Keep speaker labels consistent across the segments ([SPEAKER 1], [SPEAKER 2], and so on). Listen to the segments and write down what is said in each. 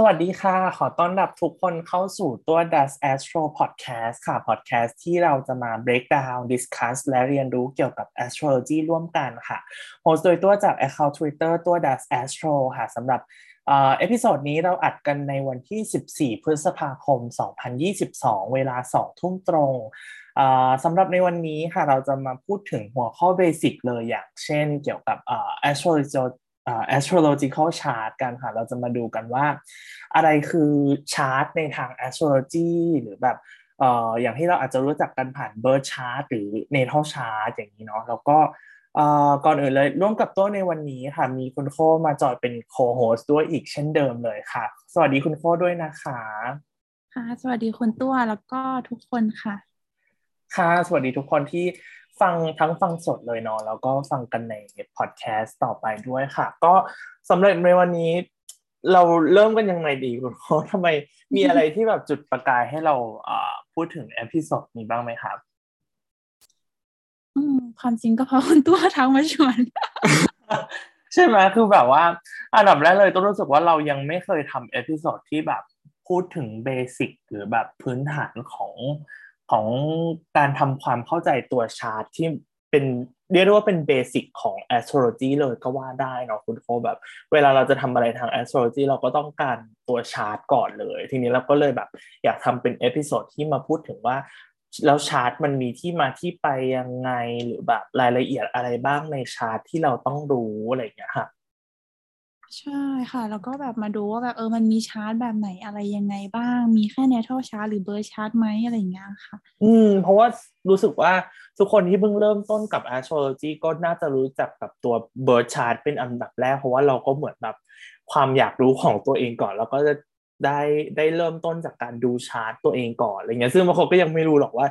[SPEAKER 1] สวัสดีค่ะ ขอต้อนรับทุกคนเข้าสู่ตัว Das Astro Podcast ค่ะ podcast ที่เราจะมา break down discuss และเรียนรู้เกี่ยวกับ astrology ร่วมกันค่ะ host โดยตัวจาก account Twitter ตัว Das Astro ค่ะสำหรับ episode นี้เราอัดกันในวันที่ 14 พฤษภาคม 2022 เวลา 2 ทุ่มตรงสำหรับในวันนี้ค่ะเราจะมาพูดถึงหัวข้อ basic เลยอย่างเช่นเกี่ยวกับ astrology astrological chart กันค่ะ เราจะมาดูกันว่า อะไรคือชาร์ตในทาง astrology หรือแบบเอ่ออย่างที่เราอาจจะรู้จักกันผ่าน birth chart หรือ natal chart อย่างนี้เนาะแล้วก็เอ่อก่อนอื่นเลยร่วมกับตัวในวันนี้ค่ะ มีคุณโคมาจอยเป็น co-host ด้วยอีกเช่นเดิมเลยค่ะ สวัสดีคุณโคด้วยนะคะ
[SPEAKER 2] ค่ะสวัสดีคุณตัวแล้วก็ทุกคนค่ะ
[SPEAKER 1] ค่ะ สวัสดีทุกคนที่ ฟังทั้งฟังสดเลยเนาะแล้วก็ฟังกันในพอดแคสต์ต่อไปด้วยค่ะ ก็สำหรับในวันนี้เราเริ่มกันยังไงดีคุณพ่อทำไมมีอะไรที่แบบจุดประกายให้เราพูดถึง episode นี้บ้างไหมครับ
[SPEAKER 2] อืมความจริงก็เพราะคุณตัวทั้งมาชวน
[SPEAKER 1] ใช่ไหมคือแบบว่า อันดับแรกเลยต้องรู้สึกว่าเรายังไม่เคยทำ episode ที่แบบพูดถึง basic หรือแบบพื้นฐานของ ของการทำความเข้าใจตัวชาร์ตที่เป็นเรียกว่าเป็น basic ของ astrology เลยก็ว่าได้เนาะคุณโคแบบ เวลาเราจะทำอะไรทาง astrology เราก็ต้องการตัวชาร์ตก่อนเลย ทีนี้เราก็เลยแบบ อยากทำเป็น episode ที่มาพูดถึงว่า แล้วชาร์ตมันมีที่มาที่ไปยังไงหรือแบบรายละเอียดอะไรบ้างในชาร์ตที่เราต้องรู้อะไรอย่างเงี้ยค่ะ
[SPEAKER 2] ใช่ค่ะ แล้วก็แบบมาดูว่าแบบเออมันมีชาร์ตแบบไหนอะไรยังไงบ้าง มีแค่ natal chart หรือ birth chart ไหมอะไรอย่างเงี้ยค่ะ
[SPEAKER 1] อืม เพราะว่ารู้สึกว่าทุกคนที่เพิ่งเริ่มต้นกับ astrology ก็น่าจะรู้จักกับตัว birth chart เป็นอันดับแรก เพราะว่าเราก็เหมือนแบบความอยากรู้ของตัวเองก่อน แล้วก็จะได้ได้เริ่มต้นจากการดูชาร์ตตัวเองก่อนอะไรเงี้ยซึ่งบางคนก็ยังไม่รู้หรอกว่า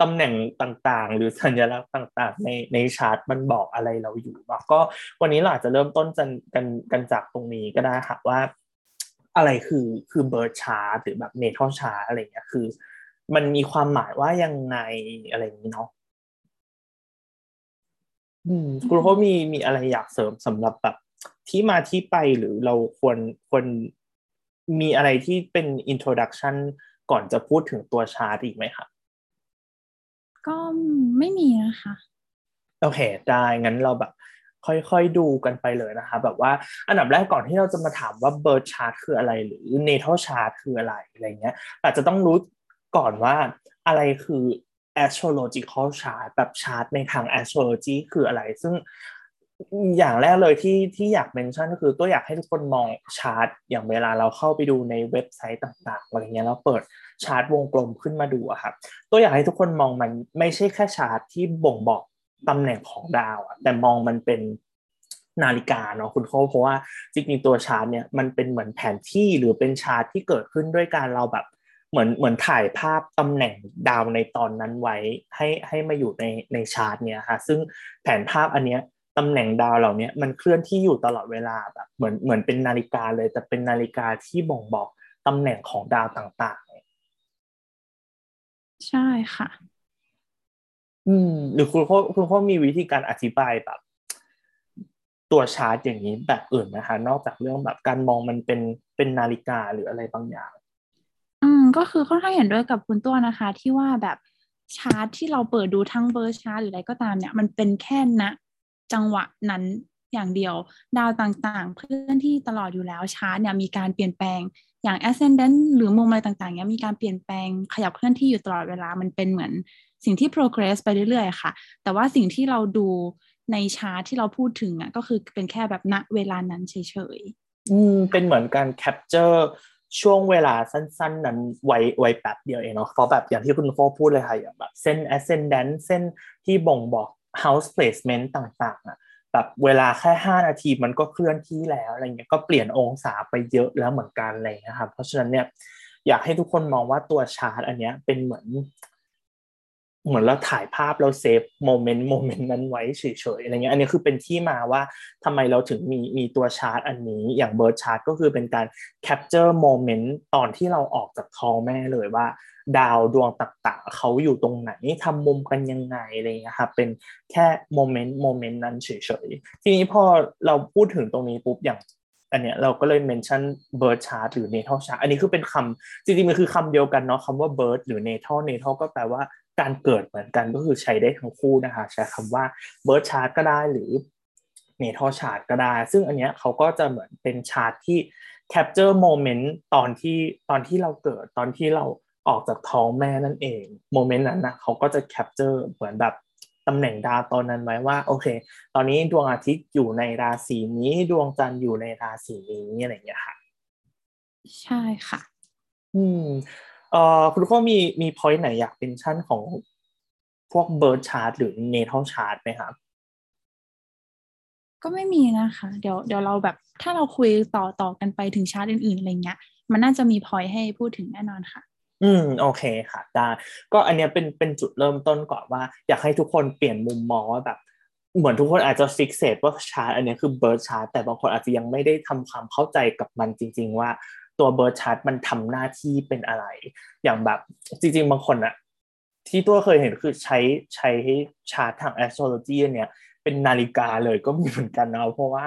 [SPEAKER 1] ตำแหน่งต่างๆ หรือสัญลักษณ์ต่างๆ ในในชาร์ตมันบอกอะไรเราอยู่ก็วันนี้เราอาจจะเริ่มต้นกันกันกันจากตรงนี้ก็ได้ค่ะว่า อะไรคือคือ birth chart หรือแบบ natal chart อะไรเงี้ยคือ มันมีความหมายว่ายังไงอะไรอย่างนี้เนาะอืมคุณพ่อมีมีอะไรอยากเสริมสำหรับแบบที่มาที่ไปหรือเราควรควรมีอะไรที่เป็น introduction ก่อนจะพูดถึงตัวชาร์ตอีกไหมคะ
[SPEAKER 2] ก็ไม่มีนะคะ
[SPEAKER 1] โอเคได้งั้นเราแบบ ค่อยๆดูกันไปเลยนะคะ แบบว่าอันดับแรกก่อนที่เราจะมาถามว่า birth chart คืออะไร หรือ natal chart คืออะไรอะไรเงี้ยอาจจะต้องรู้ก่อนว่าอะไรคือ astrological chart แบบชาร์ตในทาง astrology คืออะไร ซึ่งอย่างแรกเลยที่ที่อยากเมนชั่นก็คือตัวอยากให้ทุกคนมองชาร์ตอย่างเวลาเราเข้าไปดูในเว็บไซต์ต่างๆอะไรเงี้ยแล้วเปิด ชาร์ตวงกลมขึ้นมาดูอะครับตัวอยากให้ทุกคนมองมันไม่ใช่แค่ชาร์ตที่บ่งบอกตำแหน่งของดาวอะแต่มองมันเป็นนาฬิกาเนาะคุณโคเพราะว่าจริงๆตัวชาร์ตเนี่ยมันเป็นเหมือนแผนที่หรือเป็นชาร์ตที่เกิดขึ้นด้วยการเราแบบเหมือนเหมือนถ่ายภาพตำแหน่งดาวในตอนนั้นไว้ให้ให้มาอยู่ในในชาร์ตเนี่ยค่ะซึ่งแผนภาพอันเนี้ยตำแหน่งดาวเหล่านี้มันเคลื่อนที่อยู่ตลอดเวลาแบบเหมือนเหมือนเป็นนาฬิกาเลยแต่เป็นนาฬิกาที่บ่งบอกตำแหน่งของดาวต่าง
[SPEAKER 2] ใช่ค่ะ
[SPEAKER 1] อืม หรือคุณพ่อคุณพ่อมีวิธีการอธิบายแบบตัวชาร์ตอย่างนี้แบบอื่นนะคะ นอกจากเรื่องแบบการมองมันเป็นเป็นนาฬิกาหรืออะไรบางอย่าง
[SPEAKER 2] อืม ก็คือค่อนข้างเห็นด้วยกับคุณตัวนะคะ ที่ว่าแบบชาร์ตที่เราเปิดดูทั้ง birth chart หรืออะไรก็ตามเนี่ย มันเป็นแค่ณจังหวะนั้นอย่างเดียว ดาวต่างๆ เคลื่อนที่ตลอดอยู่แล้วชาร์ตเนี่ยมีการเปลี่ยนแปลง อย่าง ascendant หรือมุมอะไรต่างๆเนี่ยมีการเปลี่ยนแปลงขยับเคลื่อนที่อยู่ตลอดเวลามันเป็นเหมือนสิ่งที่ progress ไปเรื่อยๆค่ะ แต่ว่าสิ่งที่เราดูในชาร์ตที่เราพูดถึงอะก็คือเป็นแค่แบบณเวลานั้นเฉย
[SPEAKER 1] ๆอืมเป็นเหมือนการ capture ช่วงเวลาสั้น ๆ นั้นไวไวแป๊บเดียวเองเนาะเพราะแบบอย่างที่คุณโฟพูดเลยค่ะอย่างแบบเส้น ascendant เส้นที่บ่งบอก house placement ต่างๆอะ แบบเวลาแค่ห้านาทีมันก็เคลื่อนที่แล้วอะไรเงี้ยก็เปลี่ยนองศาไปเยอะแล้วเหมือนกันเลยนะครับ เพราะฉะนั้นเนี่ยอยากให้ทุกคนมองว่าตัวชาร์ตอันเนี้ยเป็นเหมือน เหมือนเราถ่ายภาพเรา save moment moment นั้นไว้เฉยๆอะไรเงี้ยอันนี้คือเป็นที่มาว่าทำไมเราถึงมีมีตัวชาร์ตอันนี้อย่าง birth chart ก็คือเป็นการ capture moment ตอนที่เราออกจากท้องแม่เลยว่า ดาวดวงต่างๆเขาอยู่ตรงไหนทำมุมกันยังไงอะไรเงี้ยครับเป็นแค่ moment moment นั้นเฉยๆทีนี้พอเราพูดถึงตรงนี้ปุ๊บอย่างอันเนี้ยเราก็เลย mention birth chart หรือ natal chart อันนี้คือเป็นคำจริงๆมันคือคำเดียวกันเนาะคำว่า birth หรือ natal natal ก็แปลว่า การเกิดเหมือนกันก็คือใช้ได้ทั้งคู่นะคะใช้คำว่า birth chart ก็ได้หรือ natal chart ก็ได้ ซึ่งอันเนี้ยเขาก็จะเหมือนเป็นชาร์ตที่ capture moment ตอนที่ตอนที่เราเกิดตอนที่เราออกจากท้องแม่นั่นเอง moment นั้นนะเขาก็จะ capture เหมือนแบบตำแหน่งดาวตอนนั้นไว้ว่าโอเค ตอนนี้ดวงอาทิตย์อยู่ในราศีนี้ดวงจันทร์อยู่ในราศีนี้อะไรอย่างเงี้ยค่ะ
[SPEAKER 2] ใช่ค่ะ
[SPEAKER 1] อืม เอ่อคุณพ่อมีมี point ไหนอยาก mention ของพวก birth chart หรือ natal chart ไหมครับ
[SPEAKER 2] ก็ไม่มีนะคะ เดี๋ยวเดี๋ยวเราแบบถ้าเราคุยต่อต่อกันไปถึงชาร์ตอื่นๆอะไรเงี้ย มันน่าจะมี point ให้พูดถึงแน่นอนค่ะ
[SPEAKER 1] อืม โอเคค่ะ ได้ ก็อันเนี้ยเป็นเป็นจุดเริ่มต้นก่อนว่า อยากให้ทุกคนเปลี่ยนมุมมองว่าแบบ เหมือนทุกคนอาจจะ fix set ว่าชาร์ตอันเนี้ยคือ birth chart แต่บางคนอาจจะยังไม่ได้ทำความเข้าใจกับมันจริง ๆ ว่า ตัวเบิร์ดชาร์ตมันทำหน้าที่เป็นอะไร อย่างแบบจริง ๆ บางคนอะที่ตัวเคยเห็นคือใช้ใช้ชาร์ตทาง astrology เนี่ยเป็นนาฬิกาเลยก็มีเหมือนกันนะเพราะว่า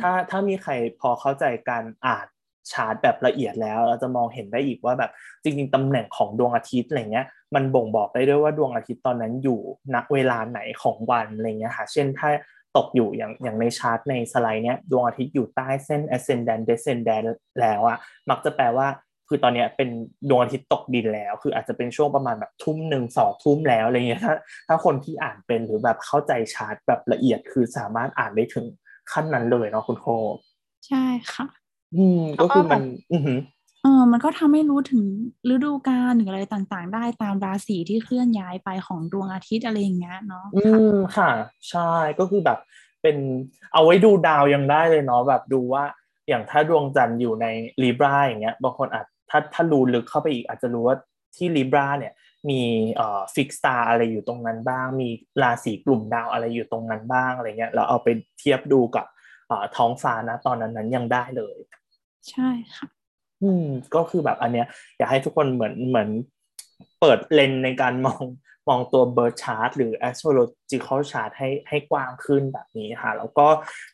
[SPEAKER 1] ถ้าถ้ามีใครพอเข้าใจการอ่านชาร์ตแบบละเอียดแล้ว เราจะมองเห็นได้อีกว่าแบบจริงๆตำแหน่งของดวงอาทิตย์อะไรเงี้ยมันบ่งบอกได้ด้วยว่าดวงอาทิตย์ตอนนั้นอยู่ณเวลาไหนของวันอะไรเงี้ยค่ะเช่นถ้า ตกอยู่อย่างอย่างในชาร์ตในสไลด์เนี้ยดวงอาทิตย์อยู่ใต้เส้น ascendant descendant แล้วอะมักจะแปลว่าคือตอนนี้เป็นดวงอาทิตย์ตกดินแล้ว คืออาจจะเป็นช่วงประมาณแบบทุ่มหนึ่งสองทุ่มแล้วอะไรเงี้ยถ้าถ้าคนที่อ่านเป็นหรือแบบเข้าใจชาร์ตแบบละเอียดคือสามารถอ่านได้ถึงขั้นนั้นเลยเนาะคุณโค
[SPEAKER 2] ใช่ค่ะ
[SPEAKER 1] อืมก็คือมัน อือหื อ
[SPEAKER 2] เออมันก็ทำให้รู้ถึงฤดูกาลหรืออะไรต่างๆ ได้ตามราศีที่เคลื่อนย้ายไปของดวงอาทิตย์อะไรอย่างเงี้ยเนาะ
[SPEAKER 1] อืมค่ะ ใช่ก็คือแบบเป็นเอาไว้ดูดาวยังได้เลยเนาะแบบดูว่าอย่างถ้าดวงจันทร์อยู่ใน Libra อย่างเงี้ยบางคนอาจถ้าถ้ารู้ลึกเข้าไปอีกอาจจะรู้ว่าที่ Libra เนี่ยมีเอ่อ fixed star อะไรอยู่ตรงนั้นบ้าง มีราศีกลุ่มดาวอะไรอยู่ตรงนั้นบ้างอะไรเงี้ยเราเอาไปเทียบดูกับเอ่อท้องฟ้านะตอนนั้นนั้นยังได้เลย
[SPEAKER 2] ใช่ค่ะ
[SPEAKER 1] อืมก็คือแบบอันเนี้ย อยากให้ทุกคนเหมือนเหมือนเปิดเลนในการมองมองตัว birth chart หรือ astrological chart ให้ให้กว้างขึ้นแบบนี้ค่ะ แล้วก็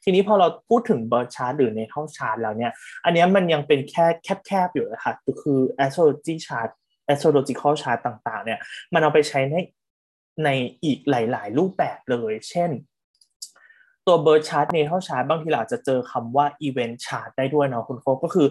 [SPEAKER 1] ทีนี้พอเราพูดถึง birth chart หรือ natal chart แล้วเนี่ย อันเนี้ยมันยังเป็นแค่แคบๆอยู่นะคะก็คือ astrology chart astrological chart ต่าง ๆ เนี่ย มันเอาไปใช้ในในอีกหลาย ๆ รูปแบบเลย เช่น ตัว birth chart natal chart บางทีเราอาจจะเจอคำว่า event chart ได้ด้วยเนาะคุณโคก็คือ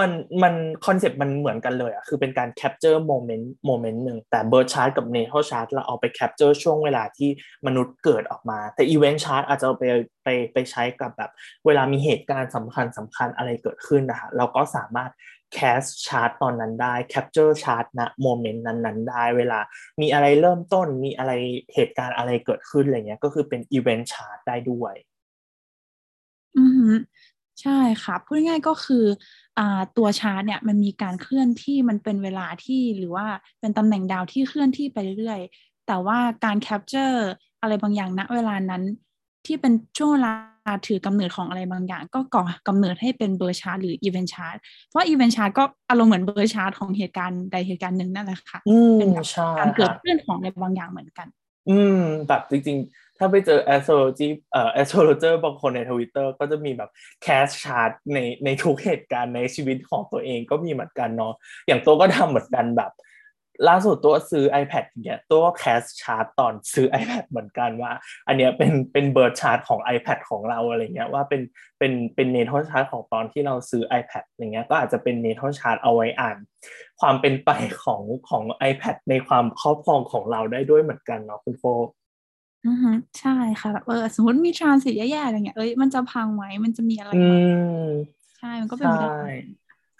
[SPEAKER 1] มันมัน concept มันเหมือนกันเลยอะคือเป็นการ capture moment moment หนึ่งแต่ birth chart กับ natal chart เราเอาไป capture ช่วงเวลาที่มนุษย์เกิดออกมา แต่ event chart อาจจะไปไปไปใช้กับแบบ เวลามีเหตุการณ์สำคัญสำคัญอะไรเกิดขึ้นนะคะเราก็สามารถ cast chart ตอนนั้นได้ capture chart ณ moment นั้นๆ ได้ เวลามีอะไรเริ่มต้นมีอะไรเหตุการณ์อะไรเกิดขึ้นอะไรเงี้ยก็คือเป็น event chart ได้ด้วย
[SPEAKER 2] อือใช่ค่ะพูดง่ายก็คือ ตัวชาร์ตเนี่ยมันมีการเคลื่อนที่มันเป็นเวลาที่หรือว่าเป็นตำแหน่งดาวที่เคลื่อนที่ไปเรื่อยๆ แต่ว่าการ capture อะไรบางอย่างณเวลานั้น ที่เป็นช่วงเวลาถือกำเนิดของอะไรบางอย่าง ก็ก่อกำเนิดให้เป็น birth chart หรือ event chart เพราะ event chart ก็อารมณ์เหมือน birth chart ของเหตุการณ์ใดเหตุการณ์หนึ่งนั่นแหละค่ะ
[SPEAKER 1] อืม
[SPEAKER 2] เป็นแบบ
[SPEAKER 1] ใช่
[SPEAKER 2] การเกิด
[SPEAKER 1] ค่ะ
[SPEAKER 2] ขึ้นของอะไรบางอย่างเหมือนกัน
[SPEAKER 1] อืมแบบจริงๆ ถ้าไปเจอ astrology เอ่อ astrologer บางคนในทวิตเตอร์ก็จะมีแบบ cast chart ในในทุกเหตุการณ์ในชีวิตของตัวเองก็มีเหมือนกันเนาะอย่างตัวก็ทำเหมือนกันแบบล่าสุดตัวซื้อ iPad เนี่ยตัวก็ cast chart ตอนซื้อ iPad เหมือนกันว่า อันเนี้ยเป็นเป็น birth chart ของ iPad ของเราอะไรเงี้ยว่าเป็นเป็นเป็น natal chart ของตอนที่เราซื้อ iPad อะไรเงี้ยก็อาจจะเป็น natal chart เอาไว้อ่าน ความเป็นไปของของ iPad ในความครอบครองของเราได้ด้วยเหมือนกันเนาะคุณโฟ
[SPEAKER 2] อือฮึใช่ค่ะแบบเออสมมติมีทรานสิตแย่ๆอะไรเงี้ยเอ้ยมันจะพังไหมมันจะมีอะไร
[SPEAKER 1] อื
[SPEAKER 2] ไหม
[SPEAKER 1] ม
[SPEAKER 2] ใช่มันก็เป็นไปได้
[SPEAKER 1] ใช่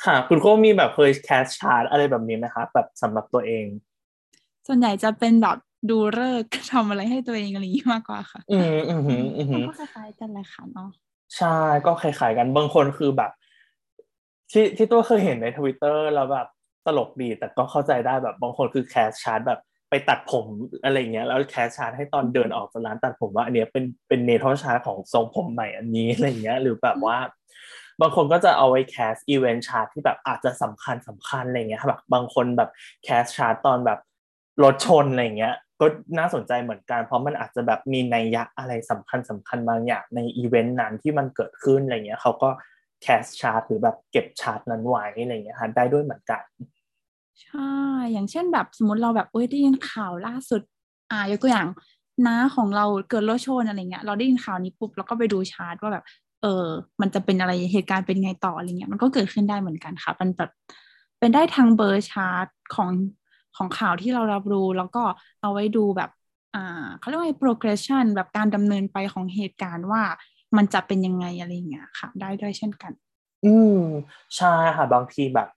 [SPEAKER 1] ค่ะ คุณโคมีแบบเคยแคสชาร์ตอะไรแบบนี้ไหมคะแบบสำหรับตัวเอง
[SPEAKER 2] ส่วนใหญ่จะเป็นแบบดูเลิกษ์ ทำอะไรให้ตัวเองอะไรอย่างนี้มากกว่าค่ะ
[SPEAKER 1] อืมอืมอืมอืม
[SPEAKER 2] มันก็คล้ายๆกันแหละค่ะเนาะ
[SPEAKER 1] ใช่ก็คล้ายๆกันบางคนคือแบบ ที่ที่ตัวเคยเห็นในทวิตเตอร์แล้วแบบตลกดีแต่ก็เข้าใจได้แบบบางคนคือ cast chart แบบ ไปตัดผมอะไรเงี้ยแล้ว cast chart ให้ตอนเดินออกจากร้านตัดผมว่าอันเนี้ยเป็นเป็น natal chart ของทรงผมใหม่อันนี้อะไรเงี้ย หรือแบบว่า บางคนก็จะเอาไว้ cast event chart ที่แบบอาจจะสำคัญสำคัญอะไรเงี้ยแบบบางคนแบบ cast chart ตอนแบบรถชนอะไรเงี้ยก็น่าสนใจเหมือนกัน เพราะมันอาจจะแบบมีนัยยะอะไรสำคัญสำคัญบางอย่างในอีเวนต์นั้นที่มันเกิดขึ้นอะไรเงี้ยเขาก็cast chart หรือแบบเก็บชาร์ตนั้นไว้อะไรเงี้ยได้ด้วยเหมือนกัน
[SPEAKER 2] ใช่ อย่างเช่นแบบสมมติเราแบบเอ้ยได้ยินข่าวล่าสุด อ่ายกตัวอย่างน้าของเราเกิดรถชนอะไรเงี้ย เราได้ยินข่าวนี้ปุ๊บเราก็ไปดูชาร์ตว่าแบบ เออ มันจะเป็นอะไรเหตุการณ์เป็นไงต่ออะไรเงี้ย มันก็เกิดขึ้นได้เหมือนกันค่ะ มันแบบเป็นได้ทั้ง birth chart ของของข่าวที่เรารับรู้ แล้วก็เอาไว้ดูแบบ อ่าเขาเรียกว่า progression แบบการดำเนินไปของเหตุการณ์ว่ามันจะเป็นยังไงอะไรเงี้ยค่ะ ได้ด้วยเช่นกัน
[SPEAKER 1] อืมใช่ค่ะบางทีแบบ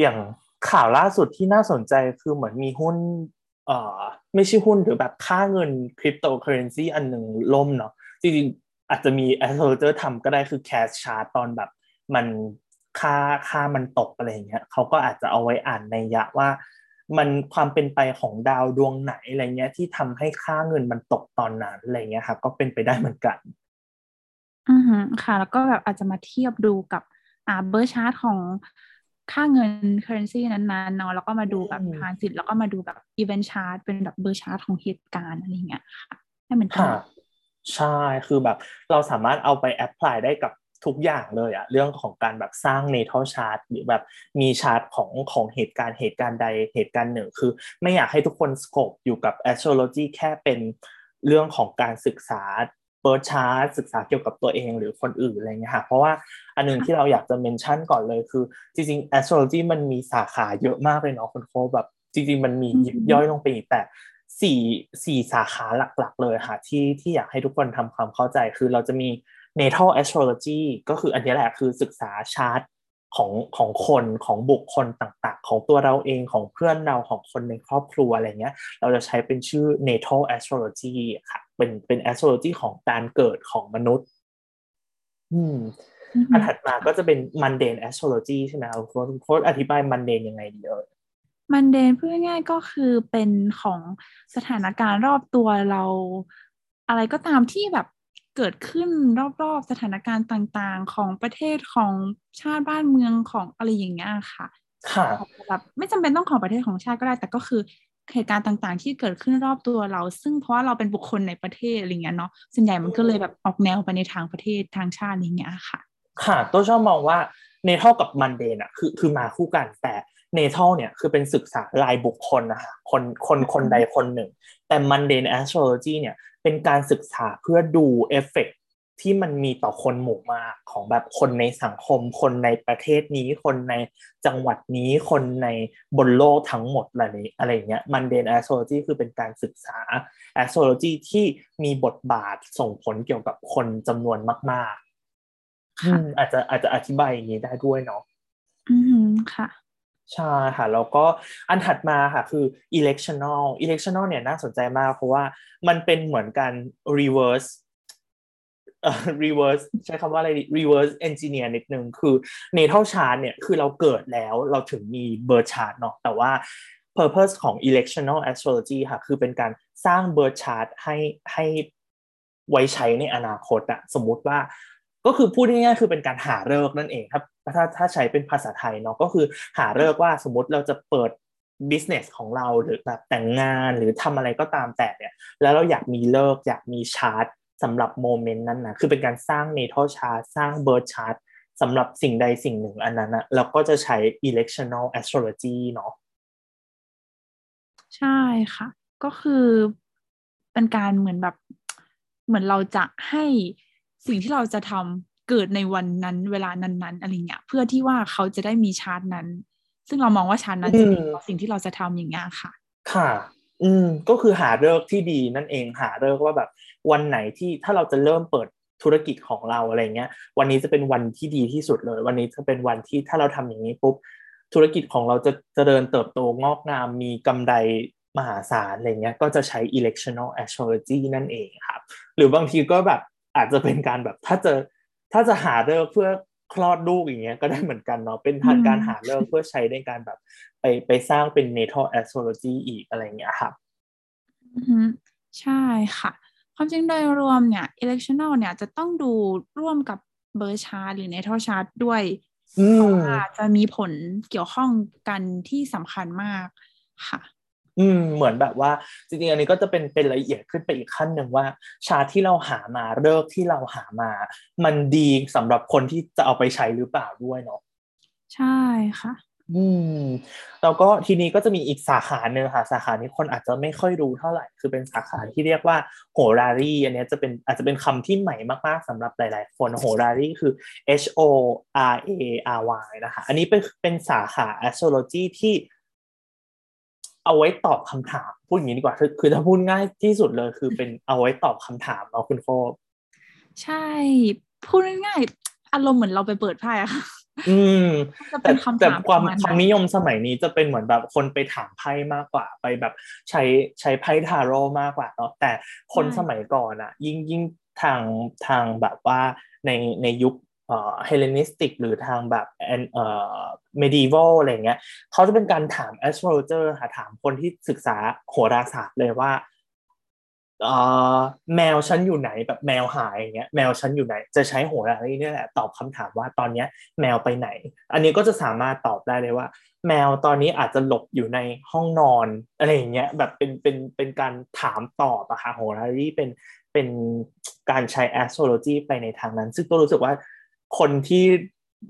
[SPEAKER 1] อย่าง ข่าวล่าสุดที่น่าสนใจคือเหมือนมีหุ้นเอ่อไม่ใช่หุ้นหรือแบบค่าเงินคริปโตเคอเรนซีอันหนึ่งล่มเนาะจริงๆอาจจะมี astrologer ทำก็ได้คือ cash chart ตอนแบบมันค่าค่ามันตกอะไรเงี้ยเขาก็อาจจะเอาไว้อ่านในยะว่า มันความเป็นไปของดาวดวงไหนอะไรเงี้ยที่ทำให้ค่าเงินมันตกตอนนั้นอะไรเงี้ยครับก็เป็นไปได้เหมือนกัน
[SPEAKER 2] อือค่ะ แล้วก็แบบอาจจะมาเทียบดูกับอ่า birth chart ของ ค่าเงิน currency นั้นๆเนาะแล้วก็มาดูแบบ transit แล้วก็มาดูแบบ event chart เป็นแบบ birth chart ของเหตุการณ์อะไรเงี้ยค่ะให้มัน
[SPEAKER 1] ค่ะใช่คือแบบเราสามารถเอาไป apply ได้กับทุกอย่างเลยอะเรื่องของการแบบสร้าง natal chart หรือแบบมีชาร์ตของของเหตุการณ์เหตุการณ์ใดเหตุการณ์หนึ่ง คือ ไม่อยากให้ทุกคน scope อยู่กับ astrology แค่เป็นเรื่องของการศึกษา เปิดชาร์ตศึกษาเกี่ยวกับตัวเองหรือคนอื่นอะไรเงี้ยค่ะเพราะว่าอันนึงที่เราอยากจะเมนชั่นก่อนเลยคือ จริงๆ astrology มันมีสาขาเยอะมากเลยเนาะคนโคแบบจริง ๆ มันมียิบย่อยลงไปอีกแต่สี่สี่สาขาหลักๆ เลยค่ะที่ที่อยากให้ทุกคนทำความเข้าใจคือเราจะมี natal astrology ก็คืออันนี้แหละคือศึกษาชาร์ต ของของคนของบุคคลต่างๆ ของตัวเราเองของเพื่อนเราของคนในครอบครัวอะไรเงี้ยเราจะใช้เป็นชื่อ natal astrology ค่ะเป็นเป็น astrology ของการเกิดของมนุษย์ อืมอันถัดมาก็จะเป็น mundane astrology ใช่ไหมครับคุณโค้ดอธิบาย mundane ยังไงดีเอ่ย
[SPEAKER 2] มันเดนพูดง่ายๆก็คือเป็นของสถานการณ์รอบตัวเรา อะไรก็ตามที่แบบ เกิดขึ้นรอบๆสถานการณ์ต่างๆ ของประเทศของชาติบ้านเมืองของอะไรอย่างเงี้ยค่ะ
[SPEAKER 1] ค่ะ
[SPEAKER 2] แบบไม่จำเป็นต้องของประเทศของชาติก็ได้ แต่ก็คือเหตุการณ์ต่างๆ ที่เกิดขึ้นรอบตัวเรา ซึ่งเพราะว่าเราเป็นบุคคลในประเทศอะไรเงี้ยเนาะส่วนใหญ่มันก็เลยแบบออกแนวไปในทางประเทศทางชาติอย่างเงี้ยค่ะ
[SPEAKER 1] ค่ะตัวชอบมองว่า natal กับ mundane อะคือคือมาคู่กันแต่ natal เนี่ยคือเป็นศึกษารายบุคคลนะคะคนคนคนใดคนหนึ่ง แต่ mundane astrology เนี่ย เป็นการศึกษาเพื่อดูเอฟเฟกที่มันมีต่อคนหมู่มากของแบบคนในสังคม คนในประเทศนี้ คนในจังหวัดนี้ คนในบนโลกทั้งหมดอะไรนี้อะไรเงี้ยมันเดนแอสโทรโลจีคือเป็นการศึกษาแอสโทรโลจีที่มีบทบาทส่งผลเกี่ยวกับคนจำนวนมาก ๆ อาจจะอาจจะอธิบายอย่างนี้ได้ด้วยเนาะ
[SPEAKER 2] อืมค่ะ
[SPEAKER 1] ใช่ค่ะแล้วก็อันถัดมาค่ะคือ electional electional เนี่ยน่าสนใจมาก เพราะว่ามันเป็นเหมือนการ reverse เอ่อ reverse ใช้คำว่าอะไร reverse engineer นิดนึงคือ natal chart เนี่ยคือเราเกิดแล้วเราถึงมี birth chart เนาะแต่ว่า purpose ของ electional astrology ค่ะคือเป็นการสร้าง birth chart ให้ให้ไว้ใช้ในอนาคตอะสมมุติว่า ก็คือพูดง่ายๆคือเป็นการหาเลิกนั่นเองครับถ้าถ้าใช้เป็นภาษาไทยเนาะก็คือหาเลิกว่าสมมติเราจะเปิด business ของเราหรือแบบแต่งงานหรือทำอะไรก็ตามแต่เนี่ยแล้วเราอยากมีเลิกอยากมีชาร์ตสำหรับโมเมนต์นั้นนะคือเป็นการสร้าง natal chart สร้าง birth chart สำหรับสิ่งใดสิ่งหนึ่งอันนั้นนะเราก็จะใช้ electional astrology เนาะ
[SPEAKER 2] ใช่ค่ะ ก็คือเป็นการเหมือนแบบเหมือนเราจะให้ สิ่งที่เราจะทำเกิดในวันนั้นเวลานั้นๆอะไรเงี้ยเพื่อที่ว่าเขาจะได้มีชาร์ตนั้น ซึ่งเรามองว่าชาร์ตนั้นจะดีกว่าสิ่งที่เราจะทำอย่างเงี้ยค่ะ
[SPEAKER 1] ค่ะ อืมก็คือหาเลิกที่ดีนั่นเองหาเลิกว่าแบบ วันไหนที่ถ้าเราจะเริ่มเปิดธุรกิจของเราอะไรเงี้ย วันนี้จะเป็นวันที่ดีที่สุดเลย วันนี้จะเป็นวันที่ถ้าเราทำอย่างนี้ปุ๊บธุรกิจของเราจะจะเดินเติบโตงอกงามมีกำไรมหาศาลอะไรเงี้ยก็จะใช้ electional astrology นั่นเองครับ หรือบางทีก็แบบ อาจจะเป็นการแบบถ้าจะถ้าจะหาเลิกเพื่อคลอดลูกอย่างเงี้ยก็ได้เหมือนกันเนาะเป็นทางการหาเลิกเพื่อใช้ในการแบบไปไปสร้างเป็น natal astrology อีกอะไรเงี้ยครับ
[SPEAKER 2] ใช่ค่ะ ความจริงโดยรวมเนี่ย electional เนี่ยจะต้องดูร่วมกับเบอร์ชาร์หรือ natal chart ด้วยเพราะว่าจะมีผลเกี่ยวข้องกันที่สำคัญมากค่ะ
[SPEAKER 1] อืมเหมือนแบบว่าจริงๆอันนี้ก็จะเป็นเป็นละเอียดขึ้นไปอีกขั้นหนึ่งว่า ชาที่เราหามาเลิกที่เราหามา มันดีสำหรับคนที่จะเอาไปใช้หรือเปล่าด้วยเนาะ
[SPEAKER 2] ใช่ค่ะ
[SPEAKER 1] อืมแล้วก็ทีนี้ก็จะมีอีกสาขาหนึ่งค่ะ สาขานี้คนอาจจะไม่ค่อยรู้เท่าไหร่ คือเป็นสาขาที่เรียกว่าโหรารีอันนี้จะเป็นอาจจะเป็นคำที่ใหม่มากๆสำหรับหลาย ๆ คนโหรารีคือ H O R A R Y นะคะ อันนี้เป็นเป็นสาขา astrology ที่ เอาไว้ตอบคำถามพูดอย่างนี้ดีกว่าคือคือถ้าพูดง่ายที่สุดเลยคือเป็นเอาไว้ตอบคำถามเนาะคุณโฟ
[SPEAKER 2] ใช่ พูดง่ายๆอารมณ์เหมือนเราไปเปิดไพ่อะค่ะ
[SPEAKER 1] อืมแต่แต่ความความนิยมสมัยนี้จะเป็นเหมือนแบบคนไปถามไพ่มากกว่าไปแบบใช้ใช้ไพ่ทาโร่มากกว่าเนาะแต่คนสมัยก่อนอะยิ่งยิ่งทางทางแบบว่าในในยุค เฮเลนิสติกหรือทางแบบเอ่อเมดิวัลอะไรเงี้ยเขาจะเป็นการถาม astrologer ค่ะถามคนที่ศึกษาโหราศาสตร์เลยว่าเอ่อแมวฉันอยู่ไหนแบบแมวหายอย่างเงี้ยแมวฉันอยู่ไหน จะใช้โหรานี่แหละตอบคำถามว่าตอนเนี้ยแมวไปไหน อันนี้ก็จะสามารถตอบได้เลยว่า แมวตอนนี้อาจจะหลบอยู่ในห้องนอนอะไรอย่างเงี้ยแบบเป็นเป็นเป็นการถามตอบอะค่ะโหรานี่เป็นเป็นการใช้ astrology ไปในทางนั้น ซึ่งตัวรู้สึกว่า คนที่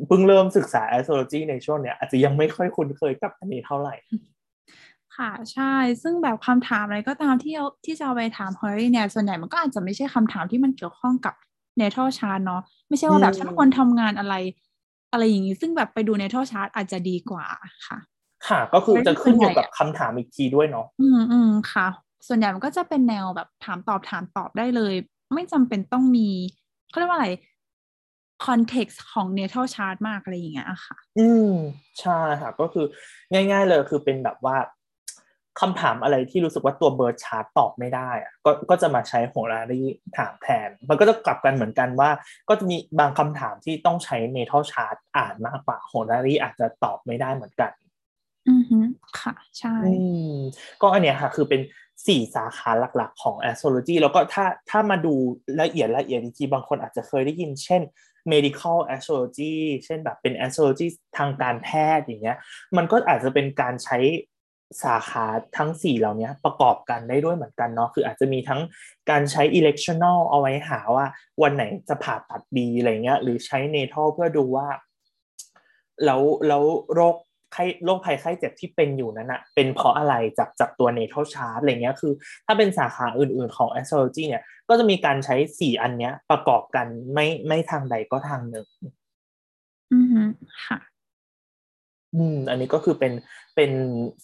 [SPEAKER 1] เพิ่งเริ่มศึกษา astrology ในช่วงเนี้ยอาจจะยังไม่ค่อยคุ้นเคยกับอันนี้เท่าไหร่
[SPEAKER 2] ค่ะใช่ ซึ่งแบบคำถามอะไรก็ตามที่ที่จะเอาไปถาม horary เนี่ยส่วนใหญ่มันก็อาจจะไม่ใช่คำถามที่มันเกี่ยวข้องกับ natal chart เนาะไม่ใช่ว่าแบบฉันควรทำงานอะไร อะไรอย่างนี้ซึ่งแบบไปดู natal chart อาจจะดีกว่าค่ะ
[SPEAKER 1] ค่ะ ก็คือจะขึ้นอยู่กับคำถามอีกทีด้วยเนาะ
[SPEAKER 2] อืมอืมค่ะ ส่วนใหญ่มันก็จะเป็นแนวแบบถามตอบถามตอบได้เลย ไม่จำเป็นต้องมีเขาเรียกว่าอะไร context ของ natal chart มากอะไรอย่างเงี้ยค่ะ
[SPEAKER 1] อืมใช่ค่ะ ก็คือง่าย ๆเลยคือเป็นแบบว่าคำถามอะไรที่รู้สึกว่าตัว birth chart ตอบไม่ได้อะก็ก็จะมาใช้ horary ถามแทน มันก็จะกลับกันเหมือนกันว่า ก็จะมีบางคำถามที่ต้องใช้ natal chart อ่านมากกว่า horary อาจจะตอบไม่ได้เหมือนกัน
[SPEAKER 2] อือฮึค่ะ ใช่
[SPEAKER 1] ก็อันเนี้ยค่ะ คือเป็นสี่สาขาหลักๆ ของ astrology แล้วก็ถ้าถ้ามาดูละเอียดละเอียดจริงๆบางคนอาจจะเคยได้ยิน เช่น medical astrology เช่นแบบเป็น astrology ทางการแพทย์อย่างเงี้ย มันก็อาจจะเป็นการใช้สาขาทั้ง 4 เหล่านี้ประกอบกันได้ด้วยเหมือนกันเนาะคืออาจจะมีทั้งการใช้ electional เอาไว้หาว่าวันไหนจะผ่าตัดดีอะไรเงี้ยหรือใช้ natal เพื่อดูว่า แล้วแล้วโรค ไข้โรคภัยไข้เจ็บที่เป็นอยู่นั้นอะเป็นเพราะอะไรจากจากตัว natal chart อะไรเงี้ยคือ ถ้าเป็นสาขาอื่นๆของ astrology เนี่ย ก็จะมีการใช้สี่อันเนี้ย ประกอบกันไม่ไม่ทางใดก็ทางหนึ่ง
[SPEAKER 2] อือค่ะ
[SPEAKER 1] อืม อันนี้ก็คือเป็นเป็น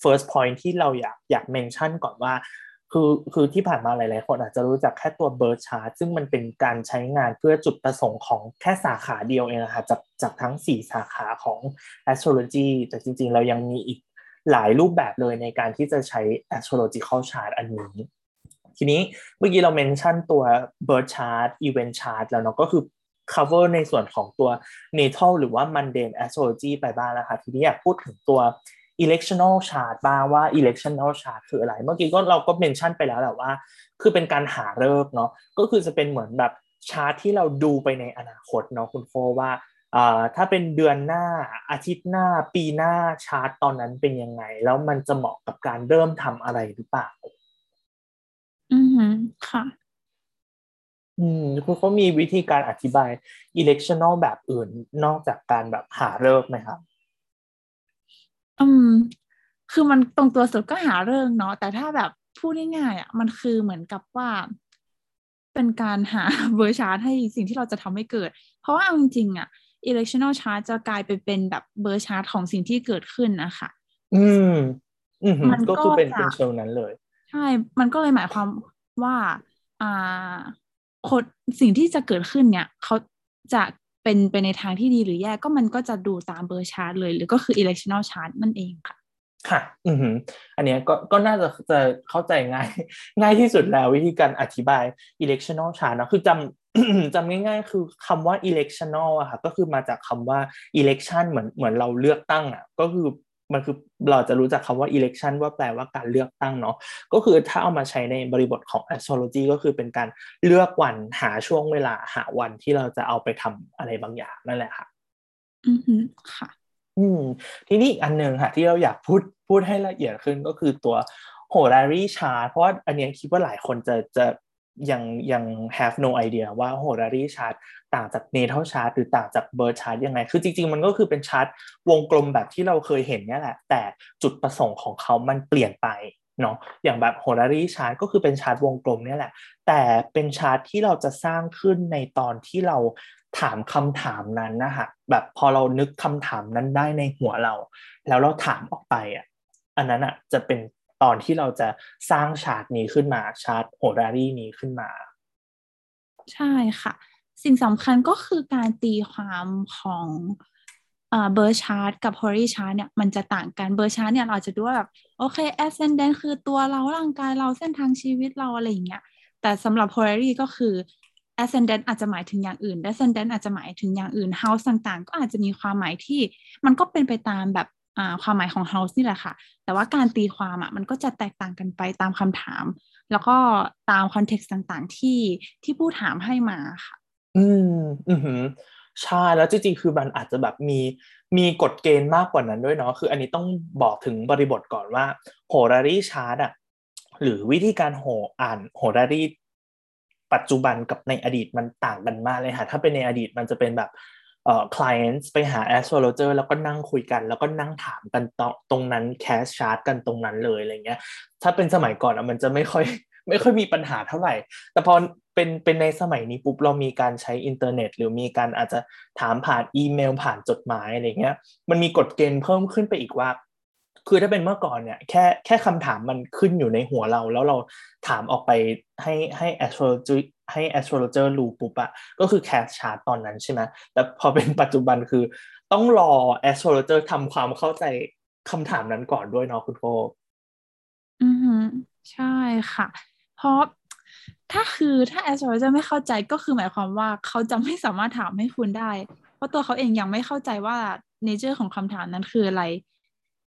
[SPEAKER 1] first point ที่เราอยากอยากเมนชั่นก่อนว่า คือคือที่ผ่านมาหลาย ๆ คนอาจจะรู้จักแค่ตัวเบอร์ชาร์ตซึ่งมันเป็นการใช้งานเพื่อจุดประสงค์ของแค่สาขาเดียวเองนะคะจากจากทั้ง 4 สาขาของ astrology แต่จริง ๆ เรายังมีอีกหลายรูปแบบเลยในการที่จะใช้ astrological chart อันนี้ ทีนี้เมื่อกี้เราเมนชั่นตัว birth chart event chart แล้วเนาะก็คือ cover ในส่วนของตัว natal หรือว่า mundane astrology ไปบ้างแล้วค่ะทีนี้อยากพูดถึงตัว electional chart บ้างว่า electional chart คืออะไร เมื่อกี้ก็เราก็เมนชั่นไปแล้วแหละว่า คือเป็นการหาเลิกเนาะก็คือจะเป็นเหมือนแบบชาร์ตที่เราดูไปในอนาคตเนาะคุณโฟว่าถ้าเป็นเดือนหน้าอาทิตย์หน้าปีหน้าชาร์ตตอนนั้นเป็นยังไง แล้วมันจะเหมาะกับการเริ่มทำอะไรหรือเปล่า
[SPEAKER 2] อืมค่ะ
[SPEAKER 1] อืมคุณเขามีวิธีการอธิบาย electional แบบอื่นนอกจากการแบบหาฤกษ์ไหมครับ
[SPEAKER 2] อืม คือมันตรงตัวสุดก็หาเรื่องเนาะแต่ถ้าแบบพูดง่ายๆอะมันคือเหมือนกับว่า เป็นการหา birth chart ให้สิ่งที่เราจะทำให้เกิด เพราะว่าเอาจริงๆอะ electional chart จะกลายไปเป็นแบบเบอร์ชาร์ตของสิ่งที่เกิดขึ้นนะคะ
[SPEAKER 1] อืม อืมมันก็คือเป็นเป็นเชิงนั้นเลย
[SPEAKER 2] ใช่ มันก็เลยหมายความว่า อ่าคนสิ่งที่จะเกิดขึ้นเนี่ย เขาจะ เป็นไปในทางที่ดีหรือแย่ก็มันก็จะดูตามเบอร์ชาร์ตเลย หรือก็คือ electional chart นั่นเองค่ะ
[SPEAKER 1] ค่ะ อือหือ อันนี้ก็ก็น่าจะจะเข้าใจง่าย ง่ายที่สุดแล้ววิธีการอธิบาย electional chart นะคือจำจำง่ายๆ คือคำว่า electional อะค่ะ ก็คือมาจากคำว่า election เหมือนเหมือนเราเลือกตั้งอะก็คือ มันคือเราจะรู้จักคำว่า election ว่าแปลว่าการเลือกตั้งเนาะก็คือถ้าเอามาใช้ในบริบทของ astrology ก็คือเป็นการเลือกวันหาช่วงเวลาหาวันที่เราจะเอาไปทำอะไรบางอย่างนั่นแหละค่ะ
[SPEAKER 2] อืมค่ะ
[SPEAKER 1] อืม ทีนี้อีกอันหนึ่งค่ะ ที่เราอยากพูดพูดให้ละเอียดขึ้นก็คือตัวhorary chart เพราะว่าอันนี้คิดว่าหลายคนจะจะ ยังยัง have no idea ว่า horary chart ต่างจาก natal chart หรือต่างจาก birth chart ยังไง คือจริง ๆ มันก็คือเป็นชาร์ตวงกลมแบบที่เราเคยเห็นเนี่ยแหละ แต่จุดประสงค์ของเขามันเปลี่ยนไปเนาะอย่างแบบ horary chart ก็คือเป็นชาร์ตวงกลมเนี่ยแหละ แต่เป็นชาร์ตที่เราจะสร้างขึ้นในตอนที่เราถามคำถามนั้นนะคะแบบพอเรานึกคำถามนั้นได้ในหัวเรา แล้วเราถามออกไปอะอันนั้นอะจะเป็น ตอนที่เราจะสร้างชาร์ตนี้ขึ้นมา chart horary นี้ขึ้นมา
[SPEAKER 2] ใช่ค่ะ สิ่งสำคัญก็คือการตีความของ birth chart กับ horary chart เนี่ยมันจะต่างกัน birth chart เนี่ยเราจะดูว่าแบบ okay ascendant คือตัวเราร่างกายเราเส้นทางชีวิตเราอะไรอย่างเงี้ยแต่สำหรับ Horary ก็คือ ascendant อาจจะหมายถึงอย่างอื่น descendant อาจจะหมายถึงอย่างอื่น house ต่างๆ ก็อาจจะมีความหมายที่มันก็เป็นไปตามแบบ ความหมายของ house นี่แหละค่ะ แต่ว่าการตีความอะมันก็จะแตกต่างกันไปตามคำถาม แล้วก็ตามคอนเท็กซ์ต่างๆที่ที่ผู้ถามให้มาค่ะ
[SPEAKER 1] อืมอืมใช่แล้วจริงๆคือมันอาจจะแบบมีมีกฎเกณฑ์มากกว่านั้นด้วยเนาะคืออันนี้ต้องบอกถึงบริบทก่อนว่าโหรารีชาร์ตอะหรือวิธีการโหอ่านโหรารีปัจจุบันกับในอดีตมันต่างกันมากเลยค่ะถ้าเป็นในอดีตมันจะเป็นแบบ เอ่อ clients ไปหา astrologer แล้วก็นั่งคุยกัน แล้วก็นั่งถามกันตตรงนั้น cast chart กันตรงนั้นเลยอะไรเงี้ย ถ้าเป็นสมัยก่อนอะมันจะไม่ค่อยไม่ค่อยมีปัญหาเท่าไหร่ แต่พอเป็นเป็นในสมัยนี้ปุ๊บเรามีการใช้อินเทอร์เน็ต หรือมีการอาจจะถามผ่านอีเมลผ่านจดหมายอะไรเงี้ย มันมีกฎเกณฑ์เพิ่มขึ้นไปอีกว่า คือถ้าเป็นเมื่อก่อนเนี่ยแค่แค่คำถามมันขึ้นอยู่ในหัวเรา แล้วเราถามออกไปให้ให้ astrologer ให้ astrologer รู้ปุ๊บอะก็คือ cast chart ตอนนั้นใช่ไหมแต่พอเป็นปัจจุบันคือต้องรอ astrologer ทำความเข้าใจคำถามนั้นก่อนด้วยเนาะคุณโฟ
[SPEAKER 2] อือใช่ค่ะ เพราะถ้าคือถ้า astrologer ไม่เข้าใจก็คือหมายความว่าเขาจะไม่สามารถถามให้คุณได้ เพราะตัวเขาเองยังไม่เข้าใจว่า nature ของคำถามนั้นคืออะไร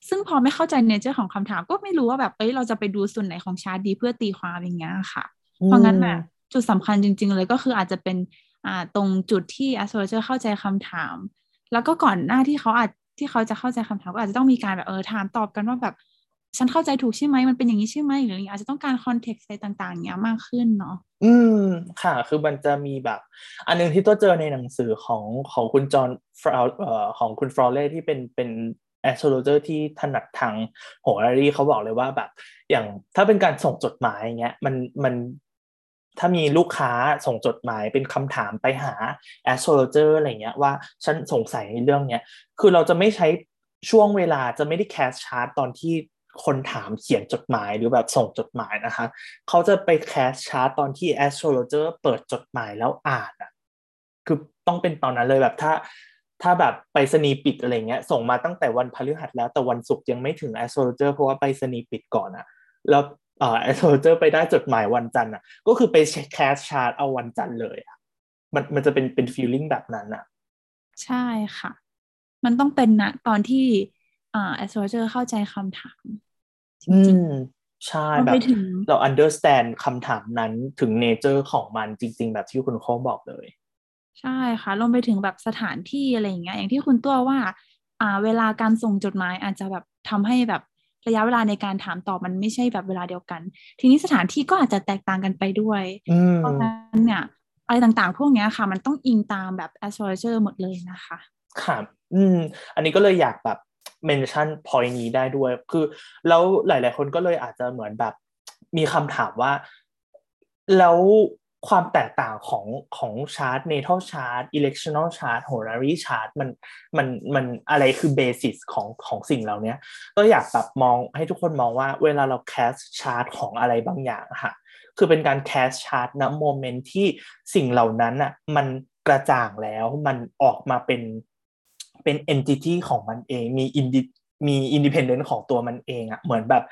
[SPEAKER 2] ซึ่งพอไม่เข้าใจ nature ของคำถามก็ไม่รู้ว่าแบบเอ้ยเราจะไปดูส่วนไหนของชาร์ตดีเพื่อตีความอย่างเงี้ยค่ะ เพราะงั้นน่ะ จุดสำคัญจริง ๆ เลยก็คืออาจจะเป็นอ่าตรงจุดที่ astrologer เข้าใจคำถาม แล้วก็ก่อนหน้าที่เขาอาจที่เขาจะเข้าใจคำถามก็อาจจะต้องมีการแบบเออถามตอบกันว่าแบบฉันเข้าใจถูกใช่ไหมมันเป็นอย่างนี้ใช่ไหมหรืออาจจะต้องการ context อะไรต่างๆเนี้ยมากขึ้นเนาะ
[SPEAKER 1] อืมค่ะ คือมันจะมีแบบ อันนึงที่ตัวเจอในหนังสือของของคุณ John Fraw เอ่อของคุณ Frawley ที่เป็นเป็น astrologer ที่ถนัดทางโหรารีเขาบอกเลยว่าแบบ อย่างถ้าเป็นการส่งจดหมายอย่างเงี้ยมันมัน ถ้ามีลูกค้าส่งจดหมายเป็นคำถามไปหา astrologer อะไรเงี้ยว่าฉันสงสัยในเรื่องเนี้ยคือเราจะไม่ใช้ช่วงเวลาจะไม่ได้แคสชาร์ตตอนที่คนถามเขียนจดหมายหรือแบบส่งจดหมายนะคะเขาจะไปแคสชาร์ตตอนที่ astrologer เปิดจดหมายแล้วอ่านอะคือต้องเป็นตอนนั้นเลยแบบถ้าถ้าแบบไปสนีปิดอะไรเงี้ยส่งมาตั้งแต่วันพฤหัสแล้วแต่วันศุกร์ยังไม่ถึง astrologer เพราะว่าไปสนีปิดก่อนอะแล้ว เอ่อ astrologer ไปได้จดหมายวันจันทร์อะ ก็คือไปแคสชาร์ตเอาวันจันทร์เลยอะมันมันจะเป็นเป็นฟีลลิ่งแบบนั้นอะ
[SPEAKER 2] ใช่ค่ะ มันต้องเป็นนะตอนที่อ่า astrologer เข้าใจคำถาม
[SPEAKER 1] อืมใช่แบบเรา understand คำถามนั้นถึง nature ของมันจริง ๆ แบบที่คุณโค้งบอกเลย
[SPEAKER 2] ใช่ค่ะรวมไปถึงแบบสถานที่อะไรอย่างเงี้ยอย่างที่คุณตัวว่า อ่า เวลาการส่งจดหมายอาจจะแบบทำให้แบบ ระยะเวลาในการถามตอบมันไม่ใช่แบบเวลาเดียวกัน ทีนี้สถานที่ก็อาจจะแตกต่างกันไปด้วยเพราะฉะนั้นเนี่ยอะไรต่างๆ พวกนี้ค่ะ มันต้องอิงตามแบบ astrologer หมดเลยนะคะ
[SPEAKER 1] ค่ะอืม อันนี้ก็เลยอยากแบบเมนชั่นพอยนี้ได้ด้วย คือแล้วหลาย ๆ คนก็เลยอาจจะเหมือนแบบมีคำถามว่า แล้ว ความแตกต่างของของ chart natal chart electional chart horary chart มันมันมันอะไรคือ basis ของของสิ่งเหล่านี้ก็อยากแบบมองให้ทุกคนมองว่าเวลาเรา cast chart ของอะไรบางอย่างค่ะคือเป็นการ cast chart ณ moment ที่สิ่งเหล่านั้นอะมันกระจ่างแล้วมันออกมาเป็นเป็น entity ของมันเองมี indepen- มี independent ของตัวมันเองอะเหมือนแบบ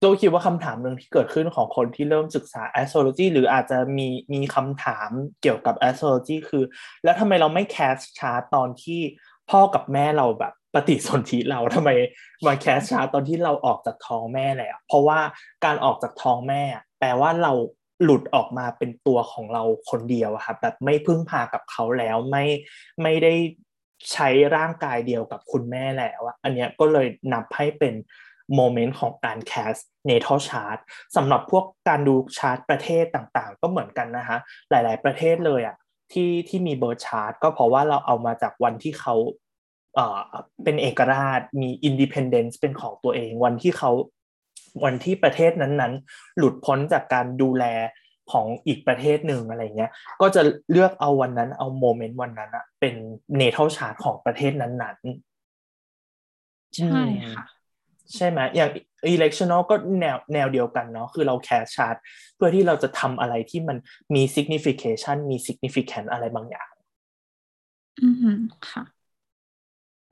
[SPEAKER 1] โจคิดว่าคำถามหนึ่งที่เกิดขึ้นของคนที่เริ่มศึกษา astrology หรืออาจจะมีมีคำถามเกี่ยวกับ astrology คือ แล้วทำไมเราไม่แคสชาร์ตตอนที่พ่อกับแม่เราแบบปฏิสนธิเราทำไมมาแคสชาร์ตตอนที่เราออกจากท้องแม่แล้วเพราะว่าการออกจากท้องแม่ แปลว่าเราหลุดออกมาเป็นตัวของเราคนเดียวครับแบบไม่พึ่งพากับเขาแล้วไม่ไม่ได้ใช้ร่างกายเดียวกับคุณแม่แล้วอันนี้ก็เลยนับให้เป็น moment ของการ cast natal chart สำหรับพวกการดูชาร์ตประเทศต่างๆ ก็เหมือนกันนะคะหลายๆประเทศเลยอะที่ที่มี birth chart ก็เพราะว่าเราเอามาจากวันที่เขาเอ่อเป็นเอกราชมี independence เป็นของตัวเองวันที่เขาวันที่ประเทศนั้นๆ หลุดพ้นจากการดูแลของอีกประเทศหนึ่งอะไรเงี้ย ก็จะเลือกเอาวันนั้นเอา moment วันนั้นอะเป็นnatal chart ของประเทศนั้น
[SPEAKER 2] ๆ ใช่ค่ะ
[SPEAKER 1] ใช่ไหมอย่าง electional ก็แนวแนวเดียวกันเนาะคือเรา cast chart เพื่อที่เราจะทำอะไรที่มันมี signification มี significant อะไรบางอย่าง
[SPEAKER 2] อืมค่ะ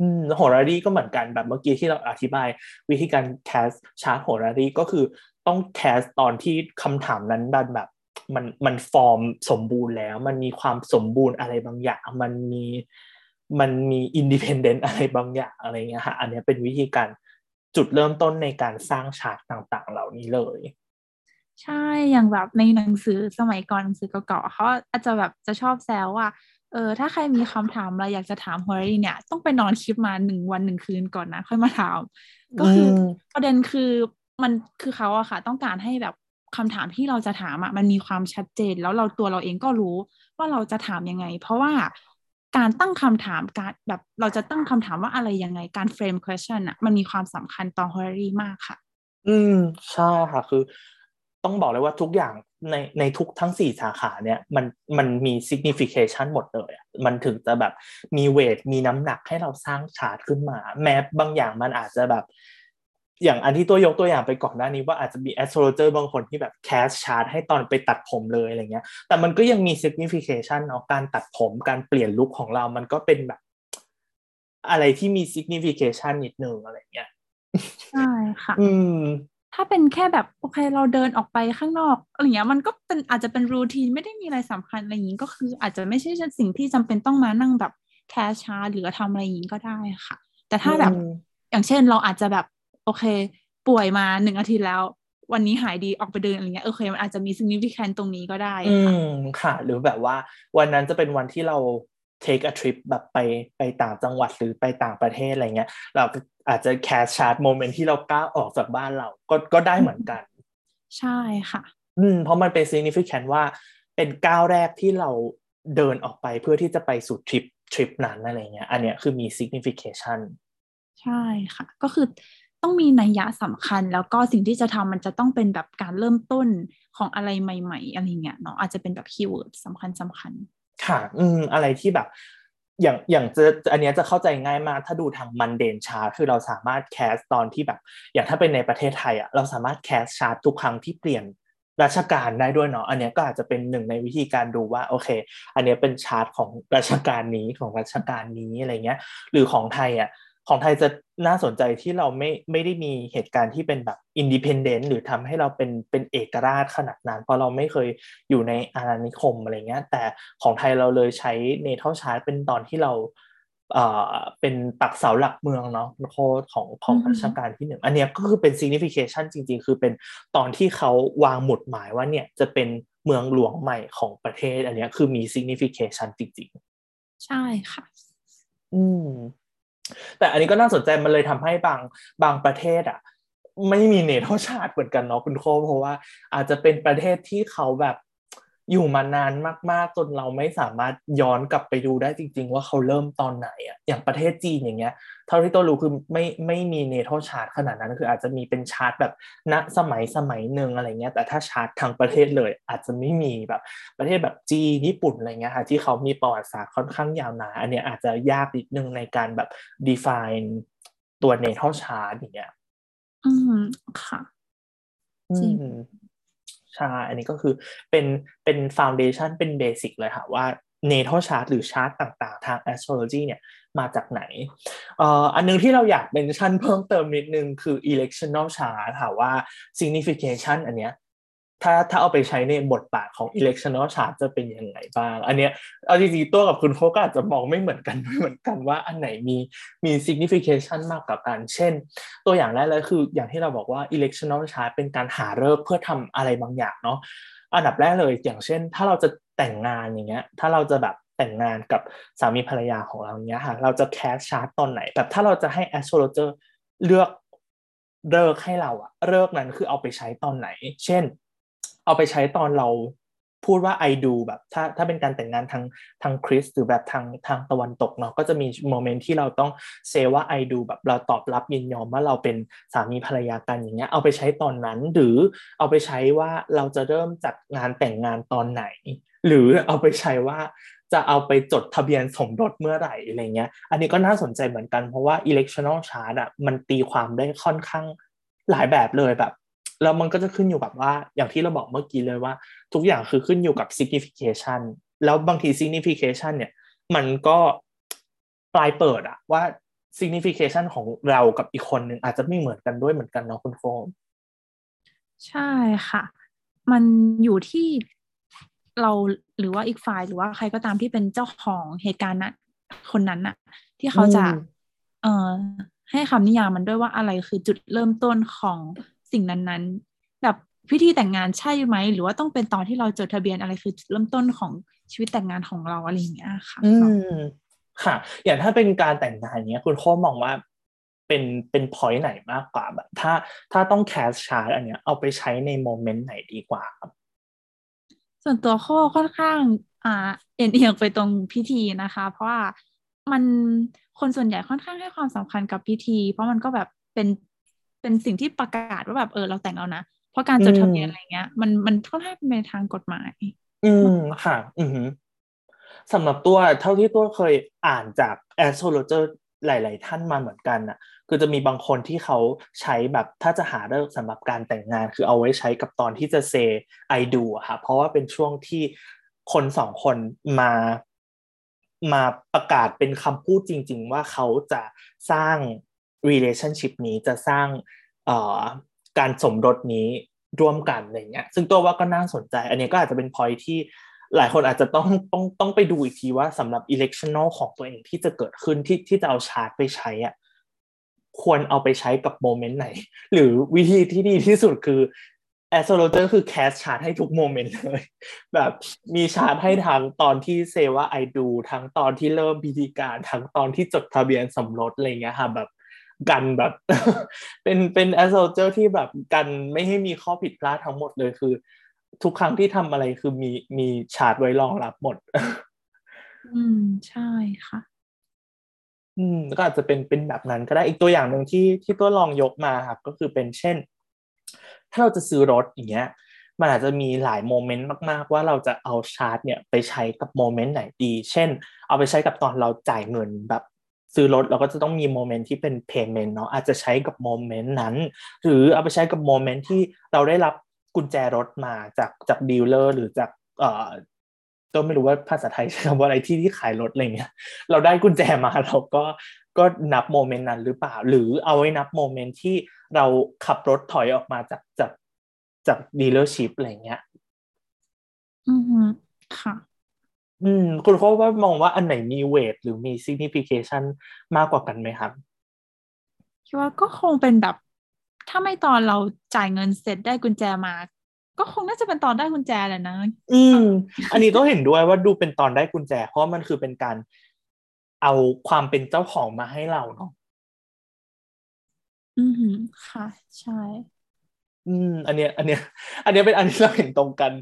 [SPEAKER 1] อืม horary ก็เหมือนกันแบบเมื่อกี้ที่เราอธิบาย วิธีการ cast chart horary ก็คือต้อง cast ตอนที่คำถามนั้นดันแบบมันมันฟอร์มสมบูรณ์แล้ว มันมีความสมบูรณ์อะไรบางอย่าง มันมีมันมี independent อะไรบางอย่างอะไรเงี้ยฮะอันนี้เป็นวิธีการ จุดเริ่มต้นในการสร้างชาร์ตต่างๆ เหล่านี้เลย
[SPEAKER 2] ใช่อย่างแบบในหนังสือสมัยก่อนหนังสือเก่าๆเขาอาจจะแบบจะชอบแซวว่าเออถ้าใครมีคำถามอะไรอยากจะถาม horary เนี่ย ต้องไปนอนคิดมาหนึ่งวันหนึ่งคืนก่อนนะ ค่อยมาถาม ก็คือประเด็นคือมันคือเขาอะค่ะ ต้องการให้แบบคำถามที่เราจะถามอะมันมีความชัดเจน แล้วเราตัวเราเองก็รู้ว่าเราจะถามยังไง เพราะว่า การตั้งคำถามการแบบเราจะตั้งคำถามว่าอะไรยังไงการเฟรม question อะมันมีความสำคัญต่อฮอร์รี่มากค่ะ
[SPEAKER 1] อืม ใช่ค่ะ คือ ต้องบอกเลยว่าทุกอย่างในในทุกทั้งสี่สาขาเนี่ยมันมันมี signification หมดเลย มันถึงจะแบบมีเวทมีน้ำหนักให้เราสร้างชาร์ตขึ้นมา แม้บางอย่างมันอาจจะแบบ อย่างอันที่ตัวยกตัวอย่างไปก่อนหน้านี้ว่าอาจจะมี astrologer บางคนที่แบบ cast chart ให้ตอนไปตัดผมเลยอะไรเงี้ย แต่มันก็ยังมี signification เนาะการตัดผมการเปลี่ยนลุคของเรา มันก็เป็นแบบ อะไรที่มี signification นิดนึงอะไรเงี้ย
[SPEAKER 2] ใช่ค่ะ
[SPEAKER 1] อืม
[SPEAKER 2] ถ้าเป็นแค่แบบโอเคเราเดินออกไปข้างนอกอะไรเงี้ยมันก็เป็นอาจจะเป็นรูทีนไม่ได้มีอะไรสำคัญอะไรอย่างนี้ก็คือ อาจจะไม่ใช่สิ่งที่จำเป็นต้องมานั่งแบบแคชชาหรือทำอะไรอย่างนี้ก็ได้ค่ะ แต่ถ้าแบบอย่างเช่นเราอาจจะแบบ โอเค ป่วยมาหนึ่งอาทิตย์แล้ว วันนี้หายดีออกไปเดินอะไรเงี้ยโอเค มันอาจจะมี significant ตรงนี้ก็ได้
[SPEAKER 1] อืมค่ะ หรือแบบว่าวันนั้นจะเป็นวันที่เรา take a trip แบบไปไปต่างจังหวัดหรือไปต่างประเทศอะไรเงี้ย เราอาจจะ cast chart moment ที่เราก้าวออกจากบ้านเราก็ก็ได้เหมือนกัน
[SPEAKER 2] ใช่ค่ะ
[SPEAKER 1] อืมเพราะมันเป็น significant ว่าเป็นก้าวแรกที่เราเดินออกไปเพื่อที่จะไปสู่ทริปทริปนั้นอะไรเงี้ย อันเนี้ยคือมี signification
[SPEAKER 2] ใช่ค่ะ ก็คือ ต้องมีนัยยะสำคัญ แล้วก็สิ่งที่จะทำมันจะต้องเป็นแบบการเริ่มต้นของอะไรใหม่ ๆ อะไรเงี้ยเนาะอาจจะเป็นแบบ keyword สำคัญสำคัญ
[SPEAKER 1] ค่ะ อืมอะไรที่แบบ อย่างอย่างจะอันนี้จะเข้าใจง่ายมาก ถ้าดูทาง mundane chart คือเราสามารถ cast ตอนที่แบบ อย่างถ้าเป็นในประเทศไทยอะเราสามารถ cast chart ทุกครั้งที่เปลี่ยนรัชกาลได้ด้วยเนาะอันนี้ก็อาจจะเป็นหนึ่งในวิธีการดูว่าโอเค อันนี้เป็นชาร์ตของรัชกาลนี้ของรัชกาลนี้อะไรเงี้ย หรือของไทยอะ ของไทยจะน่าสนใจที่เราไม่ไม่ได้มีเหตุการณ์ที่เป็นแบบ independent หรือทำให้เราเป็นเป็นเอกราชขนาดนั้น เพราะเราไม่เคยอยู่ในอาณานิคมอะไรเงี้ยแต่ของไทยเราเลยใช้ natal chart เป็นตอนที่เราเอ่อเป็นปักเสาหลักเมืองเนาะโคของของรัชกาลที่หนึ่งอันนี้ก็คือเป็น signification จริง ๆ คือเป็นตอนที่เขาวางหมุดหมายว่าเนี่ยจะเป็นเมืองหลวงใหม่ของประเทศ อันนี้คือมี signification จริง
[SPEAKER 2] ๆ ใช่ค่ะ
[SPEAKER 1] อืม แต่อันนี้ก็น่าสนใจมันเลยทำให้บางบางประเทศอะไม่มีเนโทชาติเหมือนกันเนาะคุณโคเพราะว่าอาจจะเป็นประเทศที่เขาแบบ อยู่มานานมากๆ จนเราไม่สามารถย้อนกลับไปดูได้จริง ๆ ว่าเขาเริ่มตอนไหนอะอย่างประเทศจีนอย่างเงี้ยเท่าที่ตัวรู้คือไม่ไม่มีเนโทชาร์ตขนาดนั้นคืออาจจะมีเป็นชาร์ตแบบณสมัยสมัยหนึ่งอะไรเงี้ยแต่ถ้าชาร์ตทางประเทศเลย อาจจะไม่มีแบบประเทศแบบจีนญี่ปุ่นอะไรเงี้ยค่ะที่เขามีประวัติศาสตร์ค่อนข้างยาวนานอันเนี้ยอาจจะยากนิดนึงในการแบบ define ตัว natal chart อย่างเงี้ย
[SPEAKER 2] อืมค่ะ
[SPEAKER 1] จริง ใช่ อันนี้ก็คือเป็นเป็น foundation เป็น basic เลยค่ะว่า natal chart หรือชาร์ตต่างๆ ทาง astrology เนี่ยมาจากไหนเอ่ออันนึงที่เราอยากเป็นชั้นเพิ่มเติมนิดนึงคือ electional chart ค่ะว่า signification อันเนี้ย ถ้าถ้าเอาไปใช้ในบทบาทของ electional chart จะเป็นยังไงบ้าง อันเนี้ยเอาจริงๆตัวกับคุณโคก็อาจจะมองไม่เหมือนกันเหมือนกันว่าอันไหนมีมี signification มากกว่ากัน เช่น ตัวอย่างแรกเลยคืออย่างที่เราบอกว่า electional chart เป็นการหาเลิกเพื่อทำอะไรบางอย่างเนาะอันดับแรกเลยอย่างเช่น ถ้าเราจะแต่งงานอย่างเงี้ยถ้าเราจะแบบแต่งงานกับสามีภรรยาของเราเนี้ยค่ะเราจะแคสชาร์ตตอนไหน แบบถ้าเราจะให้ astrologer เลือกเลิกให้เราอะเลิกนั้นคือเอาไปใช้ตอนไหน เช่น เอาไปใช้ตอนเราพูดว่า I do แบบถ้าถ้าเป็นการแต่งงานทางทางคริสหรือแบบทางทางตะวันตกเนาะก็จะมีโมเมนต์ที่เราต้องเซว่า I do แบบเราตอบรับยินยอมว่าเราเป็นสามีภรรยากันอย่างเงี้ยเอาไปใช้ตอนนั้นหรือเอาไปใช้ว่าเราจะเริ่มจัดงานแต่งงานตอนไหน หรือเอาไปใช้ว่าจะเอาไปจดทะเบียนสมรสเมื่อไหร่อะไรเงี้ย อันนี้ก็น่าสนใจเหมือนกันเพราะว่า electional chart อะมันตีความได้ค่อนข้างหลายแบบเลยแบบ แล้วมันก็จะขึ้นอยู่กับว่าอย่างที่เราบอกเมื่อกี้เลยว่า ทุกอย่างคือขึ้นอยู่กับ signification แล้วบางที signification เนี่ย มันก็ปลายเปิดอะว่า signification ของเรากับอีกคนหนึ่งอาจจะไม่เหมือนกันด้วยเหมือนกันเนาะคุณโฟม
[SPEAKER 2] ใช่ค่ะ มันอยู่ที่เราหรือว่าอีกฝ่ายหรือว่าใครก็ตามที่เป็นเจ้าของเหตุการณ์นั้นคนนั้นน่ะ ที่เขาจะ เอ่อให้คำนิยามมันด้วยว่าอะไรคือจุดเริ่มต้นของ สิ่งนั้นๆ แบบพิธีแต่งงานใช่ไหม หรือว่าต้องเป็นตอนที่เราจดทะเบียนอะไรคือจุดเริ่มต้นของชีวิตแต่งงานของเราอะไรอย่างเงี้ยค่ะ
[SPEAKER 1] อืมค่ะ อย่างถ้าเป็นการแต่งงานเนี้ย คุณโค้มองว่าเป็นเป็น point ไหนมากกว่าแบบถ้าถ้าต้อง cast chart อันเนี้ยเอาไปใช้ใน moment ไหนดีกว่าครับ
[SPEAKER 2] ส่วนตัวโคค่อนข้าง อ่าเอนเอียงไปตรงพิธีนะคะ เพราะว่ามันคนส่วนใหญ่ค่อนข้างให้ความสำคัญกับพิธี เพราะมันก็แบบเป็น เป็นสิ่งที่ประกาศว่าแบบเออเราแต่งแล้วนะ เพราะการจดทะเบียนอะไรเงี้ย มันมันค่อนข้างเป็นทางกฎหมาย
[SPEAKER 1] อืมค่ะ อือหือสำหรับตัวเท่าที่ตัวเคยอ่านจาก astrologer หลาย ๆ ท่านมาเหมือนกันน่ะ คือจะมีบางคนที่เขาใช้แบบถ้าจะหาเลิกสำหรับการแต่งงาน คือเอาไว้ใช้กับตอนที่จะเซ I do อะค่ะ เพราะว่าเป็นช่วงที่คนสองคนมามาประกาศเป็นคำพูดจริง ๆ ว่าเขาจะสร้าง relationship นี้จะสร้างการสมรสนี้ร่วมกันอะไรเงี้ยซึ่งตัวว่าก็น่าสนใจ อันนี้ก็อาจจะเป็น point ที่หลายคนอาจจะต้องต้องต้องไปดูอีกทีว่าสำหรับ electional ของตัวเองที่จะเกิดขึ้นที่ที่จะเอาชาร์ตไปใช้อะควรเอาไปใช้กับ moment ไหน หรือวิธีที่ดีที่สุดคือ astrologer คือ cast chart ให้ทุก moment เลย แบบมีชาร์ตให้ทั้งตอนที่ say ว่า I do ทั้งตอนที่เริ่มพิธีการ ทั้งตอนที่จดทะเบียนสมรสอะไรเงี้ยค่ะแบบ กันแบบ เป็นเป็น astrologer ที่แบบกันไม่ให้มีข้อผิดพลาดทั้งหมดเลยคือ ทุกครั้งที่ทำอะไรคือมีมีชาร์ตไว้รองรับหมด
[SPEAKER 2] อืมใช่ค่ะ
[SPEAKER 1] อืมก็อาจจะเป็นเป็นแบบนั้นก็ได้อีกตัวอย่างหนึ่งที่ที่ตัวลองยกมาครับ ก็คือเป็นเช่น ถ้าเราจะซื้อรถอย่างเงี้ยมันอาจจะมีหลาย moment มาก ๆ ว่าเราจะเอาชาร์ตเนี่ยไปใช้กับ moment ไหนดี เช่น เอาไปใช้กับตอนเราจ่ายเงินแบบ ซื้อรถเราก็จะต้องมี moment ที่เป็น payment เนาะอาจจะใช้กับ moment นั้น หรือเอาไปใช้กับ moment ที่เราได้รับกุญแจรถมาจากจาก dealer หรือจากเอ่อก็ไม่รู้ว่าภาษาไทยใช้คำว่าอะไรที่ที่ขายรถอะไรเงี้ยเราได้กุญแจมาเราก็ก็นับ moment นั้นหรือเปล่า หรือเอาไว้นับ moment ที่เราขับรถถอยออกมาจากจากจาก dealership อะไรเงี้ย
[SPEAKER 2] อืมค่ะ
[SPEAKER 1] อืม คุณโคว่ามองว่าอันไหนมี weight หรือมี signification มากกว่ากันไหมครับ
[SPEAKER 2] คิดว่าก็คงเป็นแบบ ถ้าไม่ตอนเราจ่ายเงินเสร็จได้กุญแจมา ก็คงน่าจะเป็นตอนได้กุญแจแหละนะ
[SPEAKER 1] อืม อันนี้ก็เห็นด้วยว่าดูเป็นตอนได้กุญแจ เพราะมันคือเป็นการเอาความเป็นเจ้าของมาให้เราเนาะ
[SPEAKER 2] อืมค่ะ ใช่
[SPEAKER 1] อืมอันเนี้ยอันเนี้ยอันเนี้ยเป็นอันที่เราเห็นตรงกัน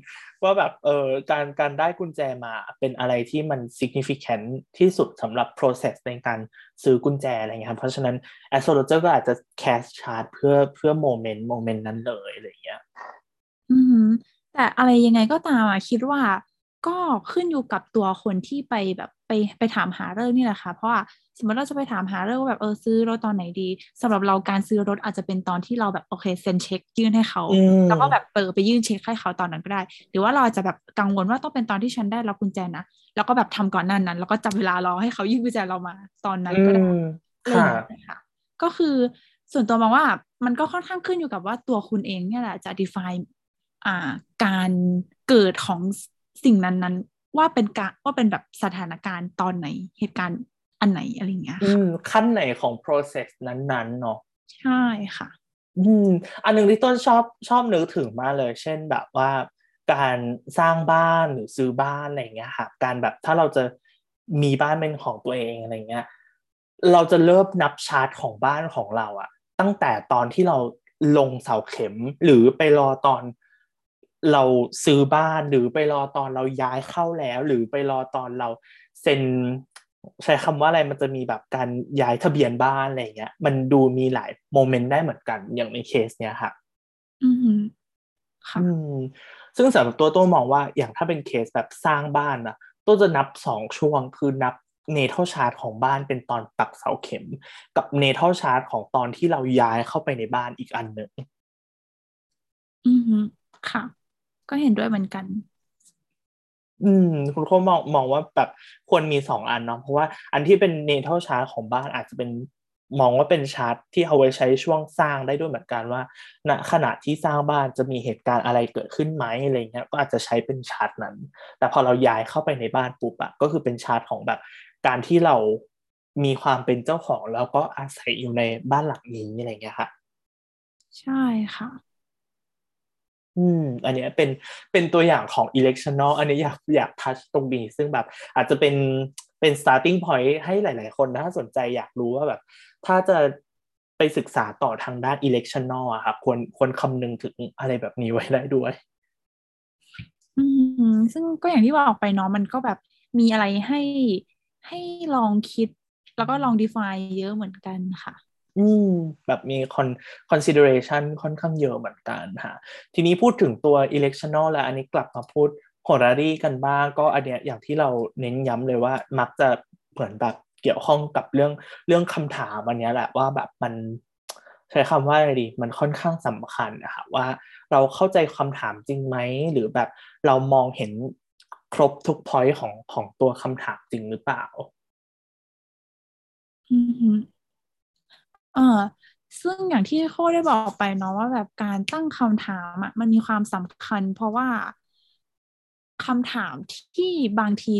[SPEAKER 1] ว่าแบบเออการการได้กุญแจมาเป็นอะไรที่มัน significant ที่สุดสำหรับ process ในการซื้อกุญแจอะไรเงี้ยครับเพราะฉะนั้น astrologer ก็อาจจะ cast chart เพื่อเพื่อโมเมนต์โมเมนต์นั้นเลยอะไรเงี้ย
[SPEAKER 2] อืมแต่อะไรยังไงก็ตามอะคิดว่าก็ขึ้นอยู่กับตัวคนที่ไปแบบ ไปไปถามหาเรื่องนี่แหละค่ะ เพราะว่าสมมติเราจะไปถามหาเรื่องว่าแบบเออซื้อรถตอนไหนดีสำหรับเราการซื้อรถอาจจะเป็นตอนที่เราแบบโอเคเซ็นเช็คยื่นให้เขา แล้วก็แบบเปิดไปยื่นเช็คให้เขาตอนนั้นก็ได้ หรือว่าเราจะแบบกังวลว่าต้องเป็นตอนที่ฉันได้รับกุญแจนะแล้วก็แบบทำก่อนนั้นนั้น แล้วก็จับเวลารอให้เขายื่นกุญแจเรามาตอนนั้นก็ได้ค่ะ ก็คือส่วนตัวมองว่ามันก็ค่อนข้างขึ้นอยู่กับว่าตัวคุณเองเนี่ยแหละจะ define อ่าการเกิดของสิ่งนั้นนั้น ว่าเป็นการว่าเป็นแบบสถานการณ์ตอนไหนเหตุการณ์อันไหนอะไรเงี้ย
[SPEAKER 1] อืมขั้นไหนของ process นั้นๆเนาะ
[SPEAKER 2] ใช่ค่ะ
[SPEAKER 1] อืม อันหนึ่งที่ต้นชอบชอบนึกถึงมากเลย เช่นแบบว่าการสร้างบ้านหรือซื้อบ้านอะไรเงี้ยค่ะการแบบถ้าเราจะมีบ้านเป็นของตัวเองอะไรเงี้ยเราจะเริ่มนับชาร์ตของบ้านของเราอะตั้งแต่ตอนที่เราลงเสาเข็มหรือไปรอตอน เราซื้อบ้านหรือไปรอตอนเราย้ายเข้าแล้ว หรือไปรอตอนเราเซ็นใช้คำว่าอะไรมันจะมีแบบการย้ายทะเบียนบ้านอะไรเงี้ย มันดูมีหลาย moment ได้เหมือนกันอย่างในเคสเนี้ยค่ะ
[SPEAKER 2] อืมค่ะ
[SPEAKER 1] อืมซึ่งสำหรับตัวตัวมองว่าอย่างถ้าเป็นเคสแบบสร้างบ้านนะตัวจะนับสองช่วงคือนับ natal chart ของบ้านเป็นตอนปักเสาเข็ม กับ natal chart ของตอนที่เราย้ายเข้าไปในบ้านอีกอันหนึ่ง
[SPEAKER 2] อืมค่ะ ก็เห็นด้วยเหมือนกัน
[SPEAKER 1] อืม คุณโคมองมองว่าแบบควรมีสองอันเนาะเพราะว่าอันที่เป็น natal chart ของบ้านอาจจะเป็นมองว่าเป็นชาร์ตที่เอาไว้ใช้ช่วงสร้างได้ด้วยเหมือนกันว่าณขณะที่สร้างบ้านจะมีเหตุการณ์อะไรเกิดขึ้นไหมอะไรเงี้ยก็อาจจะใช้เป็นชาร์ตนั้น แต่พอเราย้ายเข้าไปในบ้านปุ๊บอะก็คือเป็นชาร์ตของแบบ การที่เรามีความเป็นเจ้าของแล้วก็อาศัยอยู่ในบ้านหลังนี้อะไรเงี้ยค่ะ
[SPEAKER 2] ใช่ค่ะ
[SPEAKER 1] อืม อันนี้เป็นเป็นตัวอย่างของ electional อันนี้อยากอยากทัชตรงนี้ซึ่งแบบอาจจะเป็นเป็น starting point ให้หลาย ๆ คนถ้าสนใจอยากรู้ว่าแบบ ถ้าจะไปศึกษาต่อทางด้าน electional อะครับควรควรคำนึงถึงอะไรแบบนี้ไว้ได้ด้วย
[SPEAKER 2] อืม ซึ่งก็อย่างที่ว่าออกไปเนาะมันก็แบบมีอะไรให้ให้ลองคิด แล้วก็ลอง define เยอะเหมือนกันค่ะ
[SPEAKER 1] อืมแบบมี con consideration ค่อนข้างเยอะเหมือนกันค่ะทีนี้พูดถึงตัว electional แล้วอันนี้กลับมาพูดโหรารีกันบ้าง ก็อันเนี้ยอย่างที่เราเน้นย้ำเลยว่ามักจะเหมือนแบบเกี่ยวข้องกับเรื่องเรื่องคำถามอันเนี้ยแหละว่าแบบมันใช้คำว่าอะไรดีมันค่อนข้างสำคัญนะคะว่าเราเข้าใจคำถามจริงไหม หรือแบบเรามองเห็นครบทุก point ของของตัวคำถามจริงหรือเปล่า
[SPEAKER 2] อืม เออซึ่งอย่างที่โค้ได้บอกไปเนาะว่าแบบการตั้งคำถามอะมันมีความสำคัญ เพราะว่าคำถามที่บางที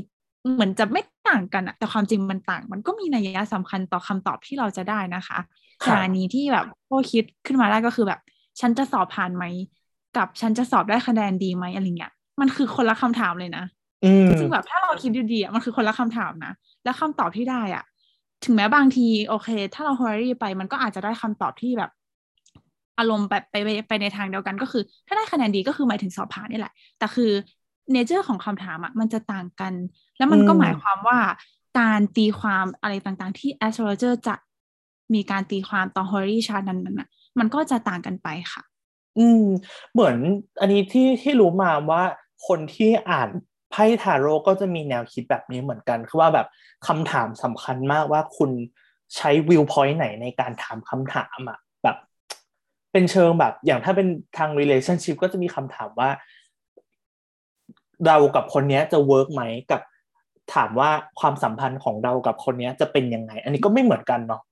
[SPEAKER 2] เหมือนจะไม่ต่างกันอะแต่ความจริงมันต่าง มันก็มีนัยสำคัญต่อคำตอบที่เราจะได้นะคะอย่างอันนี้ที่แบบโค้คิดขึ้นมาได้ก็คือแบบ ฉันจะสอบผ่านไหมกับฉันจะสอบได้คะแนนดีไหมอะไรเงี้ยมันคือคนละคำถามเลยนะ
[SPEAKER 1] อืม
[SPEAKER 2] ซึ่งแบบถ้าเราคิดดีๆอะมันคือคนละคำถามนะแล้วคำตอบที่ได้อะ ถึงแม้บางที โอเค ถ้าเรา h อ r รี่ไปมันก็อาจจะได้คำตอบที่แบบ อารมณ์แบบไปไปไปในทางเดียวกันก็คือ ถ้าได้คะแนนดีก็คือหมายถึงสอบผ่านนี่แหละ แต่คือเนเจอร์ของคำถามอะมันจะต่างกัน แล้วมันก็
[SPEAKER 1] อืม
[SPEAKER 2] หมายความว่าการตีความอะไรต่างๆ ที่ astrologer จะมีการตีความต่อ h o r y chart นั้นๆน่ะมันก็จะต่างกันไปค่ะ
[SPEAKER 1] อืม เหมือนอันนี้ที่ที่รู้มาว่าคนที่อ่าน ไพ่ทาโร่ก็จะมีแนวคิดแบบนี้เหมือนกัน คือว่าแบบคำถามสำคัญมากว่าคุณใช้ viewpoint ไหนในการถามคำถามอะแบบ เป็นเชิงแบบ อย่างถ้าเป็นทาง relationship ก็จะมีคำถามว่า เรากับคนนี้จะ work ไหมกับถามว่าความสัมพันธ์ของเรากับคนนี้จะเป็นยังไง อันนี้ก็ไม่เหมือนกันเนาะ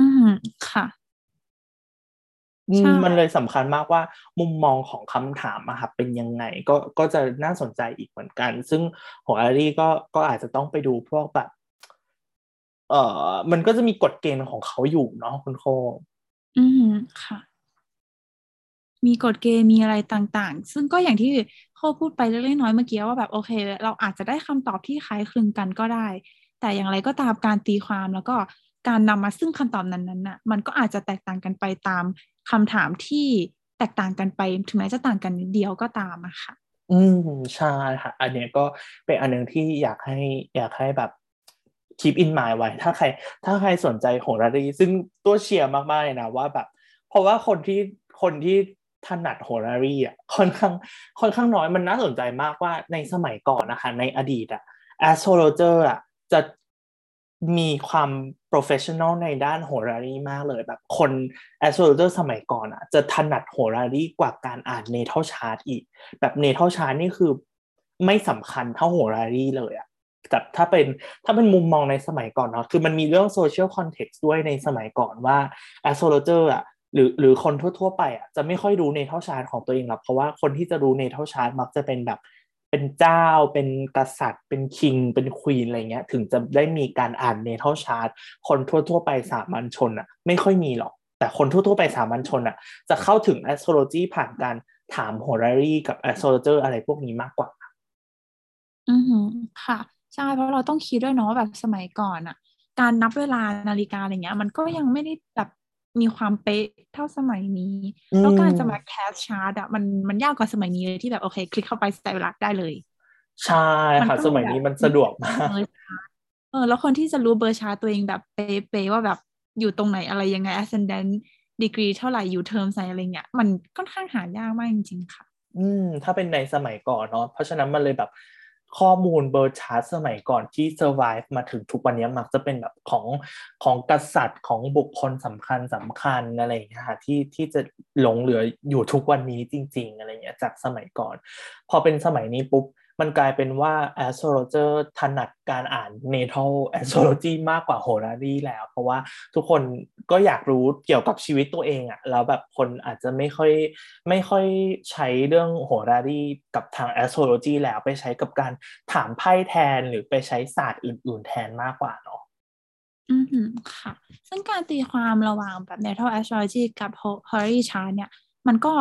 [SPEAKER 2] อืมค่ะ
[SPEAKER 1] ม
[SPEAKER 2] ใช่
[SPEAKER 1] มันเลยสำคัญมากว่ามุมมองของคำถามอะครับเป็นยังไงก็ก็จะน่าสนใจอีกเหมือนกัน ซึ่งของอารีก็ก็อาจจะต้องไปดูพวกแบบเอ่อมันก็จะมีกฎเกณฑ์ของเขาอยู่เนาะคุณโค
[SPEAKER 2] อืมค่ะ มีกฎเกณฑ์มีอะไรต่างๆ ซึ่งก็อย่างที่เขาพูดไปเล็กๆน้อยๆเมื่อกี้ว่าแบบโอเค เราอาจจะได้คำตอบที่คล้ายคลึงกันก็ได้ แต่อย่างไรก็ตามการตีความแล้วก็ การนำมาซึ่งคำตอบนั้นๆน่ะมันก็อาจจะแตกต่างกันไปตามคำถามที่แตกต่างกันไปถึงแม้จะต่างกันนิดเดียวก็ตามอะค่ะ
[SPEAKER 1] อืมใช่ค่ะ อันเนี้ยก็เป็นอันหนึ่งที่อยากให้อยากให้แบบ keep in mind ไว้ ถ้าใคร ถ้าใครสนใจโหรารีซึ่งตัวเชียร์มากๆเลยนะว่าแบบ เพราะว่าคนที่คนที่ถนัดโหรารีอะค่อนข้างค่อนข้างน้อยมันน่าสนใจมากว่าในสมัยก่อนนะคะในอดีตอะ astrologer อะจะมีความ professional ในด้านโหรารีมากเลยแบบคน astrologer สมัยก่อนอะจะถนัดโหรารีกว่าการอ่าน natal chart อีก แบบ natal chart นี่คือไม่สำคัญเท่าโหรารีเลยอะแต่ถ้าเป็นถ้าเป็นมุมมองในสมัยก่อนเนาะคือมันมีเรื่อง social context ด้วยในสมัยก่อนว่า astrologer อะหรือหรือคนทั่ว ๆ ไปอะจะไม่ค่อยรู้ natal chart ของตัวเองหรอกเพราะว่าคนที่จะรู้ natal chart มักจะเป็นแบบ เป็นเจ้าเป็นกษัตริย์ เป็นคิง เป็นควีนอะไรเงี้ย ถึงจะได้มีการอ่านเนเธอร์ชาร์ตคนทั่ว ๆ ไปสามัญชนอะไม่ค่อยมีหรอก แต่คนทั่ว ๆ ไปสามัญชนอะจะเข้าถึง astrology ผ่านการถามโหรารีกับ astrologer อะไรพวกนี้มากกว่า
[SPEAKER 2] อือหือค่ะ ใช่เพราะเราต้องคิดด้วยเนาะแบบสมัยก่อนอะการนับเวลานาฬิกาอะไรเงี้ย มันก็ยังไม่ได้แบบ มีความเป๊ะเท่าสมัยนี้ แล้วการจะมา cast chart อะมันมันยากกว่าสมัยนี้เลยที่แบบโอเค คลิกเข้าไปใส่เวลาได้เลย
[SPEAKER 1] ใช่ค่ะ สมัยนี้มันสะดวกมาก
[SPEAKER 2] เออแล้วคนที่จะรู้ birth chart ตัวเองแบบเป๊ะๆว่าแบบอยู่ตรงไหนอะไรยังไง ascendant degree เท่าไหร่อยู่เทอมใส่อะไรเงี้ยมันค่อนข้างหายากมากจริงๆค่ะ
[SPEAKER 1] อืม ถ้าเป็นในสมัยก่อนเนาะเพราะฉะนั้นมันเลยแบบ ข้อมูล birth chart สมัยก่อนที่ survive มาถึงทุกวันนี้มักจะเป็นแบบของของกษัตริย์ของบุคคลสำคัญสำคัญอะไรอย่างเงี้ยค่ะที่ที่จะหลงเหลืออยู่ทุกวันนี้จริง ๆ อะไรเงี้ยจากสมัยก่อน พอเป็นสมัยนี้ปุ๊บ มันกลายเป็นว่า astrologer ถนัดการอ่าน natal astrology มากกว่า horary แล้ว เพราะว่าทุกคนก็อยากรู้เกี่ยวกับชีวิตตัวเองอะแล้วแบบคนอาจจะไม่ค่อยไม่ค่อยใช้เรื่อง horary กับทาง astrology แล้วไปใช้กับการถามไพ่แทนหรือไปใช้ศาสตร์อื่น ๆ แทนมากกว่าเนาะ
[SPEAKER 2] อืมค่ะ ซึ่งการตีความระหว่างแบบ natal astrology กับ horary chart เนี่ย มันก็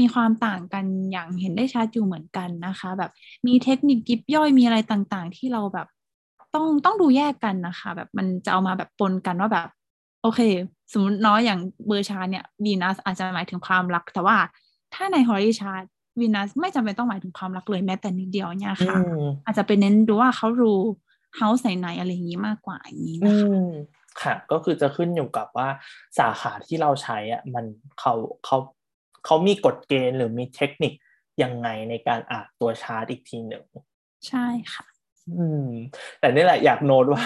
[SPEAKER 2] มีความต่างกันอย่างเห็นได้ชัดอยู่เหมือนกันนะคะ แบบมีเทคนิคยิบย่อยมีอะไรต่างๆ ที่เราแบบต้องต้องดูแยกกันนะคะ แบบมันจะเอามาแบบปนกันว่าแบบ โอเค สมมติน้อยอย่างเบอร์ชาเนี่ยวีนัสอาจจะหมายถึงความรัก แต่ว่าถ้าในฮอริชาร์วีนัสไม่จำเป็นต้องหมายถึงความรักเลยแม้แต่นิดเดียวเนี่ยค่ะ อาจจะเป็นเน้นดูว่าเขารู้เฮาส์ไหนๆอะไรอย่างนี้มากกว่าอย่างนี้นะคะ
[SPEAKER 1] ค่ะก็คือจะขึ้นอยู่กับว่าสาขาที่เราใช้อะมันเขาเขา เขามีกฎเกณฑ์หรือมีเทคนิคยังไงในการอ่านตัวชาร์ตอีกทีหนึ่ง
[SPEAKER 2] ใช่ค่ะ
[SPEAKER 1] อืม แต่นี่แหละอยากโน้ตว่า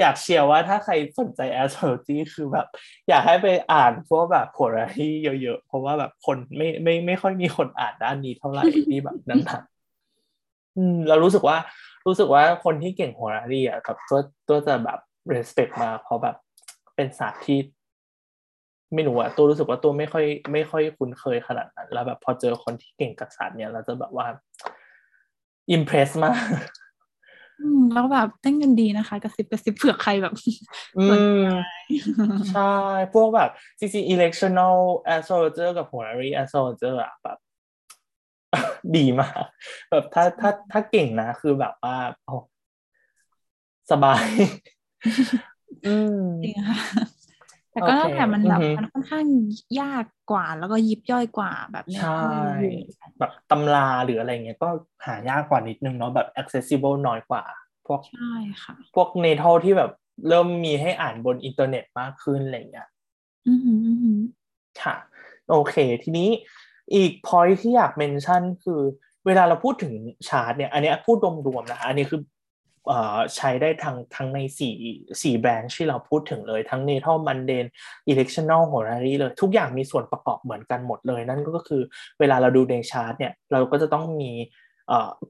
[SPEAKER 1] อยากเชียร์ว่าถ้าใครสนใจ astrology คือแบบ อยากให้ไปอ่านพวกแบบโหราที่เยอะๆ เพราะว่าแบบคนไม่ไม่ไม่ค่อยมีคนอ่านด้านนี้เท่าไหร่ที่แบบนั้นนะอืม เรารู้สึกว่ารู้สึกว่าคนที่เก่งโหราที่อะกับตัวตัวจะแบบ respect มาเพราะแบบเป็นศาสตร์ที่ ไม่รู้อะตัวรู้สึกว่าตัวไม่ค่อย ไม่ค่อยคุ้นเคยขนาดนั้น แล้วแบบพอเจอคนที่เก่งกับศาสตร์เนี่ยเราจะแบบว่าอิมเพรสมาก
[SPEAKER 2] อืมแล้วแบบเต้นกันดีนะคะ กระซิบกระซิบเผื่อใครแบบ
[SPEAKER 1] อืมใช่ พวกแบบจริงๆ electional astrologer กับ horary astrologer อะแบบ ดีมาก แบบถ้าถ้าถ้าเก่งนะ คือแบบว่าโอ้สบาย
[SPEAKER 2] อืมจริงค่ะ แต่ก็แต่มันแบบมันค่อนข้างยากกว่า แล้วก็ยิบย่อยกว่าแบบ
[SPEAKER 1] ใช่แบบตำราหรืออะไรเงี้ยก็หายากกว่านิดนึงเนาะแบบ accessible น้อยกว่า พวก
[SPEAKER 2] ใช่ค่ะ
[SPEAKER 1] พวก natal ที่แบบเริ่มมีให้อ่านบนอินเทอร์เน็ตมากขึ้นอะไรเงี้ย
[SPEAKER 2] อือหือ
[SPEAKER 1] ค่ะ โอเค ทีนี้อีก point ที่อยาก mention คือ เวลาเราพูดถึงชาร์ตเนี่ย อันนี้พูดรวมๆนะคะอันนี้คือ ใช้ได้ทั้งทั้งในสี่สี่ branch ที่เราพูดถึงเลย ทั้ง Natal Mundane Electional Horary เลย ทุกอย่างมีส่วนประกอบเหมือนกันหมดเลย นั่นก็คือเวลาเราดูในชาร์ตเนี่ยเราก็จะต้องมี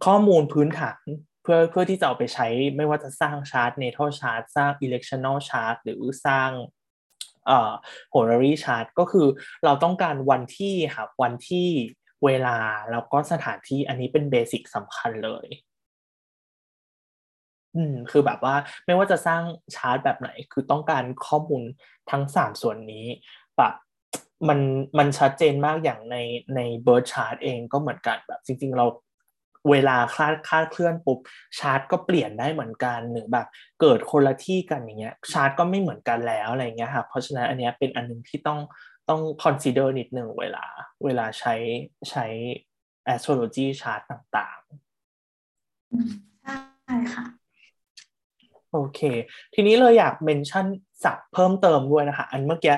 [SPEAKER 1] ข้อมูลพื้นฐานเพื่อเพื่อที่จะเอาไปใช้ไม่ว่าจะสร้างชาร์ต Natal Chart สร้าง Electional Chart หรือสร้างเอ่อ Horary Chart ก็คือเราต้องการวันที่ครับวันที่เวลาแล้วก็สถานที่อันนี้เป็นเบสิกสำคัญเลย อืมคือแบบว่าไม่ว่าจะสร้างชาร์ตแบบไหน คือต้องการข้อมูลทั้งสามส่วนนี้แบบมันมันชัดเจนมากอย่างในในเบิร์ดชาร์ตเองก็เหมือนกันแบบจริง ๆ เราเวลาคลาดคลาดเคลื่อนปุ๊บชาร์ตก็เปลี่ยนได้เหมือนกันหรือแบบเกิดคนละที่กันอย่างเงี้ยชาร์ตก็ไม่เหมือนกันแล้วอะไรเงี้ยครับเพราะฉะนั้นอันเนี้ยเป็นอันนึงที่ต้องต้อง consider นิดหนึ่งเวลาเวลาใช้ใช้ astrology chart ต่าง
[SPEAKER 2] ๆใช่ค่ะ
[SPEAKER 1] โอเค ทีนี้เลยอยากเมนชั่นสับเพิ่มเติมด้วยนะคะ อันเมื่อกี้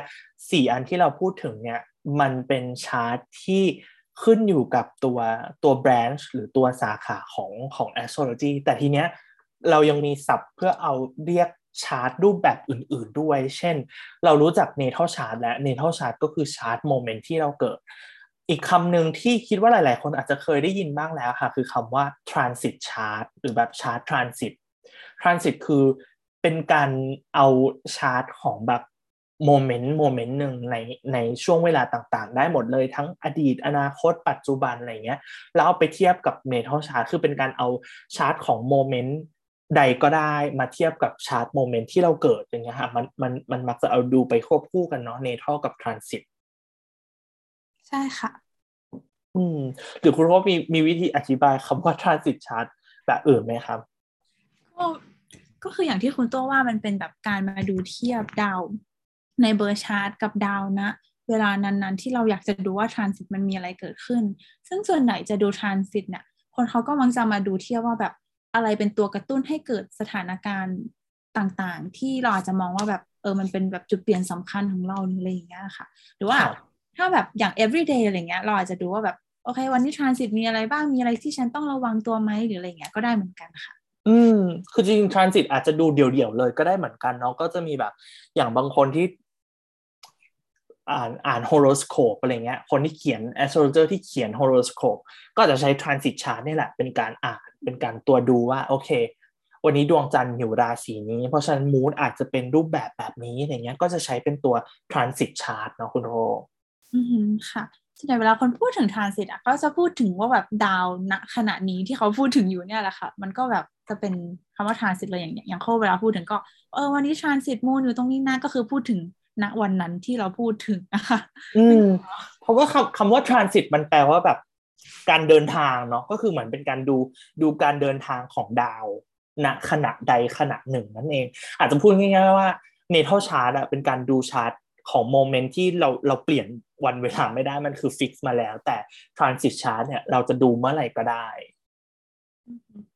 [SPEAKER 1] สี่อันที่เราพูดถึงเนี่ย มันเป็นชาร์ตที่ขึ้นอยู่กับตัวตัว branch หรือตัวสาขาของของ astrology แต่ทีเนี้ยเรายังมีศัพท์เพื่อเอาเรียกชาร์ตรูปแบบอื่น ๆด้วย เช่น เรารู้จัก natal chart และ natal chart ก็คือชาร์ตโมเมนต์ที่เราเกิด อีกคำหนึ่งที่คิดว่าหลาย ๆ คนอาจจะเคยได้ยินบ้างแล้วค่ะ คือคำว่า transit chart หรือแบบ chart transit transit คือเป็นการเอาชาร์ตของแบบโมเมนต์โมเมนต์หนึ่งในในช่วงเวลาต่างๆ ได้หมดเลยทั้งอดีตอนาคตปัจจุบันอะไรเงี้ยแล้วเอาไปเทียบกับ natal chart คือเป็นการเอาชาร์ตของโมเมนต์ใดก็ได้มาเทียบกับชาร์ตโมเมนต์ที่เราเกิดอย่างเงี้ยค่ะมันมันมันมักจะเอาดูไปควบคู่กันเนาะ natal กับ transit
[SPEAKER 2] ใช่ค่ะ
[SPEAKER 1] อืมหรือคุณโคมีมีวิธีอธิบายคำว่า transit chartแบบอื่นไหมครับ
[SPEAKER 2] ก็คืออย่างที่คุณตัวว่ามันเป็นแบบการมาดูเทียบดาว ในเบอร์ชาร์ตกับดาวนะ เวลานั้นๆ ที่เราอยากจะดูว่าทรานสิตมันมีอะไรเกิดขึ้น ซึ่งส่วนไหนจะดูทรานสิตเนี่ยคนเขาก็มักจะมาดูเทียบว่าแบบอะไรเป็นตัวกระตุ้นให้เกิดสถานการณ์ต่างๆ ที่เราอาจจะมองว่าแบบเออมันเป็นแบบจุดเปลี่ยนสำคัญของเราอะไรอย่างเงี้ยค่ะ หรือว่าถ้าแบบอย่าง everyday อะไรเงี้ยเราอาจจะดูว่าแบบโอเค วันนี้ transit มีอะไรบ้างมีอะไรที่ฉันต้องระวังตัวไหมหรืออะไรเงี้ยก็ได้เหมือนกันค่ะ
[SPEAKER 1] อืม คือจริง transit อาจจะดูเดี่ยวๆเลยก็ได้เหมือนกันเนาะก็จะมีแบบ อย่างบางคนที่ อ่านอ่าน horoscope อะไรเงี้ย คนที่เขียน astrologer ที่เขียน horoscope ก็จะใช้ transit chart นี่แหละ เป็นการอ่านเป็นการตัวดูว่า โอเค วันนี้ดวงจันทร์อยู่ราศีนี้ เพราะฉะนั้น mood อาจจะเป็นรูปแบบแบบนี้อย่างเงี้ย ก็จะใช้เป็นตัว transit chart เนาะคุณโร
[SPEAKER 2] อืมค่ะส่วนใหญ่เวลาคนพูดถึงทรานสิตอะก็จะพูดถึงว่าแบบดาวณขณะนี้ที่เขาพูดถึงอยู่เนี่ยแหละค่ะ มันก็แบบ จะเป็นคำว่าทรานสิตเลยอย่างอย่างโคเวลาพูดถึงก็เออวันนี้ทรานสิตมูนอยู่ตรงนี้นะก็คือพูดถึงณวันนั้นที่เราพูดถึงนะคะ
[SPEAKER 1] อืมเพราะว่าคำคำว่า transit มันแปลว่าแบบการเดินทางเนาะก็คือเหมือนเป็นการดูดูการเดินทางของดาวณขณะใดขณะหนึ่งนั่นเอง อาจจะพูดง่ายๆว่า natal chart อะเป็นการดูชาร์ตของโมเมนต์ที่เราเราเปลี่ยนวันเวลาไม่ได้มันคือ fix มาแล้ว แต่ transit chart เนี่ยเราจะดูเมื่อไหร่ก็ได้อืม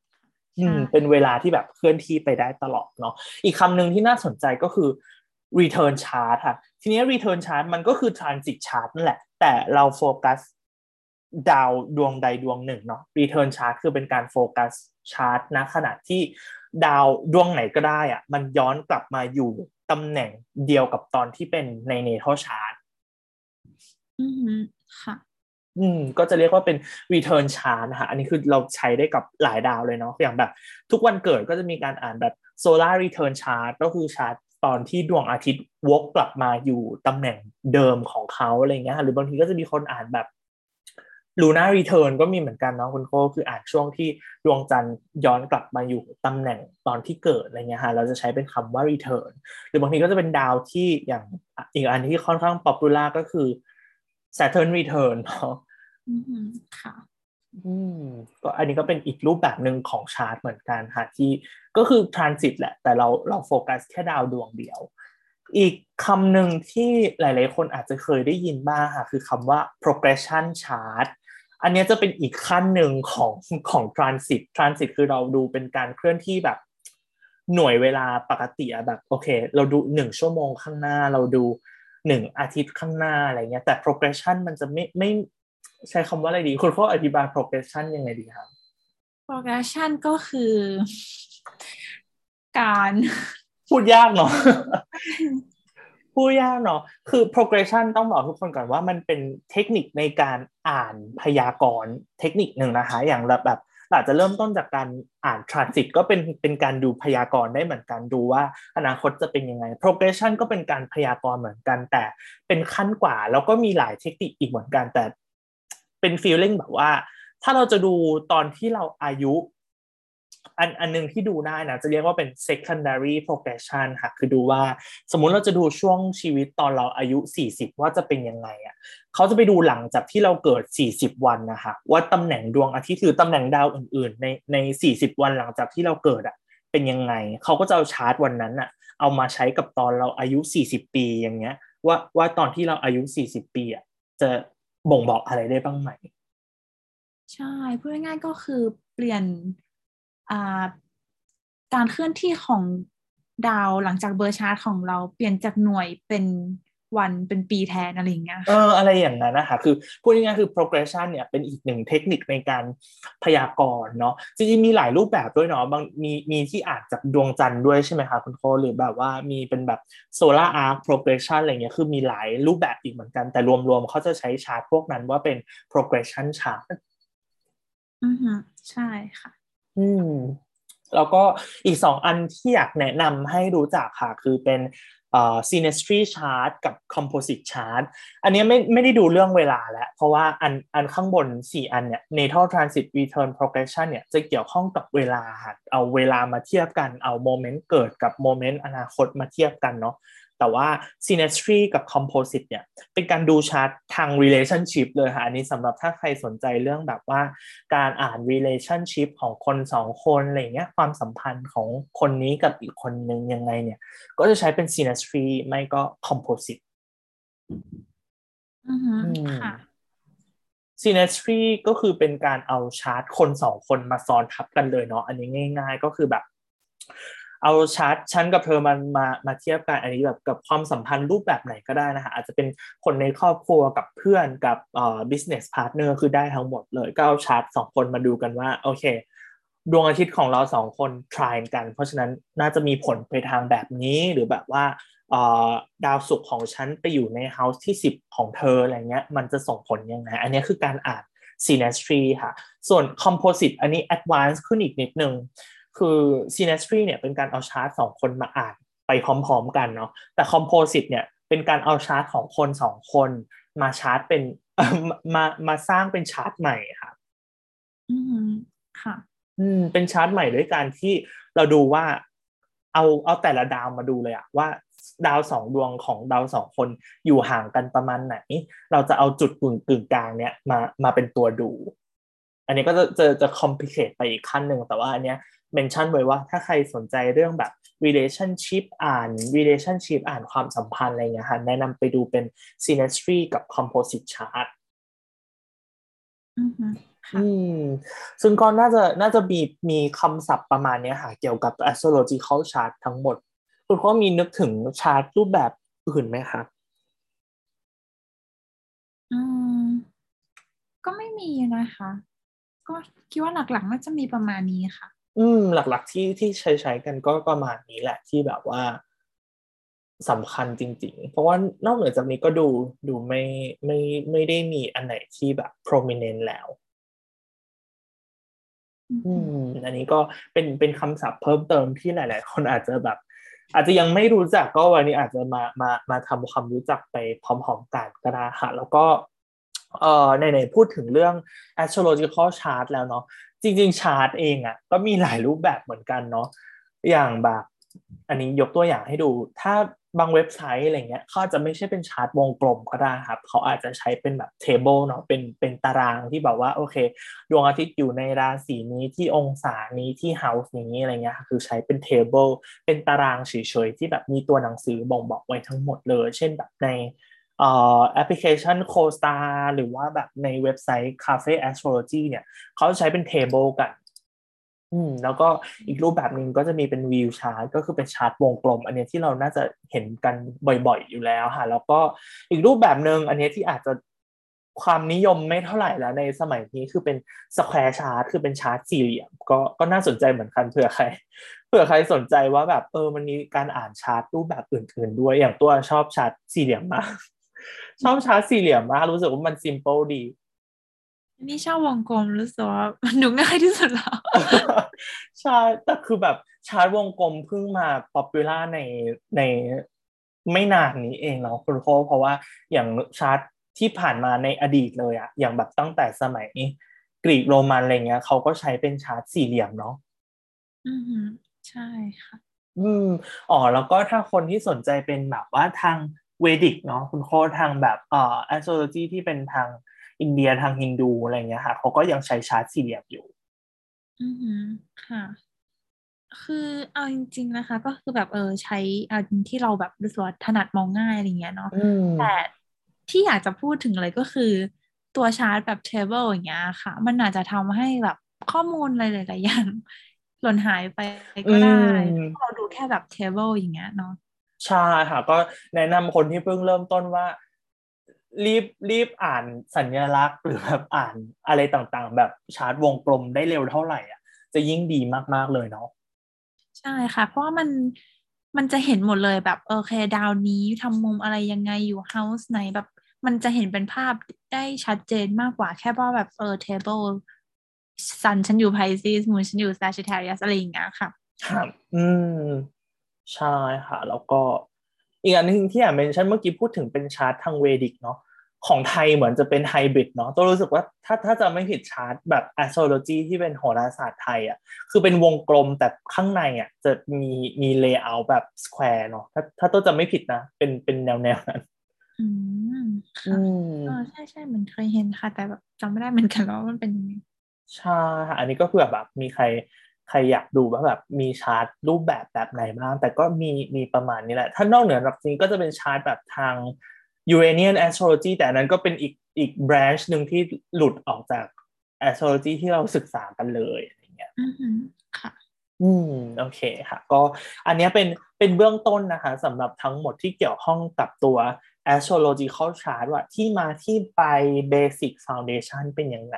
[SPEAKER 1] เป็นเวลาที่แบบเคลื่อนที่ไปได้ตลอดเนาะอีกคำหนึ่งที่น่าสนใจก็คือ return chart ค่ะ ทีนี้ return chart มันก็คือ transit chart นั่นแหละ แต่เราโฟกัสดาวดวงใดดวงหนึ่งเนาะ return chart คือเป็นการโฟกัสชาร์ตนะขณะที่ดาวดวงไหนก็ได้อะมันย้อนกลับมาอยู่ตำแหน่งเดียวกับตอนที่เป็นใน natal chartอื
[SPEAKER 2] มค่ะ
[SPEAKER 1] อืมก็จะเรียกว่าเป็น return chart นะคะอันนี้คือเราใช้ได้กับหลายดาวเลยเนาะอย่างแบบ ทุกวันเกิดก็จะมีการอ่านแบบ solar return chart ก็คือชาร์ตตอนที่ดวงอาทิตย์วกกลับมาอยู่ตำแหน่งเดิมของเขาอะไรเงี้ยหรือบางทีก็จะมีคนอ่านแบบlunar return ก็มีเหมือนกันเนาะคุณโคคืออ่านช่วงที่ดวงจันทร์ย้อนกลับมาอยู่ตำแหน่งตอนที่เกิดอะไรเงี้ยฮะเราจะใช้เป็นคำว่า return หรือบางทีก็จะเป็นดาวที่อย่างอีกอันที่ค่อนข้าง popular ก็คือ Saturn return เนาะ
[SPEAKER 2] ค่ะ
[SPEAKER 1] อืมก็อันนี้ก็เป็นอีกรูปแบบหนึ่งของชาร์ตเหมือนกันค่ะที่ก็คือ transit แหละ แต่เราเราโฟกัสแค่ดาวดวงเดียว อีกคำหนึ่งที่หลาย ๆ คนอาจจะเคยได้ยินบ้างค่ะ คือคำว่า progression chart อันนี้จะเป็นอีกขั้นหนึ่งของของ transit transit คือเราดูเป็นการเคลื่อนที่แบบหน่วยเวลาปกติอะแบบโอเค เราดูหนึ่งชั่วโมงข้างหน้า เราดูหนึ่งอาทิตย์ข้างหน้าอะไรเงี้ยแต่ progression มันจะไม่ไม่ ใช้คำว่าอะไรดี คุณพ่ออธิบาย progression ยังไงดีครับ
[SPEAKER 2] progression ก็คือ การ
[SPEAKER 1] พูดยากเนาะพูดยากเนาะคือ progression ต้องบอกทุกคนก่อนว่ามันเป็นเทคนิคในการอ่านพยากรณ์เทคนิคหนึ่งนะคะ อย่างแบบอาจจะเริ่มต้นจากการอ่าน transit ก็เป็นเป็นการดูพยากรณ์ได้เหมือนกันดูว่าอนาคตจะเป็นยังไง progression ก็เป็นการพยากรณ์เหมือนกัน แต่เป็นขั้นกว่าแล้วก็มีหลายเทคนิคอีกเหมือนกัน แต่ เป็น feeling แบบว่า ถ้าเราจะดูตอนที่เราอายุ อันอันนึงที่ดูได้นะจะเรียกว่าเป็น secondary progression ค่ะคือดูว่า สมมุติเราจะดูช่วงชีวิตตอนเราอายุ 40 ว่าจะเป็นยังไงอะเขาจะไปดูหลังจากที่เราเกิด 40 วันนะคะว่าตำแหน่งดวงอาทิตย์หรือตำแหน่งดาวอื่น ๆ ในใน 40 วันหลังจากที่เราเกิดอะเป็นยังไงเขาก็จะเอาชาร์ตวันนั้นอะเอามาใช้กับตอนเราอายุ 40 ปีอย่างเงี้ยว่าว่าตอนที่เราอายุ 40 ปีอะจะ บ่งบอกอะไรได้บ้างไหม
[SPEAKER 2] ใช่พูดง่ายๆก็คือเปลี่ยนการเคลื่อนที่ของดาวหลังจากเบอร์ชาร์ตของเราเปลี่ยนจากหน่วยเป็น วันเป็นปีแทนอะไรอย่างเงี้ย
[SPEAKER 1] เอออะไรอย่างนั้นนะคะคือพูดง่ายๆคือ progression เนี่ยเป็นอีกหนึ่งเทคนิคในการพยากรณ์เนาะจริงๆมีหลายรูปแบบด้วยเนาะบางมีมีที่อาจจากดวงจันทร์ด้วยใช่ไหมคะคุณโคหรือแบบว่ามีเป็นแบบ solar arc progression อะไรเงี้ยคือมีหลายรูปแบบอีกเหมือนกันแต่รวมๆเขาจะใช้ชาร์ตพวกนั้นว่าเป็น progression chart
[SPEAKER 2] อือใช่ค่ะ
[SPEAKER 1] อืมแล้วก็อีกสองอันที่อยากแนะนำให้รู้จักค่ะ คือเป็น เอ่อ synastry chart กับ composite chart อันนี้ไม่ไม่ได้ดูเรื่องเวลาแล้ว เพราะว่าอันอันข้างบนสี่อันเนี่ย natal transit return progression เนี่ยจะเกี่ยวข้องกับเวลา เอาเวลามาเทียบกัน เอาโมเมนต์เกิดกับโมเมนต์อนาคตมาเทียบกันเนาะ แต่ว่า synastry กับ composite เนี่ยเป็นการดูชาร์ตทาง relationship เลยค่ะอันนี้สำหรับถ้าใครสนใจเรื่องแบบว่า การอ่าน relationship ของคนสองคนอะไรเงี้ยความสัมพันธ์ของคนนี้กับอีกคนนึงยังไงเนี่ยก็จะใช้เป็น synastry ไม่ก็ composite
[SPEAKER 2] อือฮึค่ะ
[SPEAKER 1] synastry ก็คือเป็นการเอาชาร์ตคนสองคนมาซ้อนทับกันเลยเนาะอันนี้ง่าย ๆ ก็คือแบบ เอาชาร์ตฉันกับเธอมันมามาเทียบกันอันนี้แบบกับความสัมพันธ์รูปแบบไหนก็ได้นะคะอาจจะเป็นคนในครอบครัวกับเพื่อนกับเอ่อ business partner คือได้ทั้งหมดเลยก็เอาชาร์ตสองคนมาดูกันว่าโอเคดวงอาทิตย์ของเราสองคนทรายกัน เพราะฉะนั้นน่าจะมีผลไปทางแบบนี้หรือแบบว่าดาวศุกร์ของฉันไปอยู่ในเฮาส์ที่ 10 ของเธออะไรเงี้ยมันจะส่งผลยังไง อันนี้คือการอ่าน synastry ค่ะ ส่วน composite อันนี้ advanced ขึ้นอีกนิดนึง คือ synastry เนี่ยเป็นการเอาชาร์ตสองคนมาอ่านไปพร้อมๆกันเนาะแต่ composite เนี่ยเป็นการเอาชาร์ตของคนสองคนมาชาร์ตเป็นมามาสร้างเป็นชาร์ตใหม่ค่ะ
[SPEAKER 2] อืมค่ะ
[SPEAKER 1] อืมเป็นชาร์ตใหม่ด้วยการที่เราดูว่าเอาเอาแต่ละดาวมาดูเลยอะว่าดาวสองดวงของดาวสองคนอยู่ห่างกันประมาณไหน เราจะเอาจุดกึ่งกึ่งกลางเนี้ยมามาเป็นตัวดู อันนี้ก็จะจะจะ complicate ไปอีกขั้นหนึ่งแต่ว่าอันเนี้ย mention ไว้ว่าถ้าใครสนใจเรื่องแบบ relationship อ่าน relationship อ่านความสัมพันธ์อะไรเงี้ยค่ะแนะนำไปดูเป็น synastry กับ composite chart อืมซึ่งก็น่าจะน่าจะมีมีคำศัพท์ประมาณนี้ค่ะ เกี่ยวกับ astrological chart ทั้งหมด คุณพ่อมีนึกถึงชาร์ตรูปแบบอื่นไหมคะ
[SPEAKER 2] อืมก็ไม่มีนะคะ ก็คิดว่าหลักๆน่าจะมีประมาณนี้ค่ะ
[SPEAKER 1] อืม หลักๆที่ที่ใช้ใช้กันก็ประมาณนี้แหละที่แบบว่าสำคัญจริง ๆ เพราะว่านอกเหนือจากนี้ก็ดูดูไม่ไม่ไม่ได้มีอันไหนที่แบบ prominent แล้ว อืม อันนี้ก็เป็นเป็นคำศัพท์เพิ่มเติมที่หลาย ๆ คนอาจจะแบบ อาจจะยังไม่รู้จักก็วันนี้อาจจะมามามาทำความรู้จักไปพร้อม ๆ กันก็ได้ค่ะแล้วก็เอ่อในๆพูดถึงเรื่อง astrological chart แล้วเนาะ จริงๆชาร์ตเองอะ่ะก็มีหลายรูปแบบเหมือนกันเนาะอย่างแบบอันนี้ยกตัวอย่างให้ดู ถ้าบางเว็บไซต์อะไรเงี้ยเขาจะไม่ใช่เป็นชาร์ตวงกลมก็ได้ครับ เขาอาจจะใช้เป็นแบบ table เนาะเป็นเป็นตารางที่แบบว่าโอเค ดวงอาทิตย์อยู่ในราศีนี้ที่องศานี้ที่ house นี้อะไรเงี้ยคือใช้เป็น table เป็นตารางเฉยๆที่แบบมีตัวหนังสือบ่งบอกไว้ทั้งหมดเลย เช่นแบบใน แอปพลิเคชัน Co-Star หรือว่าแบบในเว็บไซต์ Cafe Astrology เนี่ยเขาใช้เป็น table กันอืมแล้วก็อีกรูปแบบหนึ่งก็จะมีเป็น wheel chart ก็คือเป็นชาร์ตวงกลม อันนี้ที่เราน่าจะเห็นกันบ่อยๆอยู่แล้วค่ะ แล้วก็อีกรูปแบบหนึ่งอันนี้ที่อาจจะความนิยมไม่เท่าไหร่แล้วในสมัยนี้คือเป็น square chart คือเป็นชาร์ตสี่เหลี่ยม ก็ก็น่าสนใจเหมือนกันเผื่อใครเผื่อใครสนใจว่าแบบเออมันมีการอ่านชาร์ตรูปแบบอื่นๆ ด้วยอย่างตัวชอบชาร์ตสี่เหลี่ยมมาก ชอบชาร์ตสี่เหลี่ยมมากรู้สึกว่ามัน simple ดี
[SPEAKER 2] นี่ชอบวงกลมรู้สึกว่ามันดูง่ายที่สุดแล้ว
[SPEAKER 1] ใช่แต่คือแบบชาร์ตวงกลมเพิ่งมา popular ในในไม่นานนี้เองเนาะคุณโคเพราะว่าอย่างชาร์ตที่ผ่านมาในอดีตเลยอะอย่างแบบตั้งแต่สมัยกรีกโรมันอะไรเงี้ยเขาก็ใช้เป็นชาร์ตสี่เหลี่ยมเนาะ
[SPEAKER 2] อืมใช่ค่ะ
[SPEAKER 1] อืมอ๋อแล้วก็ถ้าคนที่สนใจเป็นแบบว่าทาง Vedic เนาะคุณโคทางแบบเอ่อ astrology ที่เป็นทางอินเดียทางฮินดูอะไรเงี้ยค่ะเขาก็ยังใช้ชาร์ตสี่เหลี่ยมอยู่
[SPEAKER 2] อือค่ะ คือเอาจริง ๆนะคะ ก็คือแบบเออใช้เอาที่เราแบบรู้สึกว่าถนัดมองง่ายอะไรเงี้ยเนาะแต่ที่อยากจะพูดถึงเลยก็คือตัวชาร์ตแบบ table อย่างเงี้ยค่ะ มันอาจจะทำให้แบบข้อมูลอะไรหลายๆอย่างหล่นหายไปก็ได้ เราดูแค่แบบ table อย่างเงี้ยเนาะ
[SPEAKER 1] ใช่ค่ะ ก็แนะนำคนที่เพิ่งเริ่มต้นว่า รีบรีบอ่านสัญลักษณ์หรือแบบอ่านอะไรต่างๆ แบบชาร์ตวงกลมได้เร็วเท่าไหร่อะ จะยิ่งดีมากๆเลยเนาะ
[SPEAKER 2] ใช่ค่ะ เพราะว่ามันมันจะเห็นหมดเลยแบบโอเคดาวนี้ทำมุมอะไรยังไงอยู่ house ไหนแบบ มันจะเห็นเป็นภาพได้ชัดเจนมากกว่าแค่ว่าแบบเออ table Sun ฉันอยู่ Pisces Moon ฉันอยู่ Sagittarius อะไรอย่างเงี้ยค่ะ
[SPEAKER 1] ครับอืม ใช่ค่ะ แล้วก็อีกอันนึงที่อยาก mention เมื่อกี้พูดถึงเป็นชาร์ตทาง Vedic เนาะของไทยเหมือนจะเป็นไฮบริดเนาะตัวรู้สึกว่าถ้าถ้าจำไม่ผิดชาร์ตแบบ astrology ที่เป็นโหราศาสตร์ไทยอะคือเป็นวงกลมแต่ข้างในอะจะมีมี layer แบบ square เนาะถ้าถ้าตัวจำไม่ผิดนะ เป็นเป็นแนวแนวนั้น
[SPEAKER 2] อืมค่ะเออใช่ใช่เหมือนเคยเห็นค่ะ แต่แบบจำไม่ได้เหมือนกันว่ามันเป็นยังไง
[SPEAKER 1] ใช่ค่ะอันนี้ก็เผื่อแบบมีใคร ใครอยากดูว่าแบบมีชาร์ตรูปแบบแบบไหนบ้าง แต่ก็มีมีประมาณนี้แหละ ถ้านอกเหนือจากนี้ก็จะเป็นชาร์ตแบบทาง Uranian astrology แต่นั้นก็เป็นอีกอีก branch หนึ่งที่หลุดออกจาก astrology ที่เราศึกษากันเลยอะไรเงี้ย
[SPEAKER 2] อืมค่ะ
[SPEAKER 1] อืม โอเคค่ะ ก็อันนี้เป็นเป็นเบื้องต้นนะคะสำหรับทั้งหมดที่เกี่ยวข้องกับตัว astrological chart ว่าที่มาที่ไป basic foundation เป็นยังไง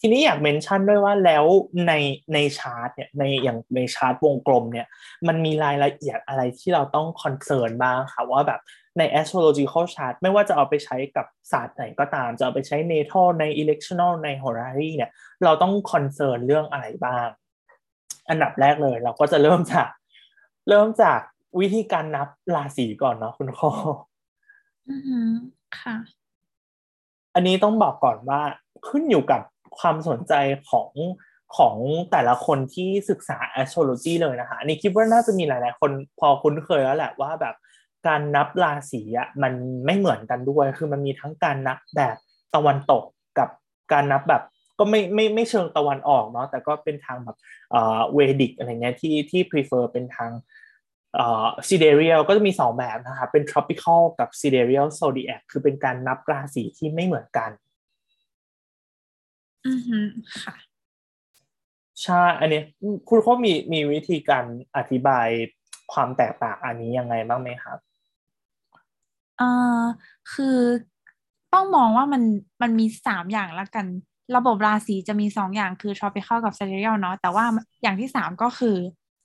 [SPEAKER 1] ทีนี้อยาก mention ด้วยว่าแล้วในในชาร์ตเนี่ยในอย่างในชาร์ตวงกลมเนี่ยมันมีรายละเอียดอะไรที่เราต้อง concern บ้างค่ะว่าแบบใน astrological chart ไม่ว่าจะเอาไปใช้กับศาสตร์ไหนก็ตาม จะเอาไปใช้ natal ใน electional ใน horary เนี่ยเราต้อง concern เรื่องอะไรบ้าง อันดับแรกเลยเราก็จะเริ่มจากเริ่มจากวิธีการนับราศีก่อนเนาะคุณโฟร์
[SPEAKER 2] อืมค่ะ
[SPEAKER 1] อันนี้ต้องบอกก่อนว่าขึ้นอยู่กับความสนใจของของแต่ละคนที่ศึกษา astrology เลยนะคะอันนี้คิดว่าน่าจะมีหลาย ๆ คนพอคุ้นเคยแล้วแหละว่าแบบการนับราศีอะมันไม่เหมือนกันด้วย คือมันมีทั้งการนับแบบตะวันตกกับการนับแบบก็ไม่ไม่ไม่เชิงตะวันออกเนาะแต่ก็เป็นทางแบบเอ่อเวดิกอะไรเงี้ยที่ที่ prefer เป็นทาง เอ่อ sidereal ก็จะมีสองแบบนะคะเป็น tropical กับ sidereal zodiac คือเป็นการนับราศีที่ไม่เหมือนกัน
[SPEAKER 2] อือฮึค่ะ
[SPEAKER 1] ใช่ อันนี้คุณเขามีมีวิธีการอธิบายความแตกต่างอันนี้ยังไงบ้างไหมครับ
[SPEAKER 2] เอ่อคือต้องมองว่ามันมันมีสามอย่างละกัน ระบบราศีจะมีสองอย่างคือ tropical กับ sidereal เนาะแต่ว่าอย่างที่สามก็คือ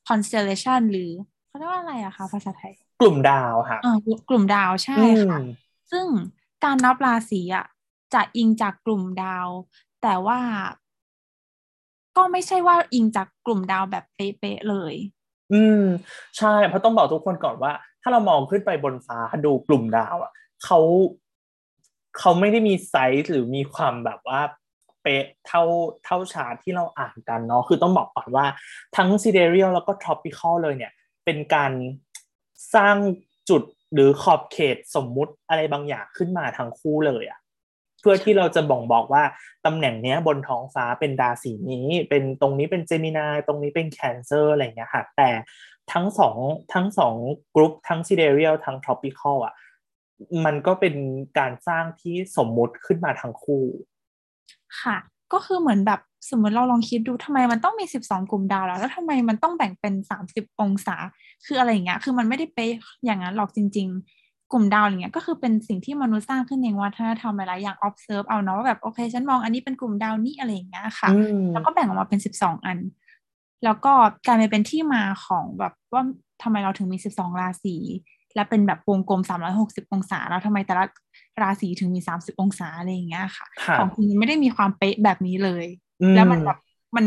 [SPEAKER 2] constellation หรือ เขาเรียกว่าอะไรอะคะภาษาไทย
[SPEAKER 1] กลุ่มดาวค่ะ
[SPEAKER 2] เออกลุ่มดาวใช่ค่ะ ซึ่งการนับราศีอะจะอิงจากกลุ่มดาว แต่ว่า ก็ไม่ใช่ว่าอิงจากกลุ่มดาวแบบเป๊ะๆเลย
[SPEAKER 1] อืม ใช่เพราะต้องบอกทุกคนก่อนว่า ถ้าเรามองขึ้นไปบนฟ้าดูกลุ่มดาวอะเขาเขาไม่ได้มีไซส์หรือมีความแบบว่าเป๊ะเท่าเท่าชาร์ตที่เราอ่านกันเนาะคือต้องบอกก่อนว่าทั้ง sidereal แล้วก็ tropical เลยเนี่ย เป็นการสร้างจุดหรือขอบเขตสมมุติอะไรบางอย่างขึ้นมาทั้งคู่เลยอะเพื่อที่เราจะบ่งบอกว่าตำแหน่งเนี้ยบนท้องฟ้าเป็นราศีนี้ เป็นตรงนี้เป็น Gemini ตรงนี้เป็น Cancer อะไรเงี้ยค่ะแต่ทั้งสองทั้งสองกรุ๊ปทั้ง sidereal ทั้ง tropical อะมันก็เป็นการสร้างที่สมมุติขึ้นมาทั้งคู่
[SPEAKER 2] ค่ะ ก็คือเหมือนแบบ สมมติเราลองคิดดูทำไมมันต้องมีสิบสองกลุ่มดาวแล้ว แล้วทำไมมันต้องแบ่งเป็นสามสิบองศา คืออะไรอย่างเงี้ย คือมันไม่ได้เป๊ะอย่างนั้นหรอกจริง ๆ กลุ่มดาวอย่างเงี้ย ก็คือเป็นสิ่งที่มนุษย์สร้างขึ้นเองว่าถ้าทำอะไรอย่าง observe เอาเนาะว่าแบบโอเค ฉันมองอันนี้เป็นกลุ่มดาวนี้อะไรอย่างเงี้ยค่ะ แล้วก็แบ่งออกมาเป็นสิบสองอัน แล้วก็กลายเป็นที่มาของแบบว่าทำไมเราถึงมีสิบสองราศี และเป็นแบบวงกลม 360 องศา แล้วทำไมแต่ละราศีถึงมี 30 องศาอะไรอย่างเงี้ยค่ะ ของคุณไม่ได้มีความเป๊ะแบบนี้เลย แล้วมันแบบมัน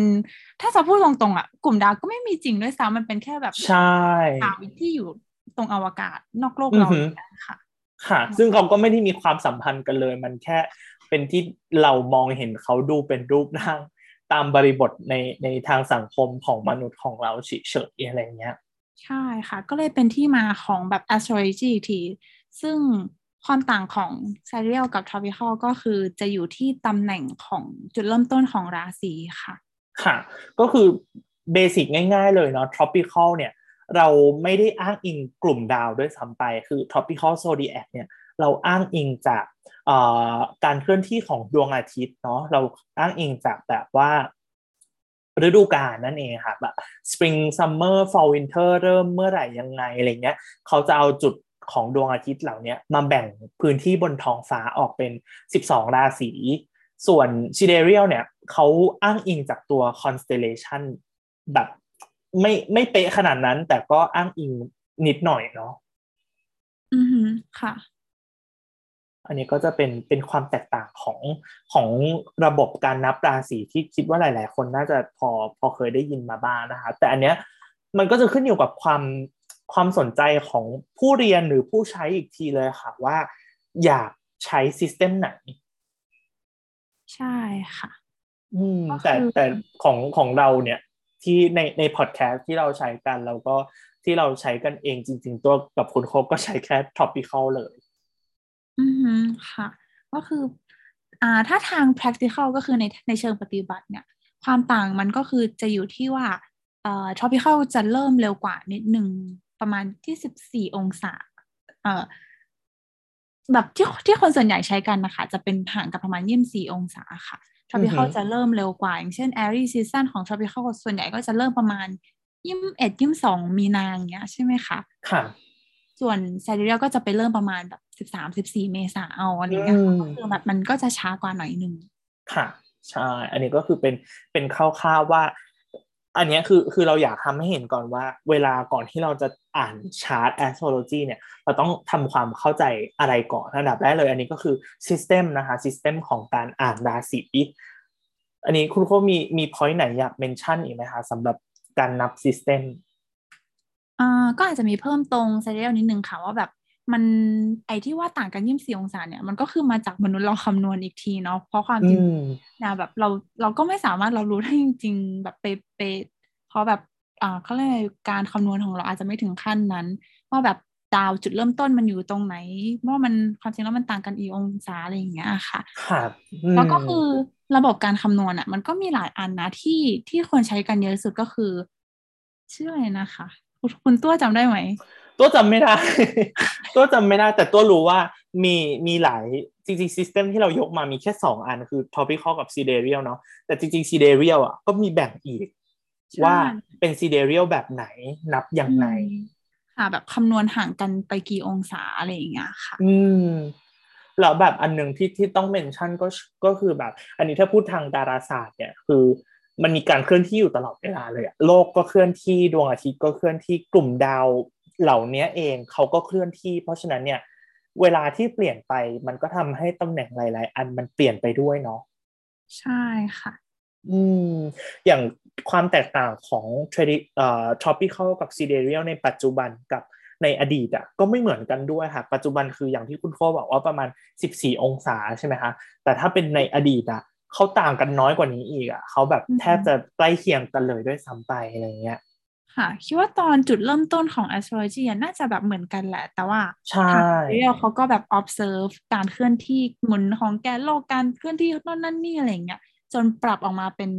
[SPEAKER 2] ถ้าจะพูดตรงๆอะกลุ่มดาวก็ไม่มีจริงด้วยซ้ำมันเป็นแค่แบบ
[SPEAKER 1] ใช่
[SPEAKER 2] ดาวที่อยู่ตรงอวกาศนอกโลกเรา
[SPEAKER 1] ค่ะ ค่ะ ซึ่งเขาก็ไม่ได้มีความสัมพันธ์กันเลย มันแค่เป็นที่เรามองเห็นเขาดูเป็นรูปร่างตามบริบทในในทางสังคมของมนุษย์ของเราเฉยๆอะไรเงี้ย
[SPEAKER 2] ใช่ค่ะ ก็เลยเป็นที่มาของแบบ astrology ที ซึ่ง ความต่างของ serial กับ tropical ก็คือจะอยู่ที่ตำแหน่งของจุดเริ่มต้นของราศีค่ะ
[SPEAKER 1] ค่ะ ก็คือเบสิกง่าย ๆ เลยเนาะ tropical เนี่ย เราไม่ได้อ้างอิงกลุ่มดาวด้วยซ้ำไป คือ tropical zodiac เนี่ย เราอ้างอิงจากการเคลื่อนที่ของดวงอาทิตย์เนาะ เราอ้างอิงจากแบบว่าฤดูกาลนั่นเองค่ะแบบ spring summer fall winter เริ่มเมื่อไหร่ยังไงอะไรเงี้ย เขาจะเอาจุด ของดวงอาทิตย์เหล่านี้มาแบ่งพื้นที่บนท้องฟ้าออกเป็น 12 ราศีส่วน s i d e r i a l เนี่ยเขาอ้างอิงจากตัว constellation แบบไม่ไม่เป๊ะขนาดนั้น แต่ก็อ้างอิงนิดหน่อยเนาะ
[SPEAKER 2] อือค่ะ
[SPEAKER 1] อันนี้ก็จะเป็นเป็นความแตกต่างของของระบบการนับราศีที่คิดว่าหลาย ๆ คนน่าจะพอพอเคยได้ยินมาบ้างนะคะ แต่อันเนี้ยมันก็จะขึ้นอยู่กับความ ความสนใจของผู้เรียนหรือผู้ใช้อีกทีเลยค่ะว่าอยากใช้ซิสเต็มไหน
[SPEAKER 2] ใช่ค่ะ
[SPEAKER 1] อืม แต่แต่ของของเราเนี่ย ที่ในในพอดแคสต์ที่เราใช้กันแล้วก็ที่เราใช้กันเองจริง ๆ ตัวกับคุณโคก็ใช้แค่ topical เลย
[SPEAKER 2] อืมค่ะ ก็คือ อ่า ถ้าทาง practical ก็คือในในเชิงปฏิบัติเนี่ย ความต่างมันก็คือจะอยู่ที่ว่าเอ่อ tropical จะเริ่มเร็วกว่านิดหนึ่งประมาณที่สิบสี่องศา เอ่อแบบที่ที่คนส่วนใหญ่ใช้กันนะคะ จะเป็นห่างกับประมาณยี่สิบสี่องศาค่ะ tropical จะเริ่มเร็วกว่า อย่างเช่น airy season ของ tropical ส่วนใหญ่ก็จะเริ่มประมาณยี่สิบเอ็ดยี่สิบสองมีนาอย่างเงี้ยใช่ไหมคะ
[SPEAKER 1] ค่ะ
[SPEAKER 2] ส่วน s ซ d เรียก็จะไปเริ่มประมาณแบบสิบสามสิบสี่เมษาเอาอะไรเงี้ยก็คือแบบมันก็จะช้ากว่าหน่อยนึง
[SPEAKER 1] ค่ะใช่ อันนี้ก็คือเป็นเป็นคร่าวๆว่า อันนี้คือคือเราอยากทำให้เห็นก่อนว่า เวลาก่อนที่เราจะอ่านชาร์ต astrology เนี่ย เราต้องทำความเข้าใจอะไรก่อนระดับแรกเลย อันนี้ก็คือ system นะคะ system ของการอ่านราศีอันนี้คุณโคมีมี point ไหนอยากเมนชั่นอีกไหมคะสำหรับการนับ system
[SPEAKER 2] อ่าก็อาจจะมีเพิ่มตรงไซเดลนิดนึงค่ะว่าแบบ มันไอที่ว่าต่างกันยี่สิบสี่องศาเนี่ยมันก็คือมาจากมนุษย์เราคำนวณอีกทีเนาะเพราะความจริงนะแบบเราเราก็ไม่สามารถเรารู้ได้จริง ๆ แบบเป๊ะๆเพราะแบบอ่าเขาเรียกการคำนวณของเราอาจจะไม่ถึงขั้นนั้นว่าแบบดาวจุดเริ่มต้นมันอยู่ตรงไหนว่ามันความจริงแล้วมันต่างกันอีองศาอะไรอย่างเงี้ยค่ะ
[SPEAKER 1] ครับ
[SPEAKER 2] แล้วก็คือระบบการคำนวณอะ มันก็มีหลายอันนะที่ที่คนใช้กันเยอะสุดก็คือ ชื่ออะไรนะคะ คุณตัวจำได้ไหม
[SPEAKER 1] ตัวจำไม่ได้ ตัวจำไม่ได้ แต่ตัวรู้ว่ามีมีหลายจริงๆซิสเต็มที่เรายกมามีแค่สองอันคือ topical กับ sidereal เนาะแต่จริงๆ sidereal อะก็มีแบ่งอีก ว่าเป็น sidereal แบบไหนนับอย่างไร
[SPEAKER 2] ค่ะแบบคำนวณห่างกันไปกี่องศาอะไรอย่างเงี้ยค่ะ
[SPEAKER 1] อืมแล้วแบบอันหนึ่งที่ที่ต้องเมนชั่นก็ก็คือแบบ อันนี้ถ้าพูดทางดาราศาสตร์เนี่ยคือมันมีการเคลื่อนที่อยู่ตลอดเวลาเลยอะโลกก็เคลื่อนที่ดวงอาทิตย์ก็เคลื่อนที่กลุ่มดาว เหล่านี้เองเขาก็เคลื่อนที่ เพราะฉะนั้นเนี่ย เวลาที่เปลี่ยนไปมันก็ทำให้ตำแหน่งหลาย ๆ อันมันเปลี่ยนไปด้วยเนาะ
[SPEAKER 2] ใช่ค่ะ
[SPEAKER 1] อืม อย่างความแตกต่างของเทรดิเอ่อ tropical กับ sidereal ในปัจจุบันกับในอดีตอะก็ไม่เหมือนกันด้วยค่ะ ปัจจุบันคืออย่างที่คุณโคบอกว่าประมาณ 14 องศาใช่ไหมคะแต่ถ้าเป็นในอดีตอะเขาต่างกันน้อยกว่านี้อีกอะเขาแบบแทบจะใกล้เคียงกันเลยด้วยซ้ำไปอะไรเงี้ย
[SPEAKER 2] ค่ะ คิดว่าตอนจุดเริ่มต้นของ astrology น่าจะแบบเหมือนกันแหละ แต่ว่า
[SPEAKER 1] ใช่
[SPEAKER 2] เขาก็แบบ observe การเคลื่อนที่หมุนของแกนโลกการเคลื่อนที่นั่นนั่นนี่อะไรเงี้ยจนปรับออกมาเป็น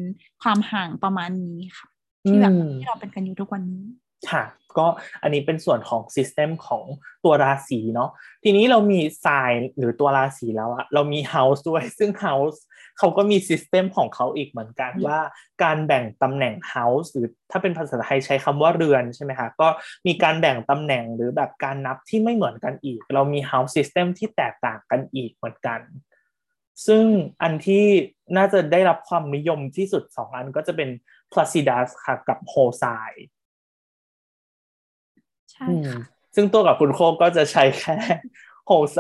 [SPEAKER 2] ความห่างประมาณนี้ค่ะ ที่แบบที่เราเป็นกันอยู่ทุกวันนี้
[SPEAKER 1] ค่ะ ก็อันนี้เป็นส่วนของ system ของตัวราศีเนาะทีนี้เรามี sign หรือตัวราศีแล้วอะเรามี house ด้วยซึ่ง house เขาก็มี system ของเขาอีกเหมือนกันว่า การแบ่งตำแหน่ง house หรือถ้าเป็นภาษาไทยใช้คำว่าเรือนใช่ไหมคะก็มีการแบ่งตำแหน่งหรือแบบการนับที่ไม่เหมือนกันอีก เรามี house system ที่แตกต่างกันอีกเหมือนกัน ซึ่งอันที่น่าจะได้รับความนิยมที่สุดสองอันก็จะเป็น Placidus ค่ะกับ h o s a i
[SPEAKER 2] ใช่ค่ะ
[SPEAKER 1] ซึ่งตัวกับคุณโคก็จะใช้แค่โฮไซ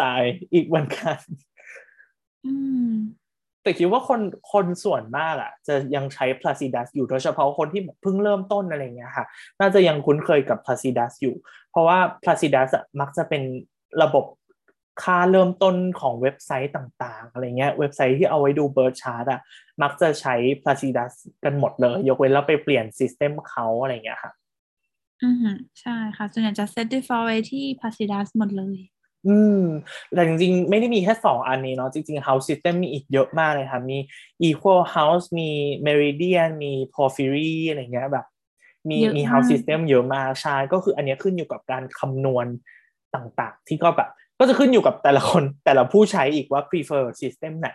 [SPEAKER 1] อีกเหมือนกัน แต่คิดว่าคนคนส่วนมากอะ จะยังใช้ Placidus อยู่โดยเฉพาะคนที่เพิ่งเริ่มต้นอะไรเงี้ยค่ะ น่าจะยังคุ้นเคยกับ Placidus อยู่ เพราะว่า Placidus มักจะเป็นระบบค่าเริ่มต้นของเว็บไซต์ต่างๆอะไรเงี้ยเว็บไซต์ที่เอาไว้ดู birth chart อะมักจะใช้ Placidus กันหมดเลย ยกเว้นเราไปเปลี่ยน system เขาอะไรเงี้ยค่ะ
[SPEAKER 2] อืมใช่ค่ะส่วนใหญ่จะ set default ไว้ที่ Placidus หมดเลย
[SPEAKER 1] อืม แต่จริงๆ ไม่ได้มีแค่สองอันนี้เนาะจริงๆ house system มีอีกเยอะมากเลยค่ะ มี equal house มี meridian มี porphyry อะไรเงี้ยแบบ มีมี house system เยอะมากใช่ก็คืออันนี้ขึ้นอยู่กับการคำนวณต่างๆ ที่ก็แบบ ก็จะขึ้นอยู่กับแต่ละคนแต่ละผู้ใช้อีกว่า prefer system ไหน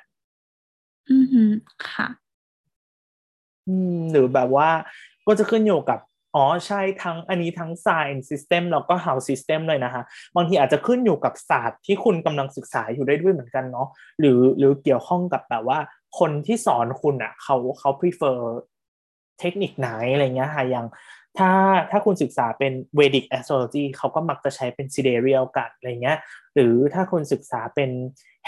[SPEAKER 2] อืมค่ะ
[SPEAKER 1] อืม หรือแบบว่าก็จะขึ้นอยู่กับ อ๋อใช่ทั้งอันนี้ทั้ง Science System แล้วก็ House System เลยนะคะบางทีอาจจะขึ้นอยู่กับศาสตร์ที่คุณกำลังศึกษาอยู่ได้ด้วยเหมือนกันเนาะหรือหรือเกี่ยวข้องกับแบบว่า คนที่สอนคุณอะ่ะเขาเขา prefer เทคนิคไหนอะไรเงี้ยค่ะอย่างถ้าถ้าคุณศึกษาเป็น Vedic Astrology เขาก็มักจะใช้เป็น Sidereal กันอะไรเงี้ยหรือถ้าคุณศึกษาเป็น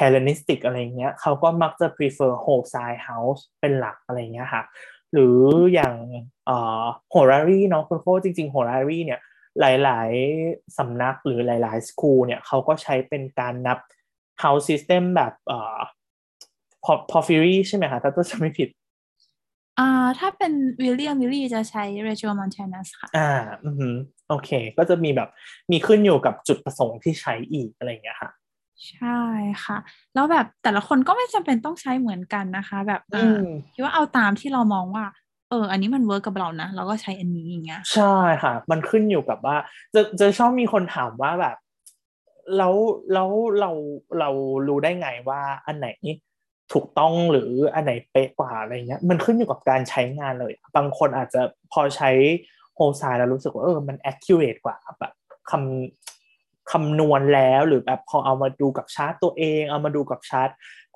[SPEAKER 1] Hellenistic อะไรเงี้ยเขาก็มักจะ prefer whole sign house เป็นหลักอะไรเงี้ยค่ะ หรืออย่างโฮรารีเนาะคุณโคจริงๆโฮรารีเนี่ยหลาย ๆ สำนักหรือหลาย ๆ สคูลเนี่ยเขาก็ใช้เป็นการนับ house system แบบเอ่อ porphyry ใช่ไหมคะถ้าตัวจะไม่ผิด
[SPEAKER 2] อ่าถ้าเป็น William Lilly จะใช้ Regiomontanus ค่ะ
[SPEAKER 1] อ่า อือฮึโอเค ก็จะมีแบบมีขึ้นอยู่กับจุดประสงค์ที่ใช้อีกอะไรอย่างเงี้ยค่ะ
[SPEAKER 2] ใช่ค่ะ แล้วแบบแต่ละคนก็ไม่จำเป็นต้องใช้เหมือนกันนะคะ แบบ
[SPEAKER 1] อื
[SPEAKER 2] อ่ามคิดว่าเอาตามที่เรามองว่า เออ อันนี้มัน work กับเรานะ เราก็ใช้อันนี้อย่างเงี้ย
[SPEAKER 1] ใช่ค่ะ มันขึ้นอยู่กับว่า จะจะชอบมีคนถามว่าแบบแล้วแล้วเราเรารู้ได้ไงว่าอันไหนถูกต้องหรืออันไหนเป๊ะกว่าอะไรเงี้ยมันขึ้นอยู่กับการใช้งานเลย บางคนอาจจะพอใช้โฮไซแล้วรู้สึกว่าเออมัน accurate กว่าแบบคำ คำนวณแล้วหรือแบบพอเอามาดูกับชาร์ตตัวเอง เอามาดูกับชาร์ต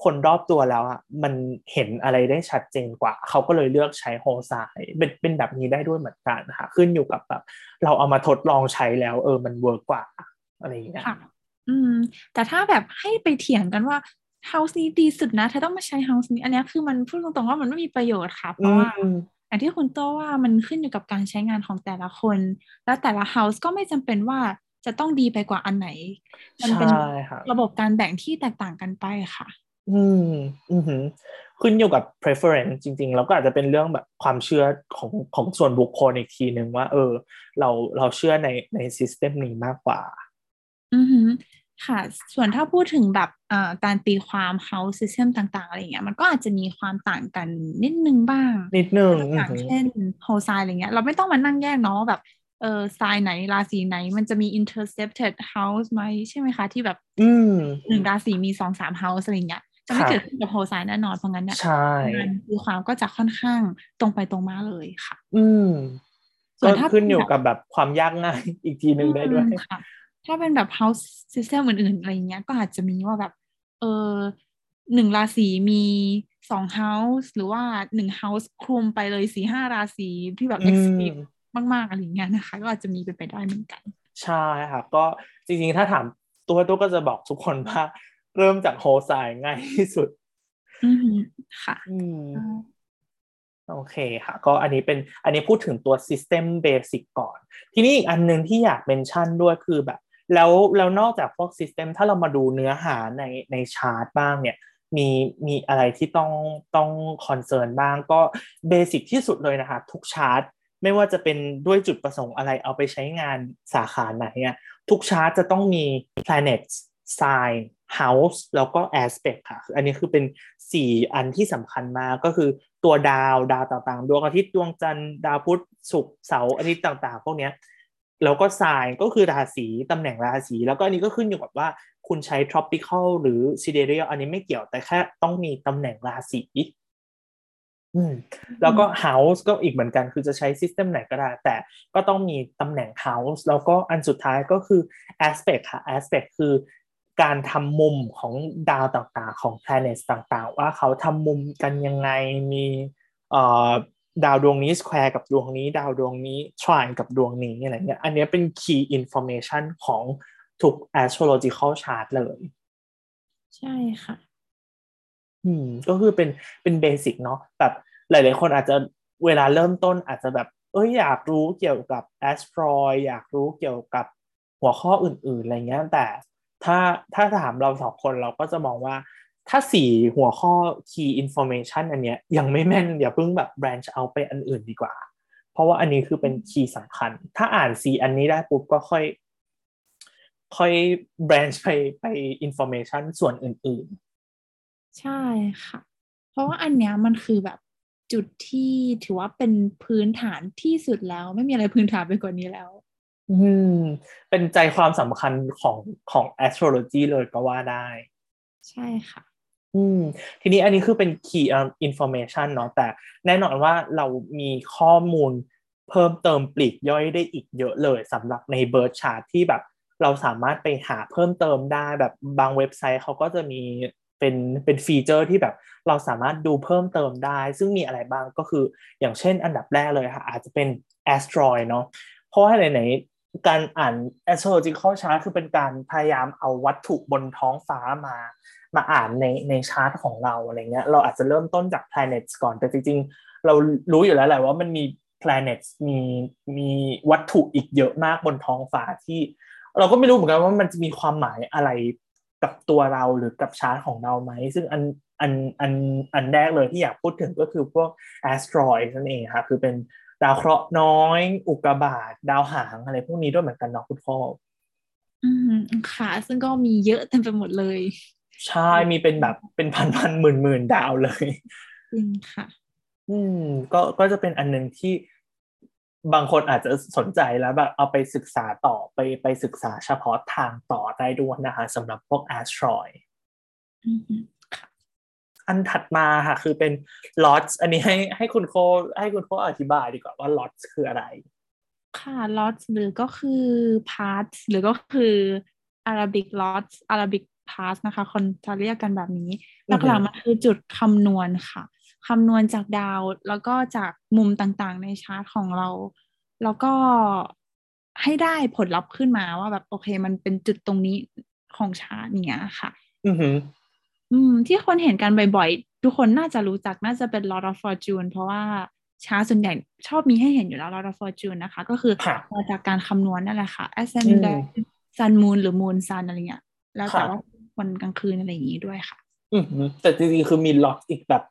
[SPEAKER 1] คนรอบตัวแล้วอะมันเห็นอะไรได้ชัดเจนกว่า เขาก็เลยเลือกใช้โฮไซเป็นเป็นแบบนี้ได้ด้วยเหมือนกันค่ะขึ้นอยู่กับแบบเราเอามาทดลองใช้แล้ว เออมัน work กว่าอะไรอย่างเงี้ย
[SPEAKER 2] ค่ะอืม แต่ถ้าแบบให้ไปเถียงกันว่า house นี้ดีสุดนะเธอต้องมาใช้ house นี้ อันเนี้ยคือมันพูดตรงๆว่ามันไม่มีประโยชน์ค่ะ เพราะว่า
[SPEAKER 1] อืม
[SPEAKER 2] อย่างที่คุณโต้ว่ามันขึ้นอยู่กับการใช้งานของแต่ละคน แล้วแต่ละ house ก็ไม่จำเป็นว่า จะต้องดีไปกว่าอันไหน มันเป็น
[SPEAKER 1] ใช่ค่ะ
[SPEAKER 2] ระบบการแบ่งที่แตกต่างกันไปค่ะ
[SPEAKER 1] อืมอือหือขึ้นอยู่กับ preference จริง ๆ แล้วก็อาจจะเป็นเรื่องแบบความเชื่อของของส่วนบุคคลอีกทีหนึ่งว่า เออ เราเราเชื่อในใน system นี้มากกว่า
[SPEAKER 2] อือฮึค่ะ ส่วนถ้าพูดถึงแบบเอ่อการตีความ house system ต่างๆ อะไรอย่างเงี้ย มันก็อาจจะมีความต่างกันนิดนึงบ้าง
[SPEAKER 1] นิดนึง
[SPEAKER 2] ตัวอย่าง
[SPEAKER 1] อือหือ
[SPEAKER 2] เช่น whole sign อะไรเงี้ย เราไม่ต้องมานั่งแยกเนาะว่าแบบ เออ sign ไหนราศีไหน มันจะมี intercepted house ไหมใช่ไหมคะ ที่แบบ
[SPEAKER 1] อืม
[SPEAKER 2] หนึ่งราศีมีสองสาม house อะไรเงี้ยจะไม่
[SPEAKER 1] ค่ะ
[SPEAKER 2] เกิดขึ้นกับ whole sign แน่นอนเพราะงั้นเนี่ย
[SPEAKER 1] ใช่
[SPEAKER 2] งานตีความก็จะค่อนข้างตรงไปตรงมาเลยค่ะ
[SPEAKER 1] อืม
[SPEAKER 2] ส่
[SPEAKER 1] ก็
[SPEAKER 2] วนถ้า
[SPEAKER 1] ขึ้นอยู่
[SPEAKER 2] เป็นแบบ
[SPEAKER 1] กับแบบความยากง่ายอีกทีหนึ่งได้ด้วย
[SPEAKER 2] อืมค่ะ ถ้าเป็นแบบ house system อื่นๆอะไรเงี้ยก็อาจจะมีว่าแบบ เออหนึ่งราศีมีสอง house หรือว่าหนึ่ง house คลุมไปเลยสี่ห้าราศีที่แบบ
[SPEAKER 1] อืม
[SPEAKER 2] extreme มากๆอะไรเงี้ยนะคะ ก็อาจจะมีเป็นไปได้เหมือนกัน
[SPEAKER 1] ใช่ค่ะ ก็จริงๆถ้าถามตัวตัวก็จะบอกทุกคนว่า เริ่มจากโฮไซง่ายที่สุด
[SPEAKER 2] อือหือค่ะ
[SPEAKER 1] อืมโอเคค่ะ ก็อันนี้เป็นอันนี้พูดถึงตัว System Basic ก่อน ทีนี้อีกอันหนึ่งที่อยาก mention ด้วยคือแบบ แล้วแล้วนอกจากพวก System ถ้าเรามาดูเนื้อหาในในชาร์ตบ้างเนี่ย มีมีอะไรที่ต้องต้อง concern บ้างก็ basic ที่สุดเลยนะคะ ทุกชาร์ต ไม่ว่าจะเป็นด้วยจุดประสงค์อะไรเอาไปใช้งานสาขาไหนอะทุกชาร์ตจะต้องมี planet sign house แล้วก็ aspect ค่ะคืออันนี้คือเป็น 4 อันที่สำคัญมากก็คือตัวดาวดาวต่างๆ ดวงอาทิตย์ดวงจันทร์ดาวพุธศุกร์เสาร์อาทิตย์ต่างๆ พวกเนี้ยแล้วก็ sign ก็คือราศีตำแหน่งราศีแล้วก็อันนี้ก็ขึ้นอยู่กับว่าคุณใช้ tropical หรือ sidereal อันนี้ไม่เกี่ยวแต่แค่ต้องมีตำแหน่งราศีอืม แล้วก็ house ก็อีกเหมือนกันคือจะใช้ system ไหนก็ได้ แต่ก็ต้องมีตำแหน่ง house แล้วก็อันสุดท้ายก็คือ aspect ค่ะ aspect คือการทำมุมของดาวต่างๆ ของ planet ต่างๆ ว่าเขาทำมุมกันยังไงมีเอ่อดาวดวงนี้ square กับดวงนี้ ดาวดวงนี้ trine กับดวงนี้อะไรเงี้ยอันเนี้ยเป็น key information ของทุก astrological chart เลย
[SPEAKER 2] ใช่ค่ะ
[SPEAKER 1] อืมก็คือเป็นเป็นเบสิกเนาะแบบหลาย ๆ คนอาจจะเวลาเริ่มต้นอาจจะแบบ เอ้ยอยากรู้เกี่ยวกับแอสทรอยอยากรู้เกี่ยวกับหัวข้ออื่น ๆ อะไรเงี้ยแต่ถ้าถ้าถามเราสองคนเราก็จะมองว่าถ้าสี่หัวข้อ key information อันเนี้ยยังไม่แม่นอย่าเพิ่งแบบ branch out ไปอันอื่นดีกว่า เพราะว่าอันนี้คือเป็น key สำคัญ ถ้าอ่านสี่อันนี้ได้ปุ๊บก็ค่อย ค่อย branch ไปไป information ส่วนอื่น ๆ
[SPEAKER 2] ใช่ค่ะ เพราะว่าอันเนี้ยมันคือแบบจุดที่ถือว่าเป็นพื้นฐานที่สุดแล้ว ไม่มีอะไรพื้นฐานไปกว่านี้แล้ว
[SPEAKER 1] อืม เป็นใจความสำคัญของของ astrology เลยก็ว่าได้
[SPEAKER 2] ใช่ค่ะ
[SPEAKER 1] อืม ทีนี้อันนี้คือเป็น key information เนาะแต่แน่นอนว่าเรามีข้อมูลเพิ่มเติมปลีกย่อยได้อีกเยอะเลยสำหรับใน birth chart ที่แบบเราสามารถไปหาเพิ่มเติมได้แบบบางเว็บไซต์เขาก็จะมี เป็นเป็นฟีเจอร์ที่แบบเราสามารถดูเพิ่มเติมได้ ซึ่งมีอะไรบ้างก็คืออย่างเช่นอันดับแรกเลยค่ะ อาจจะเป็น asteroid เนาะเพราะว่าไหนๆการอ่าน astrological chart คือเป็นการพยายามเอาวัตถุบนท้องฟ้ามามาอ่านในในชาร์ตของเราอะไรเงี้ยเราอาจจะเริ่มต้นจาก planets ก่อนแต่จริงๆ เรารู้อยู่แล้วแหละว่ามันมี planets มีมีวัตถุอีกเยอะมากบนท้องฟ้าที่ เราก็ไม่รู้เหมือนกันว่ามันจะมีความหมายอะไร กับตัวเราหรือกับชาร์ตของเราไหม ซึ่งอันอันอันอันแรกเลยที่อยากพูดถึงก็คือพวกแอสตรอยนั่นเองค่ะคือเป็นดาวเคราะห์น้อย อุกกาบาตดาวหางอะไรพวกนี้ด้วยเหมือนกันเนาะคุณพ่อ
[SPEAKER 2] อืมค่ะ ซึ่งก็มีเยอะเต็มไปหมดเลย
[SPEAKER 1] ใช่มีเป็นแบบเป็นพันพันหมื่นหมื่นดาวเลย
[SPEAKER 2] จริงค่ะ
[SPEAKER 1] อืมก็ก็จะเป็นอันหนึ่งที่ บางคนอาจจะสนใจแล้วแบบเอาไปศึกษาต่อไปไปศึกษาเฉพาะทางต่อได้ด้วยนะคะสำหรับพวกแอสทรอย
[SPEAKER 2] อืม
[SPEAKER 1] อันถัดมาค่ะคือเป็นลอตอันนี้ให้ให้คุณโคให้คุณโคอธิบายดีกว่าว่าลอตคืออะไร
[SPEAKER 2] ค่ะ lots หรือก็คือ parts หรือก็คือ Arabic lots Arabic parts นะคะ คนจะเรียกกันแบบนี้
[SPEAKER 1] อือฮึ
[SPEAKER 2] หลักๆมันคือจุดคำนวณค่ะ คำนวณจากดาว แล้วก็จากมุมต่างๆ ในชาร์ตของเรา แล้วก็ให้ได้ผลลัพธ์ขึ้นมาว่าแบบโอเค มันเป็นจุดตรงนี้ของชาร์ตเนี้ยค่ะ
[SPEAKER 1] อือหือ
[SPEAKER 2] อืม ที่คนเห็นกันบ่อยๆ ทุกคนน่าจะรู้จักน่าจะเป็น Lord of Fortune เพราะว่าชาร์ตส่วนใหญ่ชอบมีให้เห็นอยู่แล้ว Lord of Fortune นะคะ ก็คือ
[SPEAKER 1] ค่ะ
[SPEAKER 2] มาจากการคำนวณนั่นแหละค่ะ ascendant sun moon หรือ moon sun อะไรเงี้ยแล้วแต่
[SPEAKER 1] ค่ะ
[SPEAKER 2] ว่าวันกลางคืนอะไรอย่างนี้ด้วยค่ะ
[SPEAKER 1] อือหือแต่จริงๆคือมีล็อตอีกแบบ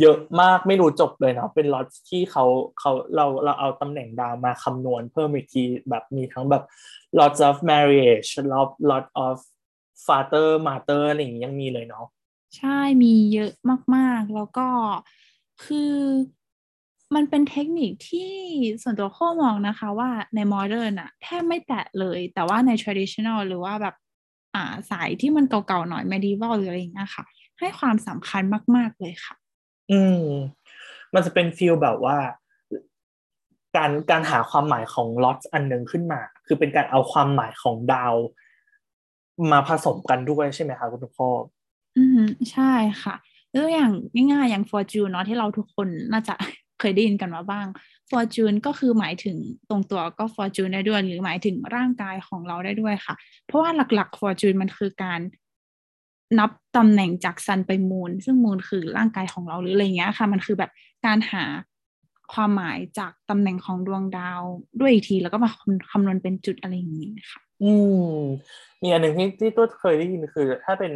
[SPEAKER 1] เยอะมากไม่รู้จบเลยเนาะเป็นล็อตที่เขาเขาเราเราเอาตำแหน่งดาวมาคำนวณเพิ่มอีกทีแบบมีทั้งแบบ lots of marriage lot lot of father mother อะไรอย่างงี้ยังมีเลยเนาะ
[SPEAKER 2] ใช่มีเยอะมาก ๆ แล้วก็คือมันเป็นเทคนิคที่ส่วนตัวโฟร์มองนะคะว่าใน modern อะแทบไม่แตะเลย แต่ว่าใน traditional หรือว่าแบบอ่าสายที่มันเก่าๆหน่อย medieval หรืออะไรอย่างเงี้ยค่ะ ให้ความสำคัญมาก ๆ เลยค่ะ
[SPEAKER 1] อืม มันจะเป็น feel แบบว่า การการหาความหมายของล็อตอันหนึ่งขึ้นมา คือเป็นการเอาความหมายของดาว มาผสมกันด้วยใช่ไหมคะคุณโฟร์
[SPEAKER 2] อืมใช่ค่ะตัวอย่างง่ายๆอย่าง fortune เนาะที่เราทุกคนน่าจะเคยได้ยินกันมาบ้าง fortune ก็คือหมายถึงตรงตัวก็ fortune ได้ด้วย หรือหมายถึงร่างกายของเราได้ด้วยค่ะ เพราะว่าหลักๆ fortune มันคือการ นับตำแหน่งจากซันไปมูนซึ่งมูนคือร่างกายของเราหรืออะไรเงี้ยค่ะ มันคือแบบการหาความหมายจากตำแหน่งของดวงดาวด้วยอีกทีแล้วก็มาคำนวณเป็นจุดอะไรอย่างนี้ค่ะ
[SPEAKER 1] อืมมีอันหนึ่งที่ที่ตัวเคยได้ยินคือ ถ้าเป็น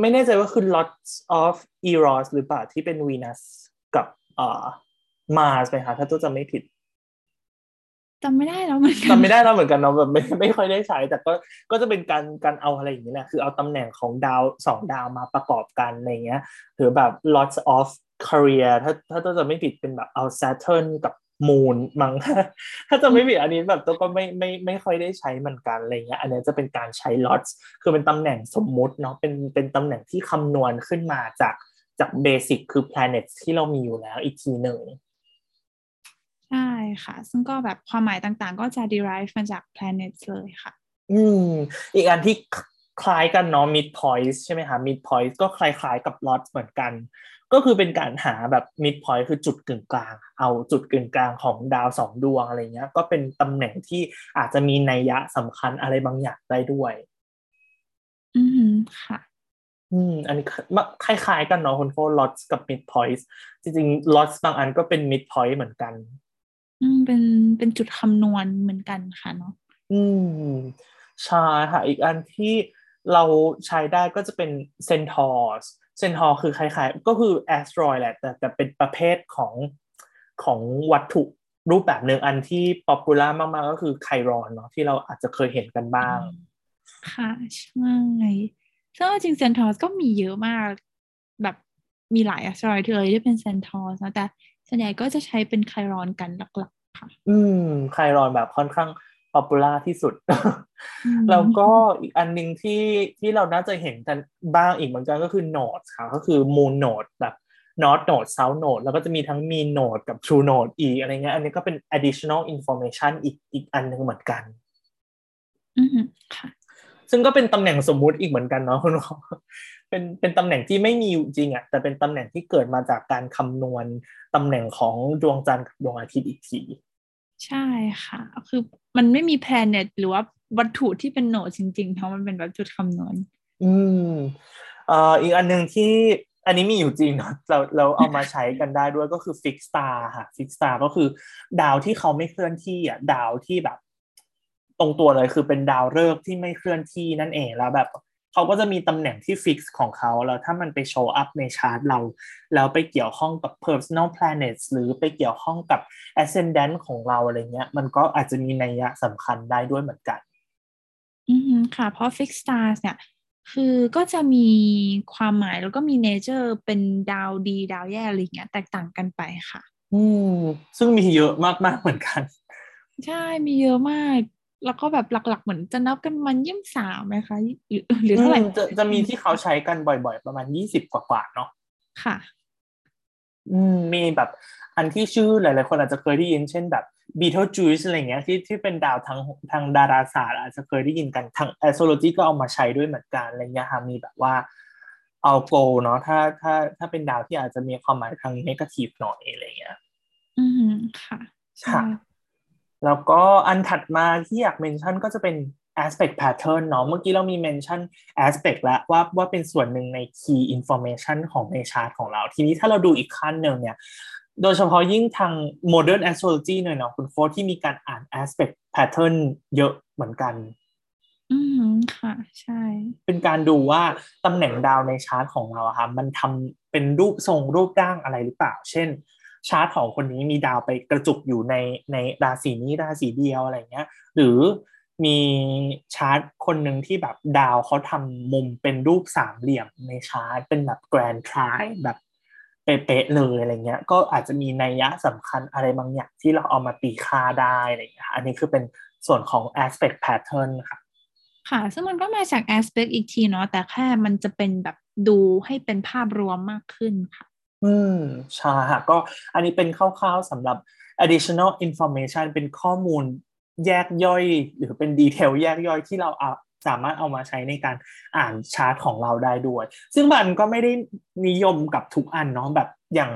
[SPEAKER 1] ไม่แน่ใจว่าคือ lots of eros หรือเปล่าที่เป็นวีนัสกับเอ่อมารสไหมคะถ้าตัวจะไม่ผิด
[SPEAKER 2] จำไม่ได้แล้วเหมือนกัน
[SPEAKER 1] จำไม่ได้แล้วเหมือนกันเนาะแบบไม่ไม่ค่อยได้ใช้แต่ก็ก็จะเป็นการการเอาอะไรอย่างนี้แหละคือเอาตำแหน่งของดาวสองดาวมาประกอบกันอะไรเงี้ยหรือแบบ lots of career ถ้าถ้าตัวจะไม่ผิดเป็นแบบเอา Saturn กับ Moon มั้งถ้าจะไม่ผิดอันนี้แบบตัวก็ไม่ไม่ไม่ค่อยได้ใช้เหมือนกันอะไรเงี้ยอันนี้จะเป็นการใช้ lots คือเป็นตำแหน่งสมมุติเนาะเป็นเป็นตำแหน่งที่คำนวณขึ้นมาจากจากเบสิกคือ planets ที่เรามีอยู่แล้วอีกทีหนึ่ง
[SPEAKER 2] ใช่ค่ะ ซึ่งก็แบบความหมายต่างๆ ก็จะ derive มาจาก planets เลยค่ะ
[SPEAKER 1] อืม อีกอันที่คล้ายกันเนาะ mid point ใช่ไหมคะ mid point ก็คล้ายๆกับ lot เหมือนกัน ก็คือเป็นการหาแบบ mid point คือจุดกึ่งกลาง เอาจุดกึ่งกลางของดาวสองดวงอะไรเงี้ย ก็เป็นตำแหน่งที่อาจจะมีนัยยะสำคัญอะไรบางอย่างได้ด้วย
[SPEAKER 2] อือหือค่ะ
[SPEAKER 1] อืมอันนี้คล้ายๆกันเนาะคุณโฟ lots กับ mid point จริงๆ lots บางอันก็เป็น mid point เหมือนกัน
[SPEAKER 2] อืมเป็นเป็นจุดคำนวณเหมือนกันค่ะเนาะ
[SPEAKER 1] อืมใช่ค่ะ อีกอันที่เราใช้ได้ก็จะเป็น Centaurs Centaur คือคล้ายๆ ก็คือ asteroid แหละ แต่แต่เป็นประเภทของของวัตถุรูปแบบหนึ่งอันที่ popular มากๆ ก็คือ Chiron เนาะที่เราอาจจะเคยเห็นกันบ้าง
[SPEAKER 2] ค่ะ ใช่ซึ่งเอาจริง centaurs ก็มีเยอะมาก แบบมีหลาย asteroid เลยที่เป็น centaurs นะแต่ ส่วนใหญ่ก็จะใช้เป็น Chiron กันหลักๆค่ะ
[SPEAKER 1] อืม Chiron แบบค่อนข้าง popular ที่สุด
[SPEAKER 2] อืม
[SPEAKER 1] แล้วก็อีกอันหนึ่งที่ที่เราน่าจะเห็นกันบ้างอีกเหมือนกันก็คือ node ค่ะ ก็คือ moon node แบบ north node south node แล้วก็จะมีทั้ง mean node กับ true node อีกอะไรเงี้ยอันนี้ก็เป็น additional information อีกอีกอันหนึ่งเหมือนกัน
[SPEAKER 2] อือหือค่ะ
[SPEAKER 1] ซึ่งก็เป็นตำแหน่งสมมุติอีกเหมือนกันเนาะคุณหมอ เป็นเป็นตำแหน่งที่ไม่มีอยู่จริงอะแต่เป็นตำแหน่งที่เกิดมาจากการคำนวณตำแหน่งของดวงจันทร์กับดวงอาทิตย์อีกที
[SPEAKER 2] ใช่ค่ะ คือมันไม่มีแพลเน็ตหรือว่าวัตถุที่เป็นโนดจริงๆเพราะมันเป็นแบบจุดคำนวณ
[SPEAKER 1] อืมเอ่ออีกอันหนึ่งที่อันนี้มีอยู่จริงเนาะเราเราเอามาใช้กันได้ด้วยก็คือ fixed star ค่ะ fixed star ก็คือดาวที่เขาไม่เคลื่อนที่อะดาวที่แบบ ตรงตัวเลยคือเป็นดาวฤกษ์ที่ไม่เคลื่อนที่นั่นเองแล้วแบบ เขาก็จะมีตำแหน่งที่ fix ของเขาแล้วถ้ามันไป show up ในชาร์ตเรา แล้วไปเกี่ยวข้องกับ personal planets หรือไปเกี่ยวข้องกับ ascendant ของเราอะไรเงี้ย มันก็อาจจะมีนัยยะสำคัญได้ด้วยเหมือนกัน
[SPEAKER 2] อืมค่ะ เพราะ fixed stars เนี่ยคือก็จะมีความหมายแล้วก็มีเนเจอร์เป็นดาวดีดาวแย่อะไรเงี้ยแตกต่างกันไปค่ะ
[SPEAKER 1] อืมซึ่งมีเยอะมากๆเหมือนกัน
[SPEAKER 2] ใช่มีเยอะมาก แล้วก็แบบหลัก ๆ เหมือนจะนับกันมันยี่สามไหมคะหรือหรือเท่าไหร่
[SPEAKER 1] จะจะมีที่เขาใช้กันบ่อยๆ ประมาณยี่สิบกว่าๆเนาะ
[SPEAKER 2] ค่ะ
[SPEAKER 1] อืมมีแบบอันที่ชื่อหลายๆคนอาจจะเคยได้ยินเช่นแบบ Betelgeuse อะไรเงี้ยที่ที่เป็นดาวทางทางดาราศาสตร์อาจจะเคยได้ยินกันทาง astrology ก็เอามาใช้ด้วยเหมือนกันอะไรเงี้ยค่ะมีแบบว่าเอาโกเนาะถ้าถ้าถ้าเป็นดาวที่อาจจะมีความหมายทาง negative หน่อยอะไรเงี้ย
[SPEAKER 2] อืมค่ะใช่
[SPEAKER 1] ค่ะ แล้วก็อันถัดมาที่อยากเมนชั่นก็จะเป็น aspect pattern เนาะเมื่อกี้เรามีเมนชั่น aspect แล้วว่าว่าเป็นส่วนหนึ่งใน key information ของในชาร์ตของเรา ทีนี้ถ้าเราดูอีกขั้นหนึ่งเนี่ย โดยเฉพาะยิ่งทาง modern astrology หน่อยเนาะคุณโฟร์ที่มีการอ่าน aspect pattern เยอะเหมือนกัน
[SPEAKER 2] อืมค่ะ ใช่
[SPEAKER 1] เป็นการดูว่าตำแหน่งดาวในชาร์ตของเราอะค่ะมันทำเป็นรูปทรงรูปร่างอะไรหรือเปล่า เช่น ชาร์ตของคนนี้มีดาวไปกระจุกอยู่ในในราศีนี้ราศีเดียวอะไรเงี้ย หรือมีชาร์ตคนหนึ่งที่แบบดาวเขาทำมุมเป็นรูปสามเหลี่ยมในชาร์ตเป็นแบบ grand trine แบบเป๊ะๆเลยอะไรเงี้ย ก็อาจจะมีนัยยะสำคัญอะไรบางอย่างที่เราเอามาตีค่าได้อะไรเงี้ยอันนี้คือเป็นส่วนของ aspect pattern ค่ะ
[SPEAKER 2] ค่ะ ซึ่งมันก็มาจาก aspect อีกทีเนาะแต่แค่มันจะเป็นแบบดูให้เป็นภาพรวมมากขึ้นค่ะ
[SPEAKER 1] อืมใช่ค่ะก็อันนี้เป็นคร่าวๆสำหรับ additional information เป็นข้อมูลแยกย่อย หรือเป็นดีเทลแยกย่อยที่เราเอาสามารถเอามาใช้ในการอ่านชาร์ตของเราได้ด้วย ซึ่งมันก็ไม่ได้นิยมกับทุกอันเนาะแบบอย่าง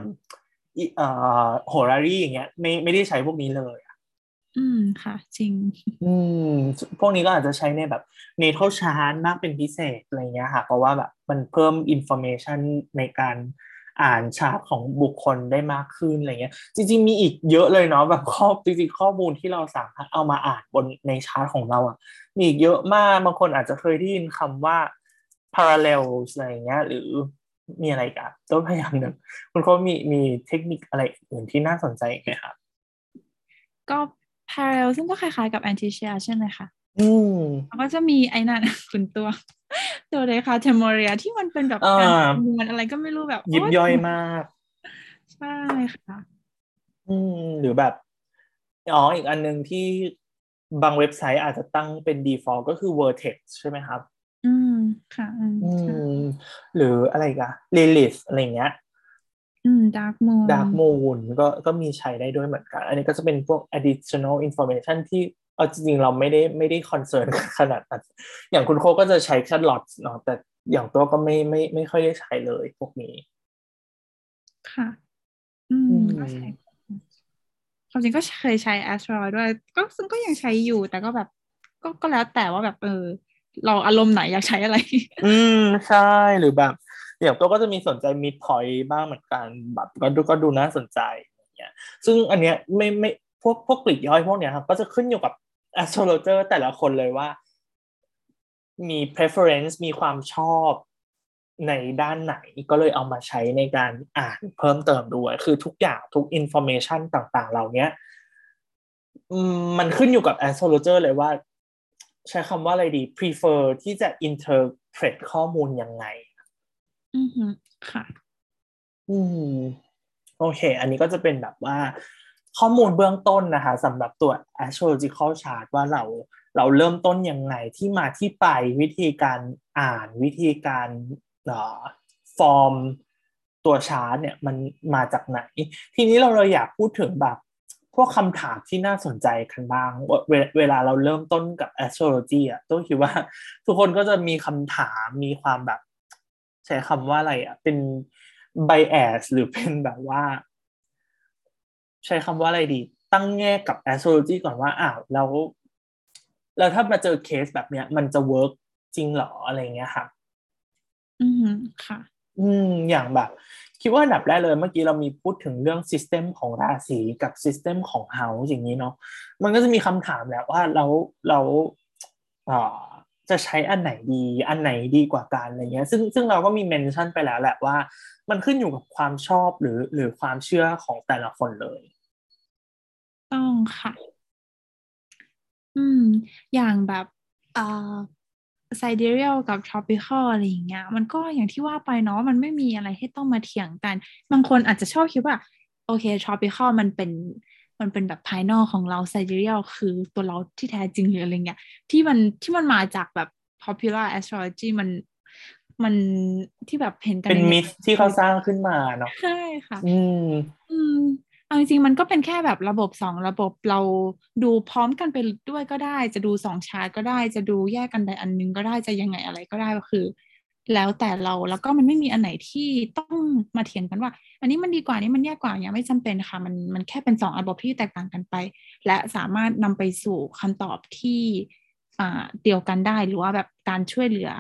[SPEAKER 1] เอ่อโหรารีอย่างเงี้ยไม่ไม่ได้ใช้พวกนี้เลย
[SPEAKER 2] อืมค่ะ จริง
[SPEAKER 1] อืมพวกนี้ก็อาจจะใช้ในแบบ natal chart มากเป็นพิเศษอะไรเงี้ยค่ะ เพราะว่าแบบมันเพิ่ม information ในการ อ่านชาร์ตของบุคคลได้มากขึ้นอะไรเงี้ย จริง ๆ มีอีกเยอะเลยเนาะแบบข้อจริงๆข้อมูลที่เราสามารถเอามาอ่านบนในชาร์ตของเราอะ มีอีกเยอะมากบางคนอาจจะเคยได้ยินคำว่า parallels อะไรเงี้ย หรือมีอะไรกันต้นพยายามหนึ่งคุณเขามีมีเทคนิคอะไรอื่นที่น่าสนใจไหมครับ
[SPEAKER 2] ก็ parallel ซึ่งก็คล้ายๆกับ anti-share ใช่ไหมคะ
[SPEAKER 1] อืม
[SPEAKER 2] แล้วก็จะมีไอ้นั่นคุณตัว ตัวเลยค่ะเทมเรียที่มันเป็นแบบ
[SPEAKER 1] อ่า
[SPEAKER 2] การคำนวณอะไรก็ไม่รู้แบบ
[SPEAKER 1] ยิบ
[SPEAKER 2] โย่
[SPEAKER 1] อยมาก
[SPEAKER 2] ใช่ค่ะ
[SPEAKER 1] อืม หรือแบบอ๋ออีกอันหนึ่งที่บางเว็บไซต์อาจจะตั้งเป็น default ก็คือ vertex ใช่ไหมครับ
[SPEAKER 2] อืม ค่ะ อืม
[SPEAKER 1] อื
[SPEAKER 2] ใช่
[SPEAKER 1] มหรืออะไรกัน lilith อะไรเงี้ย
[SPEAKER 2] อืม dark moon
[SPEAKER 1] dark moon ก็ก็มีใช้ได้ด้วยเหมือนกัน อันนี้ก็จะเป็นพวก additional information ที่ เอาจริงๆเราไม่ได้ไม่ได้คอนเซิร์นขนาดนั้นอย่างคุณโคก็จะใช้แค่ lots เนาะแต่อย่างตัวก็ไม่ไม่ไม่ค่อยได้ใช้เลยพวกนี้
[SPEAKER 2] ค่ะ อื
[SPEAKER 1] อื
[SPEAKER 2] ม
[SPEAKER 1] ม
[SPEAKER 2] ก็ใช้ความจริงก็เคยใช้ asteroid ด้วย ก็ซึ่งก็ยังใช้อยู่ แต่ก็แบบ ก็ก็แล้วแต่ว่าแบบเออ เราอารมณ์ไหนอยากใช้อะไร
[SPEAKER 1] อืม ใช่หรือแบบอย่างตัวก็จะมีสนใจมีพอยบ้างเหมือนกันแบบก็ดูก็ดูน่าสนใจอย่างเงี้ยซึ่งอันเนี้ยไม่ไม่พวกพวกกลีกย่อยพวกเนี้ยครับก็จะขึ้นอยู่กับ astrologer แต่ละคนเลยว่า มี preference มีความชอบในด้านไหนก็เลยเอามาใช้ในการอ่านเพิ่มเติมด้วย คือทุกอย่างทุก information ต่างๆ เหล่าเนี้ยอืมมันขึ้นอยู่กับ astrologer เลยว่า ใช้คำว่าอะไรดี prefer ที่จะ interpret ข้อมูลยังไง
[SPEAKER 2] อือฮึค่ะ
[SPEAKER 1] อืมโอเค อันนี้ก็จะเป็นแบบว่า ข้อมูลเบื้องต้นนะคะสำหรับตัว astrological chart ว่าเราเราเริ่มต้นยังไงที่มาที่ไปวิธีการอ่านวิธีการฟอร์มตัวชาร์ตเนี่ยมันมาจากไหน ทีนี้เราเราอยากพูดถึงแบบพวกคำถามที่น่าสนใจกันบ้าง เวลเวลาเราเริ่มต้นกับ astrology อะต้องคิดว่าทุกคนก็จะมีคำถามมีความแบบ ใช้คำว่าอะไรอะเป็น bias หรือเป็นแบบว่า ใช้คำว่าอะไรดี ตั้งแง่กับ astrology ก่อนว่าอ้าวแล้วแล้วถ้ามาเจอเคสแบบเนี้ย มันจะ work จริงเหรออะไรเงี้ยค่ะ
[SPEAKER 2] อือฮึค่ะ
[SPEAKER 1] อืมอย่างแบบ คิดว่าอันดับแรกเลยเมื่อกี้เรามีพูดถึงเรื่อง system ของราศีกับ system ของ house อย่างนี้เนาะมันก็จะมีคำถามแหละว่าแล้วแล้วอ่า จะใช้อันไหนดี อันไหนดีกว่ากันอะไรเงี้ย ซึ่งซึ่งเราก็มีเมนชั่นไปแล้วแหละว่า มันขึ้นอยู่กับความชอบหรือหรือความเชื่อของแต่ละคนเลย
[SPEAKER 2] ต้องค่ะ อืม อย่างแบบเอ่อไซเดเรียลกับทรอปิคอลอะไรอย่างเงี้ย มันก็อย่างที่ว่าไปเนาะมันไม่มีอะไรให้ต้องมาเถียงกัน บางคนอาจจะชอบคิดว่า โอเคทรอปิคอลมันเป็น มันเป็นแบบภายนอกของเราไซเดเรียลคือตัวเราที่แท้จริงหรืออะไรเงี้ยที่มันที่มันมาจากแบบ popular astrology มันมันที่แบบเห็นกัน
[SPEAKER 1] เป็น
[SPEAKER 2] ใมิ
[SPEAKER 1] สที่เขาสร้างขึ้นมาเนาะ
[SPEAKER 2] ใช่ค่ะ
[SPEAKER 1] อืม
[SPEAKER 2] อืมเอาจริงๆมันก็เป็นแค่แบบระบบสองระบบเราดูพร้อมกันไปด้วยก็ได้ จะดูสองชาร์ตก็ได้ จะดูแยกกันใดอันหนึงก็ได้จะยังไงอะไรก็ได้ก็คือ แล้วแต่เราแล้วก็มันไม่มีอันไหนที่ต้องมาเถียงกันว่า อันนี้มันดีกว่านี้มันแย่กว่าอย่างไม่จำเป็นค่ะมันมันแค่เป็นสองระบบที่แตกต่างกันไป และสามารถนำไปสู่คำตอบที่เดียวกันได้หรือว่าแบบการช่วยเหลือ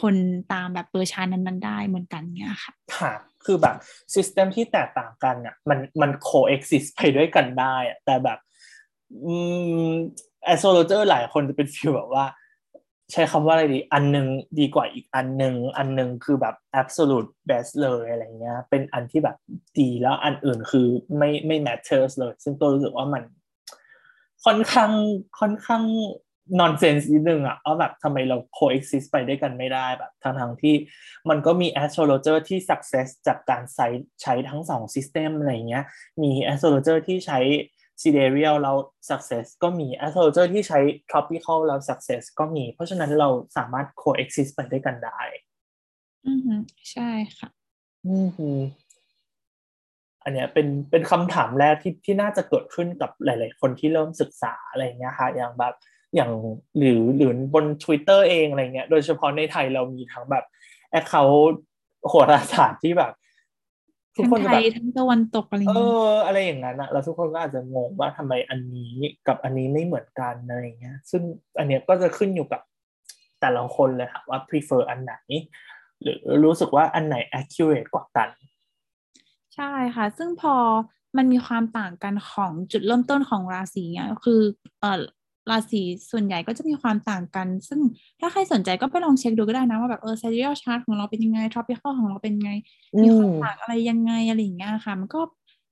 [SPEAKER 2] คนตามแบบ birth chart นั้น ๆ ได้เหมือนกันเนี่ยค่ะ
[SPEAKER 1] ค่ะ คือแบบ system ที่แตกต่างกันอะมันมัน coexist ไปด้วยกันได้อะแต่แบบอืม astrologer หลายคนจะเป็น feel แบบว่า ใช้คำว่าอะไรดี อันหนึงดีกว่าอีกอันหนึ่งอันหนึ่งคือแบบ absolute best เลยอะไรเงี้ย เป็นอันที่แบบดีแล้วอันอื่นคือไม่ไม่ matters เลย ซึ่งตัวรู้สึกว่ามัน ค่อนข้างค่อนข้าง nonsense นิดนึงอะว่าแบบทำไมเรา coexist ไปด้วยกันไม่ได้แบบทั้งทงที่มันก็มี astrologer ที่ success จากการใช้ใช้ทั้งสอง system อะไรเงี้ย มี astrologer ที่ใช้ sidereal แล้ว success ก็มี astrologer ที่ใช้ tropical แล้ว success ก็มี เพราะฉะนั้นเราสามารถ coexist ไปด้วยกันได้
[SPEAKER 2] อือฮึใช่ค่ะ
[SPEAKER 1] อืมฮึอันเนี้ยเป็นเป็นคำถามแรกที่ที่น่าจะเกิดขึ้นกับหลาย ๆ คนที่เริ่มศึกษาอะไรเงี้ยค่ะอย่างแบบอย่างหรือหรือบน Twitter เองอะไรเงี้ย โดยเฉพาะในไทยเรามีทั้งแบบแอคเคาท์โหราศาสตร์ที่แบบ ทุก
[SPEAKER 2] ทั้ง
[SPEAKER 1] คนจะ
[SPEAKER 2] ไท
[SPEAKER 1] แบบ
[SPEAKER 2] ยทั้งตะวันตกอะไรอย่าง
[SPEAKER 1] เอ
[SPEAKER 2] เงี้ย
[SPEAKER 1] ออะไรอย่างนั้นอะแล้วทุกคนก็อาจจะงงว่าทำไมอันนี้กับอันนี้ไม่เหมือนกันอะไรเงี้ย ซึ่งอันเนี้ยก็จะขึ้นอยู่กับแต่ละคนเลยค่ะว่า prefer อันไหน หรือรู้สึกว่าอันไหน accurate กว่ากัน
[SPEAKER 2] ใช่ค่ะ ซึ่งพอมันมีความต่างกันของจุดเริ่มต้นของราศีเนี่ยคือเอ่อ ราศีส่วนใหญ่ก็จะมีความต่างกัน ซึ่งถ้าใครสนใจก็ไปลองเช็คดูก็ได้นะว่าแบบเออ sidereal chart ของเราเป็นยังไง tropical ของเราเป็นยังไง มีความ
[SPEAKER 1] อืม
[SPEAKER 2] ต่างอะไรยังไงอะไรอย่างเงี้ยค่ะ มันก็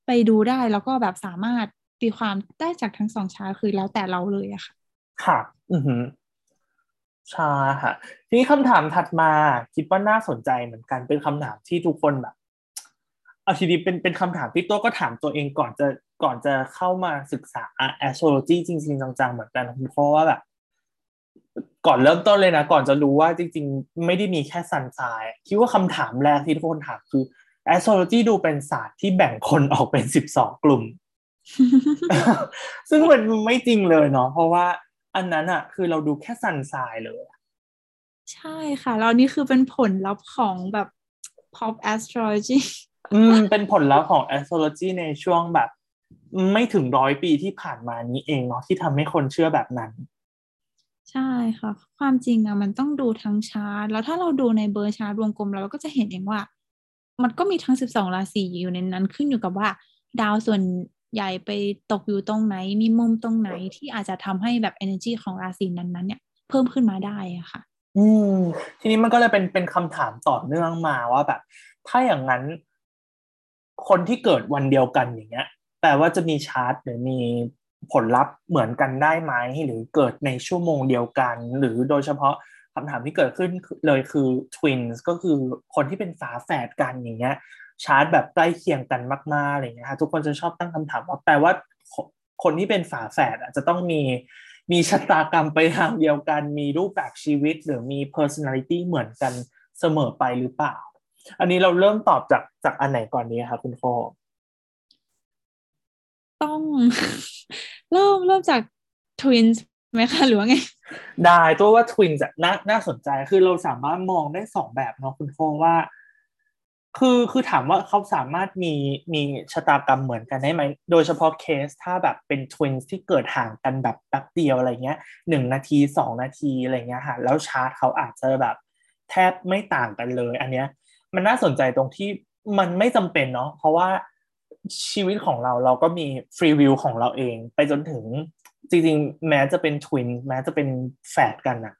[SPEAKER 2] ไปดูได้แล้วก็แบบสามารถตีความได้จากทั้งสองชาร์ตคือแล้วแต่เราเลยอะค่ะ
[SPEAKER 1] ค่ะ อือหือใช่ค่ะ ทีนี้คำถามถัดมาคิดว่าน่าสนใจเหมือนกันเป็นคำถามที่ทุกคนแบบ เอาทีนี้เป็นเป็นคำถามที่ตัวก็ถามตัวเองก่อนจะก่อนจะเข้ามาศึกษา astrology จริง ๆ จังๆเหมือนกันเพราะว่าแบบก่อนเริ่มต้นเลยนะ ก่อนจะรู้ว่าจริง ๆ ไม่ได้มีแค่ซันไซน์คิดว่าคำถามแรกที่ทุกคนถามคือ astrology ดูเป็นศาสตร์ที่แบ่งคนออกเป็นสิบสองกลุ่ม ซึ่งมันไม่จริงเลยเนาะเพราะว่าอันนั้นอะคือเราดูแค่ซันไซน์เลย
[SPEAKER 2] ใช่ค่ะ แล้วนี่คือเป็นผลลัพธ์ของแบบ pop astrology
[SPEAKER 1] อืม เป็นผลลัพธ์ของ astrology ในช่วงแบบ ไม่ถึงร้อยปีที่ผ่านมานี้เองเนาะที่ทำให้คนเชื่อแบบนั้น
[SPEAKER 2] ใช่ค่ะ ความจริงอะมันต้องดูทั้งชาร์ตแล้วถ้าเราดูในเบอร์ชาร์ตวงกลมเราก็จะเห็นเองว่า มันก็มีทั้งสิบสองราศีอยู่ในนั้นขึ้นอยู่กับว่า ดาวส่วนใหญ่ไปตกอยู่ตรงไหน มีมุมตรงไหนที่อาจจะทำให้แบบ energy ของราศีนั้นๆ เนี่ย เพิ่มขึ้นมาได้อะค่ะ
[SPEAKER 1] อืม ทีนี้มันก็เลยเป็นเป็นคำถามต่อเนื่องมาว่าแบบ ถ้าอย่างนั้น คนที่เกิดวันเดียวกันอย่างเงี้ยแปลว่าจะมีชาร์ตหรือมีผลลัพธ์เหมือนกันได้ไหมหรือเกิดในชั่วโมงเดียวกัน หรือโดยเฉพาะคำถามที่เกิดขึ้นเลยคือ twins ก็คือคนที่เป็นฝาแฝดกันอย่างเงี้ยชาร์ตแบบใกล้เคียงกันมากๆอะไรเงี้ยค่ะทุกคนจะชอบตั้งคำถามว่าแปลว่าคนที่เป็นฝาแฝดอะจะต้องมีมีชะตากรรมไปทางเดียวกัน มีรูปแบบชีวิต หรือมี personality เหมือนกันเสมอไปหรือเปล่า อันนี้เราเริ่มตอบจากจากอันไหนก่อนดีครับคุณโค
[SPEAKER 2] ต้อง เริ่มเริ่มจาก twins ไหมคะหรือว่าไง
[SPEAKER 1] ได้ตัวว่า twins อะน่าน่าสนใจคือเราสามารถมองได้สองแบบเนาะคุณโคว่า คือคือถามว่าเขาสามารถมีมีชะตากรรมเหมือนกันได้ไหม โดยเฉพาะเคสถ้าแบบเป็น twins ที่เกิดห่างกันแบบแป๊บเดียวอะไรเงี้ยหนึ่งนาทีสองนาทีอะไรเงี้ยค่ะแล้วชาร์ตเขาอาจจะแบบแทบไม่ต่างกันเลย อันเนี้ย มันน่าสนใจตรงที่มันไม่จำเป็นเนาะเพราะว่าชีวิตของเราเราก็มีฟรีวิวของเราเอง ไปจนถึงจริงๆ แม้จะเป็นทวินแม้จะเป็นแฝดกันนะ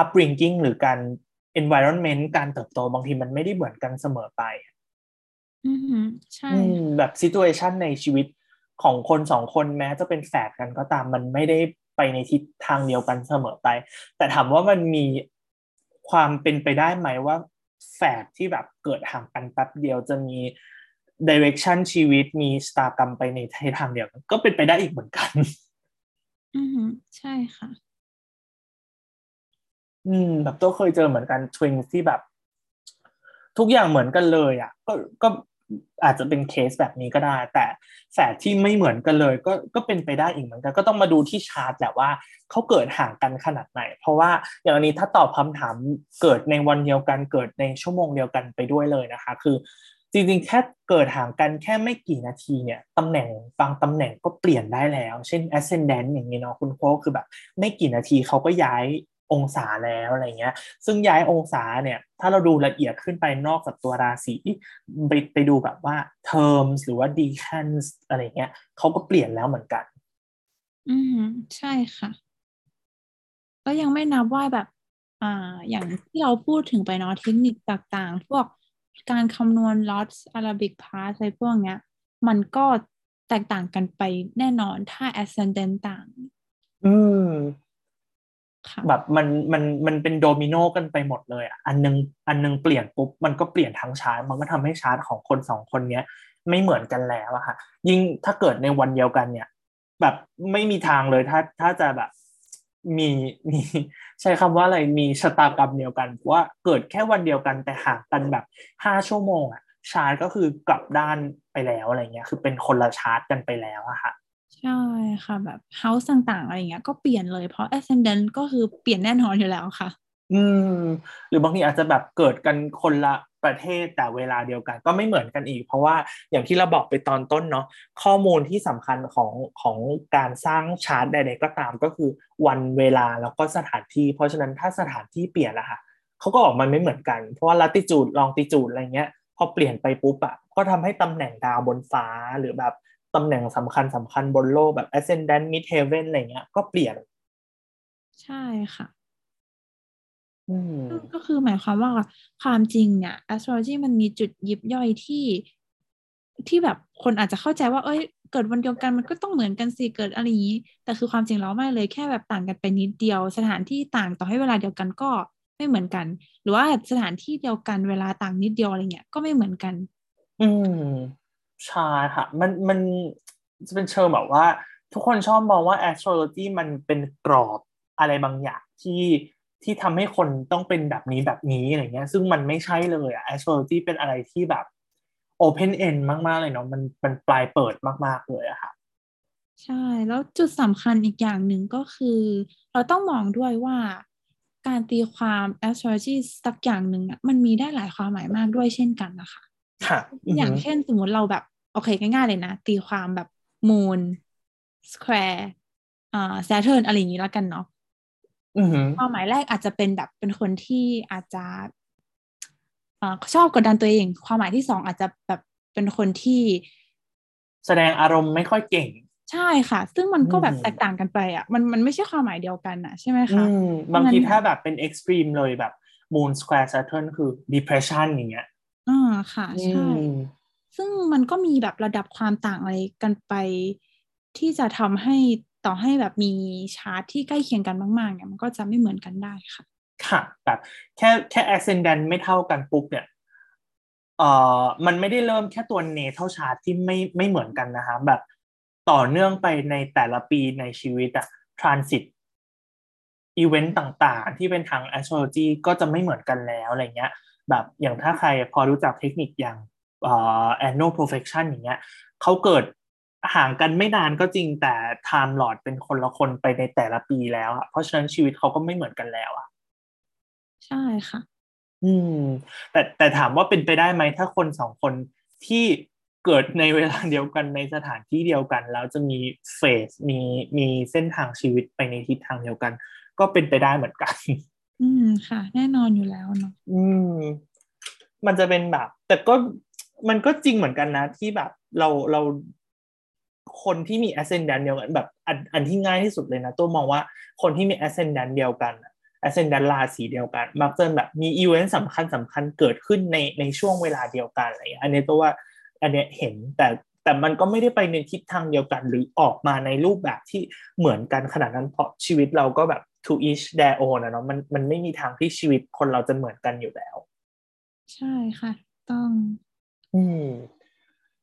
[SPEAKER 1] upbringing หรือการ environment การเติบโตบางทีมันไม่ได้เหมือนกันเสมอไป
[SPEAKER 2] อืมใช่
[SPEAKER 1] อืมแบบ situation ในชีวิตของคนสองคนแม้จะเป็นแฝดกันก็ตามมันไม่ได้ไปในทิศทางเดียวกันเสมอไป แต่ถามว่ามันมีความเป็นไปได้ไหมว่า แฝดที่แบบเกิดห่างกันแป๊บเดียวจะมี direction ชีวิตมีสตากรรมไปในทิศทางเดียวกันก็เป็นไปได้อีกเหมือนกัน
[SPEAKER 2] อืมใช่ค่ะ
[SPEAKER 1] อืม แบบตัวเคยเจอเหมือนกันทวินที่แบบ ทุกอย่างเหมือนกันเลยอะ ก็ก็ อาจจะเป็นเคสแบบนี้ก็ได้ แต่แฝดที่ไม่เหมือนกันเลย ก็ก็เป็นไปได้อีกเหมือนกัน ก็ต้องมาดูที่ชาร์ตแหละว่าเขาเกิดห่างกันขนาดไหน เพราะว่าอย่างนี้ถ้าตอบคำถามเกิดในวันเดียวกันเกิดในชั่วโมงเดียวกันไปด้วยเลยนะคะ คือจริงๆ แค่เกิดห่างกันแค่ไม่กี่นาทีเนี่ยตำแหน่งบางตำแหน่งก็เปลี่ยนได้แล้ว เช่น ascendant อย่างนี้เนาะคุณโค้คือแบบ ไม่กี่นาทีเขาก็ย้าย องศาแล้วอะไรเงี้ย ซึ่งย้ายองศาเนี่ย ถ้าเราดูละเอียดขึ้นไปนอกจากตัวราศีไปไปดูแบบว่า terms หรือว่า decans อะไรเงี้ยเขาก็เปลี่ยนแล้วเหมือนกัน
[SPEAKER 2] อืมใช่ค่ะ ก็ยังไม่นับว่าแบบ อ่า อย่างที่เราพูดถึงไปเนาะเทคนิคต่างๆ พวกการคำนวณ lots Arabic pass อะไรพวกเนี้ย มันก็แตกต่างกันไปแน่นอนถ้า ascendant ต่าง
[SPEAKER 1] อืม
[SPEAKER 2] ค่ะ
[SPEAKER 1] แบบมันมันมันเป็นโดมิโนกันไปหมดเลยอะอันนึงอันนึงเปลี่ยนปุ๊บมันก็เปลี่ยนทั้งชาร์ตมันก็ทำให้ชาร์ตของคนสองคนเนี้ยไม่เหมือนกันแล้วอะค่ะ ยิ่งถ้าเกิดในวันเดียวกันเนี่ย แบบไม่มีทางเลยถ้าถ้าจะแบบมีมีใช้คำว่าอะไรมีชะตากรรมเดียวกันว่าเกิดแค่วันเดียวกันแต่ห่างกันแบบห้าชั่วโมงอะชาร์ตก็คือกลับด้านไปแล้วอะไรเงี้ยคือเป็นคนละชาร์ตกันไปแล้วอะค่ะ
[SPEAKER 2] ใช่ค่ะ แบบ house ต่างๆ อะไรเงี้ยก็เปลี่ยนเลยเพราะ ascendant ก็คือเปลี่ยนแน่นอนอยู่แล้วค่ะ
[SPEAKER 1] อืม หรือบางทีอาจจะแบบเกิดกันคนละประเทศแต่เวลาเดียวกันก็ไม่เหมือนกันอีก เพราะว่าอย่างที่เราบอกไปตอนต้นเนาะข้อมูลที่สำคัญของของการสร้างชาร์ตใดๆก็ตามก็คือวันเวลาแล้วก็สถานที่ เพราะฉะนั้นถ้าสถานที่เปลี่ยนละค่ะเขาก็ออกมาไม่เหมือนกัน เพราะว่าลัติจูดลองติจูดอะไรเงี้ยพอเปลี่ยนไปปุ๊บอะก็ทำให้ตำแหน่งดาวบนฟ้าหรือแบบ ตำแหน่งสำคัญสำคัญบนโลกแบบ ascendant mid heaven อะไรเงี้ย ก็เปลี่ยน
[SPEAKER 2] ใช่ค่ะ
[SPEAKER 1] อืม
[SPEAKER 2] ซึ่งก็คือหมายความว่าความจริงเนี่ย astrology มันมีจุดยิบย่อยที่ที่แบบคนอาจจะเข้าใจว่า เอ้ย เกิดวันเดียวกันมันก็ต้องเหมือนกันสิเกิดอะไรอย่างนี้ แต่คือความจริงแล้วไม่เลยแค่แบบต่างกันไปนิดเดียว สถานที่ต่างต่อให้เวลาเดียวกันก็ไม่เหมือนกัน หรือว่าสถานที่เดียวกันเวลาต่างนิดเดียวอะไรเงี้ยก็ไม่เหมือนกัน
[SPEAKER 1] อืม ใช่ค่ะมันมันจะเป็นเชิงแบบว่า ทุกคนชอบมองว่า astrology มันเป็นกรอบอะไรบางอย่างที่ที่ทำให้คนต้องเป็นแบบนี้แบบนี้อะไรเงี้ย ซึ่งมันไม่ใช่เลยอะ astrology เป็นอะไรที่แบบ open end มากๆเลยเนาะมันมันปลายเปิดมากๆเลยอะค่ะ
[SPEAKER 2] ใช่ แล้วจุดสำคัญอีกอย่างหนึ่งก็คือ เราต้องมองด้วยว่าการตีความ astrology สักอย่างหนึ่งอะมันมีได้หลายความหมายมากด้วยเช่นกันนะคะ
[SPEAKER 1] ค่ะอือ
[SPEAKER 2] อย่าง
[SPEAKER 1] หือ
[SPEAKER 2] เช่นสมมติเราแบบ โอเคง่ายๆเลยนะ ตีความแบบ moon square อ่า saturn อะไรอย่างนี้แล้วกันเนาะ
[SPEAKER 1] อือหือ
[SPEAKER 2] ความหมายแรกอาจจะเป็นแบบเป็นคนที่อาจจะอ่าชอบกดดันตัวเอง ความหมายที่สองอาจจะแบบเป็นคนที่
[SPEAKER 1] แสดงอารมณ์ไม่ค่อยเก่ง
[SPEAKER 2] ใช่ค่ะ ซึ่งมันก็แบบ
[SPEAKER 1] อืม
[SPEAKER 2] แตกต่างกันไปอะ มันมันไม่ใช่ความหมายเดียวกันอะใช่ไหม
[SPEAKER 1] อื
[SPEAKER 2] คะ
[SPEAKER 1] มบางทีถ้าแบบเป็น extreme เลยแบบ moon square saturn คือ depression อย่างเงี้ย
[SPEAKER 2] อ่า ค่ะ
[SPEAKER 1] อื
[SPEAKER 2] ใช่
[SPEAKER 1] ม
[SPEAKER 2] ซึ่งมันก็มีแบบระดับความต่างอะไรกันไป ที่จะทำให้ต่อให้แบบมีชาร์ตที่ใกล้เคียงกันมากๆเนี่ยมันก็จะไม่เหมือนกันได้ค่ะ
[SPEAKER 1] ค่ะ แบบแค่แค่ ascendant ไม่เท่ากันปุ๊บเนี่ยเอ่อมันไม่ได้เริ่มแค่ตัว natal chart ที่ไม่ไม่เหมือนกันนะคะแบบต่อเนื่องไปในแต่ละปีในชีวิตอะ transit อีเวนต์ต่างๆ ที่เป็นทาง astrology ก็จะไม่เหมือนกันแล้วอะไรเงี้ย แบบอย่างถ้าใครพอรู้จักเทคนิคอย่างเอ่อ annual profection อย่างเงี้ยเขาเกิดห่างกันไม่นานก็จริงแต่ time lord เป็นคนละคนไปในแต่ละปีแล้วอะเพราะฉะนั้นชีวิตเขาก็ไม่เหมือนกันแล้วอะ
[SPEAKER 2] ใช่ค่ะ
[SPEAKER 1] อืม แต่แต่ถามว่าเป็นไปได้ไหมถ้าคนสองคนที่เกิดในเวลาเดียวกันในสถานที่เดียวกัน แล้วจะมีเฟสมีมีเส้นทางชีวิตไปในทิศทางเดียวกัน ก็เป็นไปได้เหมือนกัน
[SPEAKER 2] อืมค่ะ แน่นอนอยู่แล้วเนาะ
[SPEAKER 1] อืม มันจะเป็นแบบ แต่ก็มันก็จริงเหมือนกันนะ ที่แบบเราเราคนที่มี ascendant เดียวกันแบบอันอันที่ง่ายที่สุดเลยนะ ตัวมองว่าคนที่มี ascendant เดียวกันอะ ascendant ราศีเดียวกัน มักจะแบบมีอีเวนต์สำคัญสำคัญเกิดขึ้นในในช่วงเวลาเดียวกันอะไรอย่างเงี้ยอันนี้ตัวว่าอันเนี้ยเห็นแต่แต่มันก็ไม่ได้ไปในทิศทางเดียวกัน หรือออกมาในรูปแบบที่เหมือนกันขนาดนั้นเพราะชีวิตเราก็แบบ to each their own นะเนาะมันมันไม่มีทางที่ชีวิตคนเราจะเหมือนกันอยู่แล้ว
[SPEAKER 2] ใช่ค่ะ ต้อง
[SPEAKER 1] อืม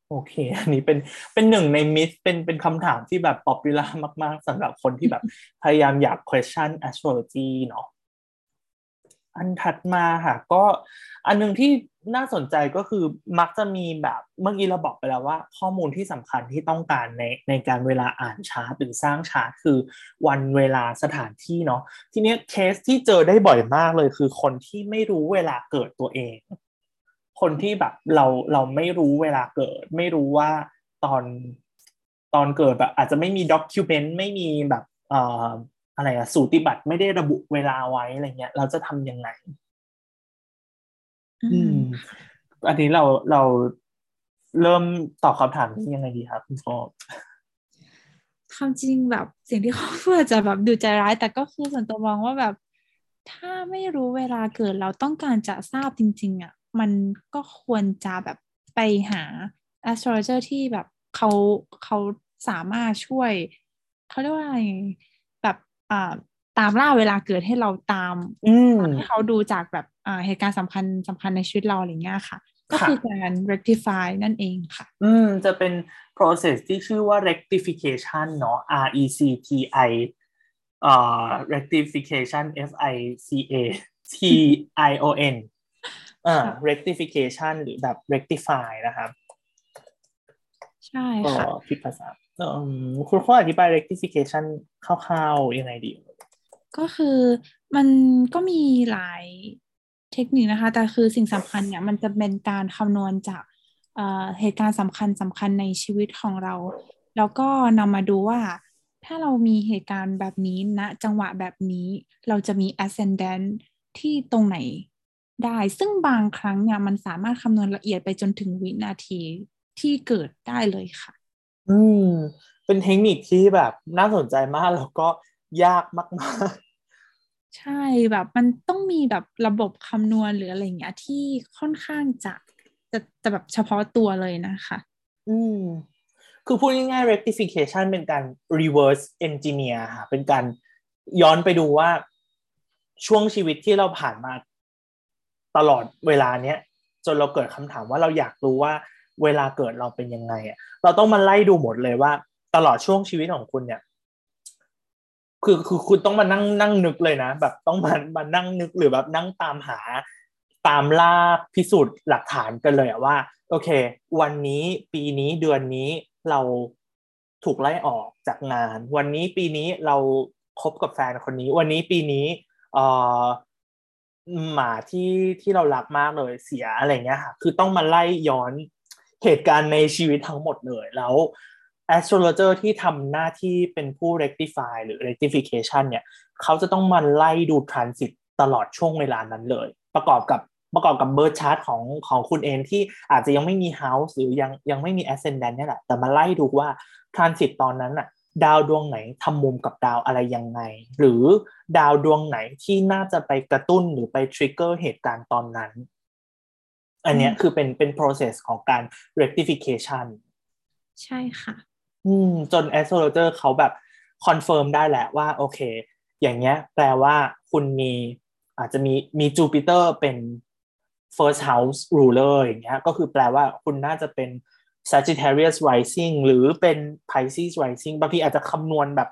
[SPEAKER 1] โอเค อันนี้เป็นเป็นหนึ่งใน myth เป็นเป็นคำถามที่แบบ popular มาก ๆสำหรับคนที่แบบพยายามอยาก question astrology เนาะ อันถัดมาค่ะก็อันหนึงที่น่าสนใจก็คือมักจะมีแบบเมื่อกี้เราบอกไปแล้วว่า ข้อมูลที่สำคัญที่ต้องการในในการเวลาอ่านชาร์ตหรือสร้างชาร์ตคือวันเวลาสถานที่เนาะทีนี้เคสที่เจอได้บ่อยมากเลยคือคนที่ไม่รู้เวลาเกิดตัวเอง คนที่แบบเราเราไม่รู้เวลาเกิด ไม่รู้ว่าตอนตอนเกิดแบบอาจจะไม่มีด็อกิวเมนต์ไม่มีแบบเอ่อ อะไรอะสูติบัตรไม่ได้ระบุเวลาไว้อะไรเงี้ย เราจะทำยังไง
[SPEAKER 2] อื
[SPEAKER 1] อื
[SPEAKER 2] ม
[SPEAKER 1] มอันนี้เราเราเริ่มตอบคำถามนี้ยังไงดีครับคุณพ่อ
[SPEAKER 2] ความจริงแบบสิ่งที่เขาพูดอาจจะแบบดูใจร้าย แต่ก็คือส่วนตัวมองว่าแบบ ถ้าไม่รู้เวลาเกิดเราต้องการจะทราบจริง ๆอะ มันก็ควรจะแบบไปหา astrologer ที่แบบเขาเขาสามารถช่วย เขาเรียกว่าอะไรแบบอ่า ตามล่าเวลาเกิดให้เราตาม
[SPEAKER 1] อืม
[SPEAKER 2] ให้เขาดูจากแบบอ่าเหตุการณ์สำคัญสำคัญในชีวิตเราอะไรเงี้ยค่ะ ก็
[SPEAKER 1] ค่ะ
[SPEAKER 2] คือการ rectify นั่นเองค่ะ
[SPEAKER 1] อืม จะเป็น process ที่ชื่อว่า rectification เนาะ R E C T I เอ่อ rectification F I C A T I O N อ่า
[SPEAKER 2] ค่ะ
[SPEAKER 1] rectification หรือแบบ rectify นะครับ
[SPEAKER 2] ใช่
[SPEAKER 1] ก็
[SPEAKER 2] ค่ะ
[SPEAKER 1] ผิดภาษาอืม คุณพ่ออธิบาย rectification คร่าวๆยังไงดี
[SPEAKER 2] ก็คือมันก็มีหลายเทคนิคนะคะ แต่คือสิ่งสำคัญเนี่ยมันจะเป็นการคำนวณจากเอ่อเหตุการณ์สำคัญสำคัญในชีวิตของเรา แล้วก็นำมาดูว่า ถ้าเรามีเหตุการณ์แบบนี้ณจังหวะแบบนี้เราจะมี ascendant ที่ตรงไหนได้ ซึ่งบางครั้งเนี่ยมันสามารถคำนวณละเอียดไปจนถึงวินาทีที่เกิดได้เลยค่ะ
[SPEAKER 1] อืม เป็นเทคนิคที่แบบน่าสนใจมากแล้วก็ยากมากๆ
[SPEAKER 2] ใช่แบบมันต้องมีแบบระบบคำนวณหรืออะไรอย่างเงี้ย ที่ค่อนข้างจะจะจะแบบเฉพาะตัวเลยนะคะ
[SPEAKER 1] อืม คือพูดง่ายๆ rectification เป็นการ reverse engineer ค่ะ เป็นการย้อนไปดูว่าช่วงชีวิตที่เราผ่านมาตลอดเวลาเนี้ยจนเราเกิดคำถามว่าเราอยากรู้ว่า เวลาเกิดเราเป็นยังไงอะเราต้องมาไล่ดูหมดเลยว่า ตลอดช่วงชีวิตของคุณเนี่ย คือคือคุณต้องมานั่งนั่งนึกเลยนะ แบบต้องมามานั่งนึกหรือแบบนั่งตามหาตามล่าพิสูจน์หลักฐานกันเลยอะว่า โอเค วันนี้ปีนี้เดือนนี้เราถูกไล่ออกจากงาน วันนี้ปีนี้เราคบกับแฟนคนนี้ วันนี้ปีนี้เอ่อหมาที่ที่เรารักมากเลยเสียอะไรเงี้ยค่ะ คือต้องมาไล่ย้อน เหตุการณ์ในชีวิตทั้งหมดเลยแล้ว astrologer ที่ทำหน้าที่เป็นผู้ rectify หรือ rectification เนี่ยเขาจะต้องมาไล่ดู transit ตลอดช่วงเวลานั้นเลย ประกอบกับประกอบกับเบอร์ชาร์ตของของคุณเองที่อาจจะยังไม่มี house หรือยังยังไม่มี ascendant นี่แหละ แต่มาไล่ดูว่า transit ตอนนั้นน่ะดาวดวงไหนทำมุมกับดาวอะไรยังไง หรือดาวดวงไหนที่น่าจะไปกระตุ้นหรือไป trigger เหตุการณ์ตอนนั้น อันเนี้ยคือเป็นเป็น process ของการ rectification
[SPEAKER 2] ใช่ค่ะ
[SPEAKER 1] อืม จน astrologer เขาแบบ confirm ได้แหละว่า โอเค อย่างเงี้ย แปลว่าคุณมีอาจจะมีมีจูปิเตอร์เป็น first house ruler อย่างเงี้ย ก็คือแปลว่าคุณน่าจะเป็น Sagittarius rising หรือเป็น Pisces rising บางทีอาจจะคำนวณแบบ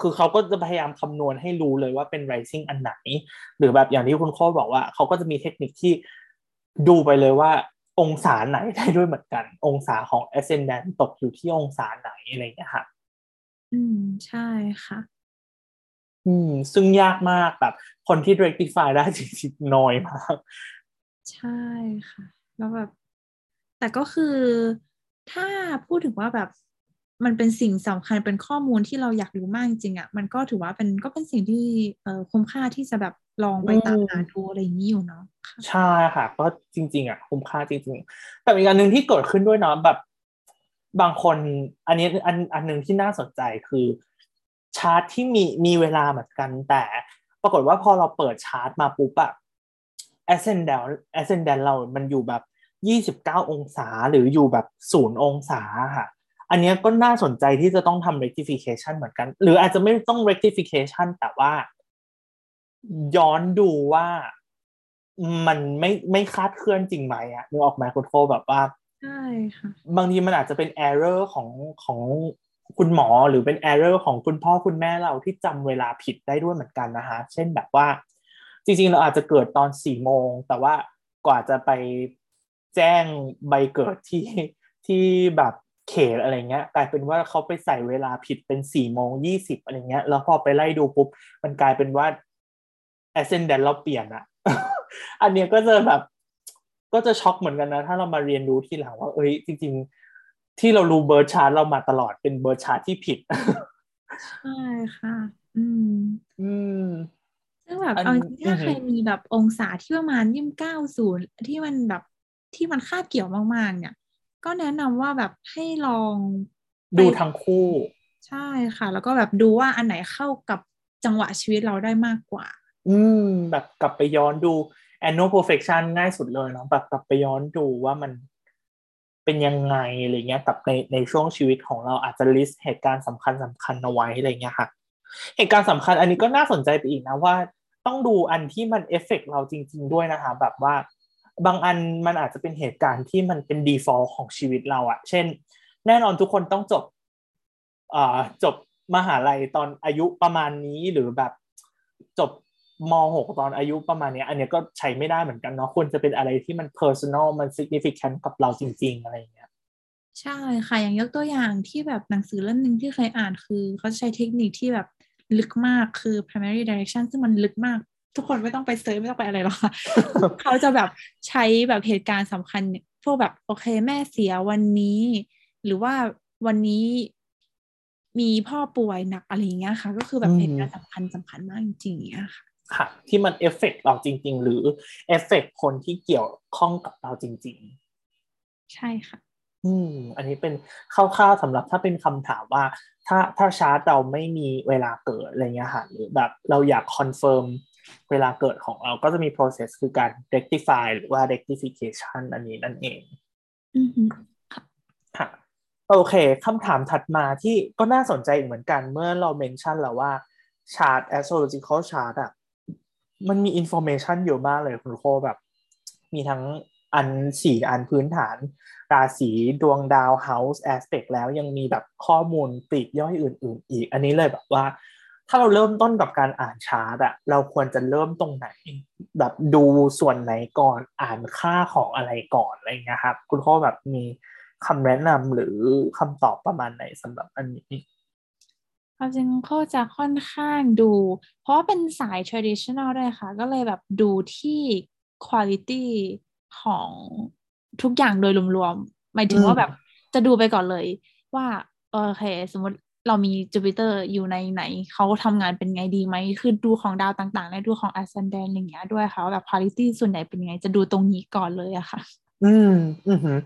[SPEAKER 1] คือเขาก็จะพยายามคำนวณให้รู้เลยว่าเป็น rising อันไหน หรือแบบอย่างที่คุณโค้บอกว่า เขาก็จะมีเทคนิคที่ ดูไปเลยว่าองศาไหนได้ด้วยเหมือนกัน องศาของ ascendant ตกอยู่ที่องศาไหนอะไรอย่างเงี้ยค่ะ
[SPEAKER 2] อืมใช่ค่ะ
[SPEAKER 1] อืม ซึ่งยากมากแบบ คนที่ rectify ได้จริงๆน้อยมาก
[SPEAKER 2] ใช่ค่ะ แล้วแบบ แต่ก็คือถ้าพูดถึงว่าแบบ มันเป็นสิ่งสำคัญเป็นข้อมูลที่เราอยากรู้มากจริงๆอะมันก็ถือว่าเป็นก็เป็นสิ่งที่เอ่อคุ้มค่าที่จะแบบลองไปตามหาดูอะไรอย่างนี้อยู่เนาะค่ะ
[SPEAKER 1] ใช่ค่ะ ก็จริง ๆ อะ คุ้มค่าจริง ๆ แต่อีกอันหนึ่งที่เกิดขึ้นด้วยเนาะแบบบางคน อันนี้อันอันหนึ่งที่น่าสนใจคือชาร์ตที่มีมีเวลาเหมือนกัน แต่ปรากฏว่าพอเราเปิดชาร์ตมาปุ๊บอะ ascendant ascendant เรา มันอยู่แบบ29องศาหรืออยู่แบบศูนย์องศาค่ะ อันนี้ก็น่าสนใจที่จะต้องทำ rectification เหมือนกัน หรืออาจจะไม่ต้อง rectification แต่ว่า ย้อนดูว่ามันไม่ไม่คาดเคลื่อนจริงไหมอะนึกออกไหมคุณโคแบบว่า
[SPEAKER 2] ใช่ค่ะ
[SPEAKER 1] บางทีมันอาจจะเป็น error ของของคุณหมอหรือเป็น error ของคุณพ่อคุณแม่เราที่จำเวลาผิดได้ด้วยเหมือนกันนะคะ เช่นแบบว่า จริงๆ เราอาจจะเกิดตอนสี่โมง แต่ว่ากว่าจะไปแจ้งใบเกิดที่ที่แบบ เขตอะไรเงี้ย กลายเป็นว่าเขาไปใส่เวลาผิดเป็นสี่โมงยี่สิบอะไรเงี้ย แล้วพอไปไล่ดูปุ๊บ มันกลายเป็นว่า ascendant เราเปลี่ยนอะอันเนี้ยก็จะแบบ ก็จะช็อกเหมือนกันนะ ถ้าเรามาเรียนรู้ทีหลังว่า เอ้ย จริง ๆ ที่เรารู้ birth chart เรามาตลอดเป็น birth chart ที่ผิด
[SPEAKER 2] ใช่ค่ะ อืม
[SPEAKER 1] อืม
[SPEAKER 2] ซึ่งแบบ
[SPEAKER 1] อัน
[SPEAKER 2] เอาจริงๆถ้า
[SPEAKER 1] อือฮึ
[SPEAKER 2] ใครมีแบบองศาที่ประมาณยี่สิบเก้าศูนย์ที่มันแบบที่มันคาบเกี่ยวมากๆ เนี่ย ก็แนะนำว่าแบบให้ลองไป
[SPEAKER 1] ดูทั้งคู่
[SPEAKER 2] ใช่ค่ะ แล้วก็แบบดูว่าอันไหนเข้ากับจังหวะชีวิตเราได้มากกว่า
[SPEAKER 1] อืม แบบกลับไปย้อนดู annual perfection ง่ายสุดเลยเนาะแบบกลับไปย้อนดูว่ามันเป็นยังไงอะไรเงี้ยกับในในช่วงชีวิตของเราอาจจะ list เหตุการณ์สำคัญสำคัญเอาไว้อะไรเงี้ยค่ะ เหตุการณ์สำคัญอันนี้ก็น่าสนใจไปอีกนะว่า ต้องดูอันที่มันเอฟเฟกเราจริง ๆ ด้วยนะคะ แบบว่า บางอันมันอาจจะเป็นเหตุการณ์ที่มันเป็น default ของชีวิตเราอะเช่น แน่นอนทุกคนต้องจบอ่าจบมหาลัยตอนอายุประมาณนี้หรือแบบจบม .6 ตอนอายุประมาณนี้อันเนี้ยก็ใช้ไม่ได้เหมือนกันเนาะควรจะเป็นอะไรที่มัน personal มัน significant กับเราจริง ๆ อะไรอย่างเงี้ย
[SPEAKER 2] ใช่ค่ะ อย่างยกตัวอย่างที่แบบหนังสือเล่มหนึ่งที่เคยอ่านคือ เขาใช้เทคนิคที่แบบลึกมากคือ primary direction ซึ่งมันลึกมาก ทุกคนไม่ต้องไป search ไม่ต้องไปอะไรหรอกค่ะเขาจะแบบใช้แบบเหตุการณ์สำคัญเนี่ยพวกแบบโอเคแม่เสียวันนี้ หรือว่าวันนี้มีพ่อป่วยหนักอะไรอย่างเงี้ยค่ะ ก็คือแบบ
[SPEAKER 1] อืม
[SPEAKER 2] เหตุการณ์สำคัญสำคัญมากจริงๆอย่างเงี้ยค่ะ
[SPEAKER 1] ค่ะ ที่มัน affect เราจริง ๆ หรือ affect คนที่เกี่ยวข้องกับเราจริง ๆ
[SPEAKER 2] ใช่ค่ะ
[SPEAKER 1] อืม อันนี้เป็นคร่าวๆสำหรับถ้าเป็นคำถามว่า ถ้าถ้าชาร์ตเราไม่มีเวลาเกิดอะไรเงี้ยค่ะหรือแบบเราอยาก confirm เวลาเกิดของเราก็จะมี process คือการ rectify หรือว่า rectification อันนี้นั่นเอง
[SPEAKER 2] อือหือ
[SPEAKER 1] ค่ะโอเคคำถามถัดมาที่ก็น่าสนใจอีกเหมือนกันเมื่อเราเมนชั่นแล้วว่าชาร์ต astrological chart อะมันมี information เยอะมากเลยคุณโคแบบ มีทั้งอันสี่อันพื้นฐาน ราศีดวงดาว house aspect แล้วยังมีแบบข้อมูลปลีกย่อยอื่น ๆ อีก อันนี้เลยแบบว่า ถ้าเราเริ่มต้นกับการอ่านชาร์ตอะเราควรจะเริ่มตรงไหน แบบดูส่วนไหนก่อนอ่านค่าของอะไรก่อนอะไรเงี้ยครับ คุณโคแบบมีคำแนะนำหรือคำตอบประมาณไหนสำหรับอันนี้
[SPEAKER 2] ควาจริงเขาจะค่อนข้างดู เพราะว่าเป็นสาย traditional ด้วยค่ะ ก็เลยแบบดูที่ quality ของทุกอย่างโดยรวมๆหมายถึงว่าแบบจะดูไปก่อนเลยว่าโอเค สมมติ เรามีจูปิเตอร์อยู่ในไหน เขาทำงานเป็นไงดีไหมคือดูของดาวต่างๆ และดูของ ascendant อะไรอย่างเงี้ยด้วยค่ะว่าแบบ quality ส่วนไหนเป็นยังไงจะดูตรงนี้ก่อนเลยอะค่ะ
[SPEAKER 1] อืมอือหือ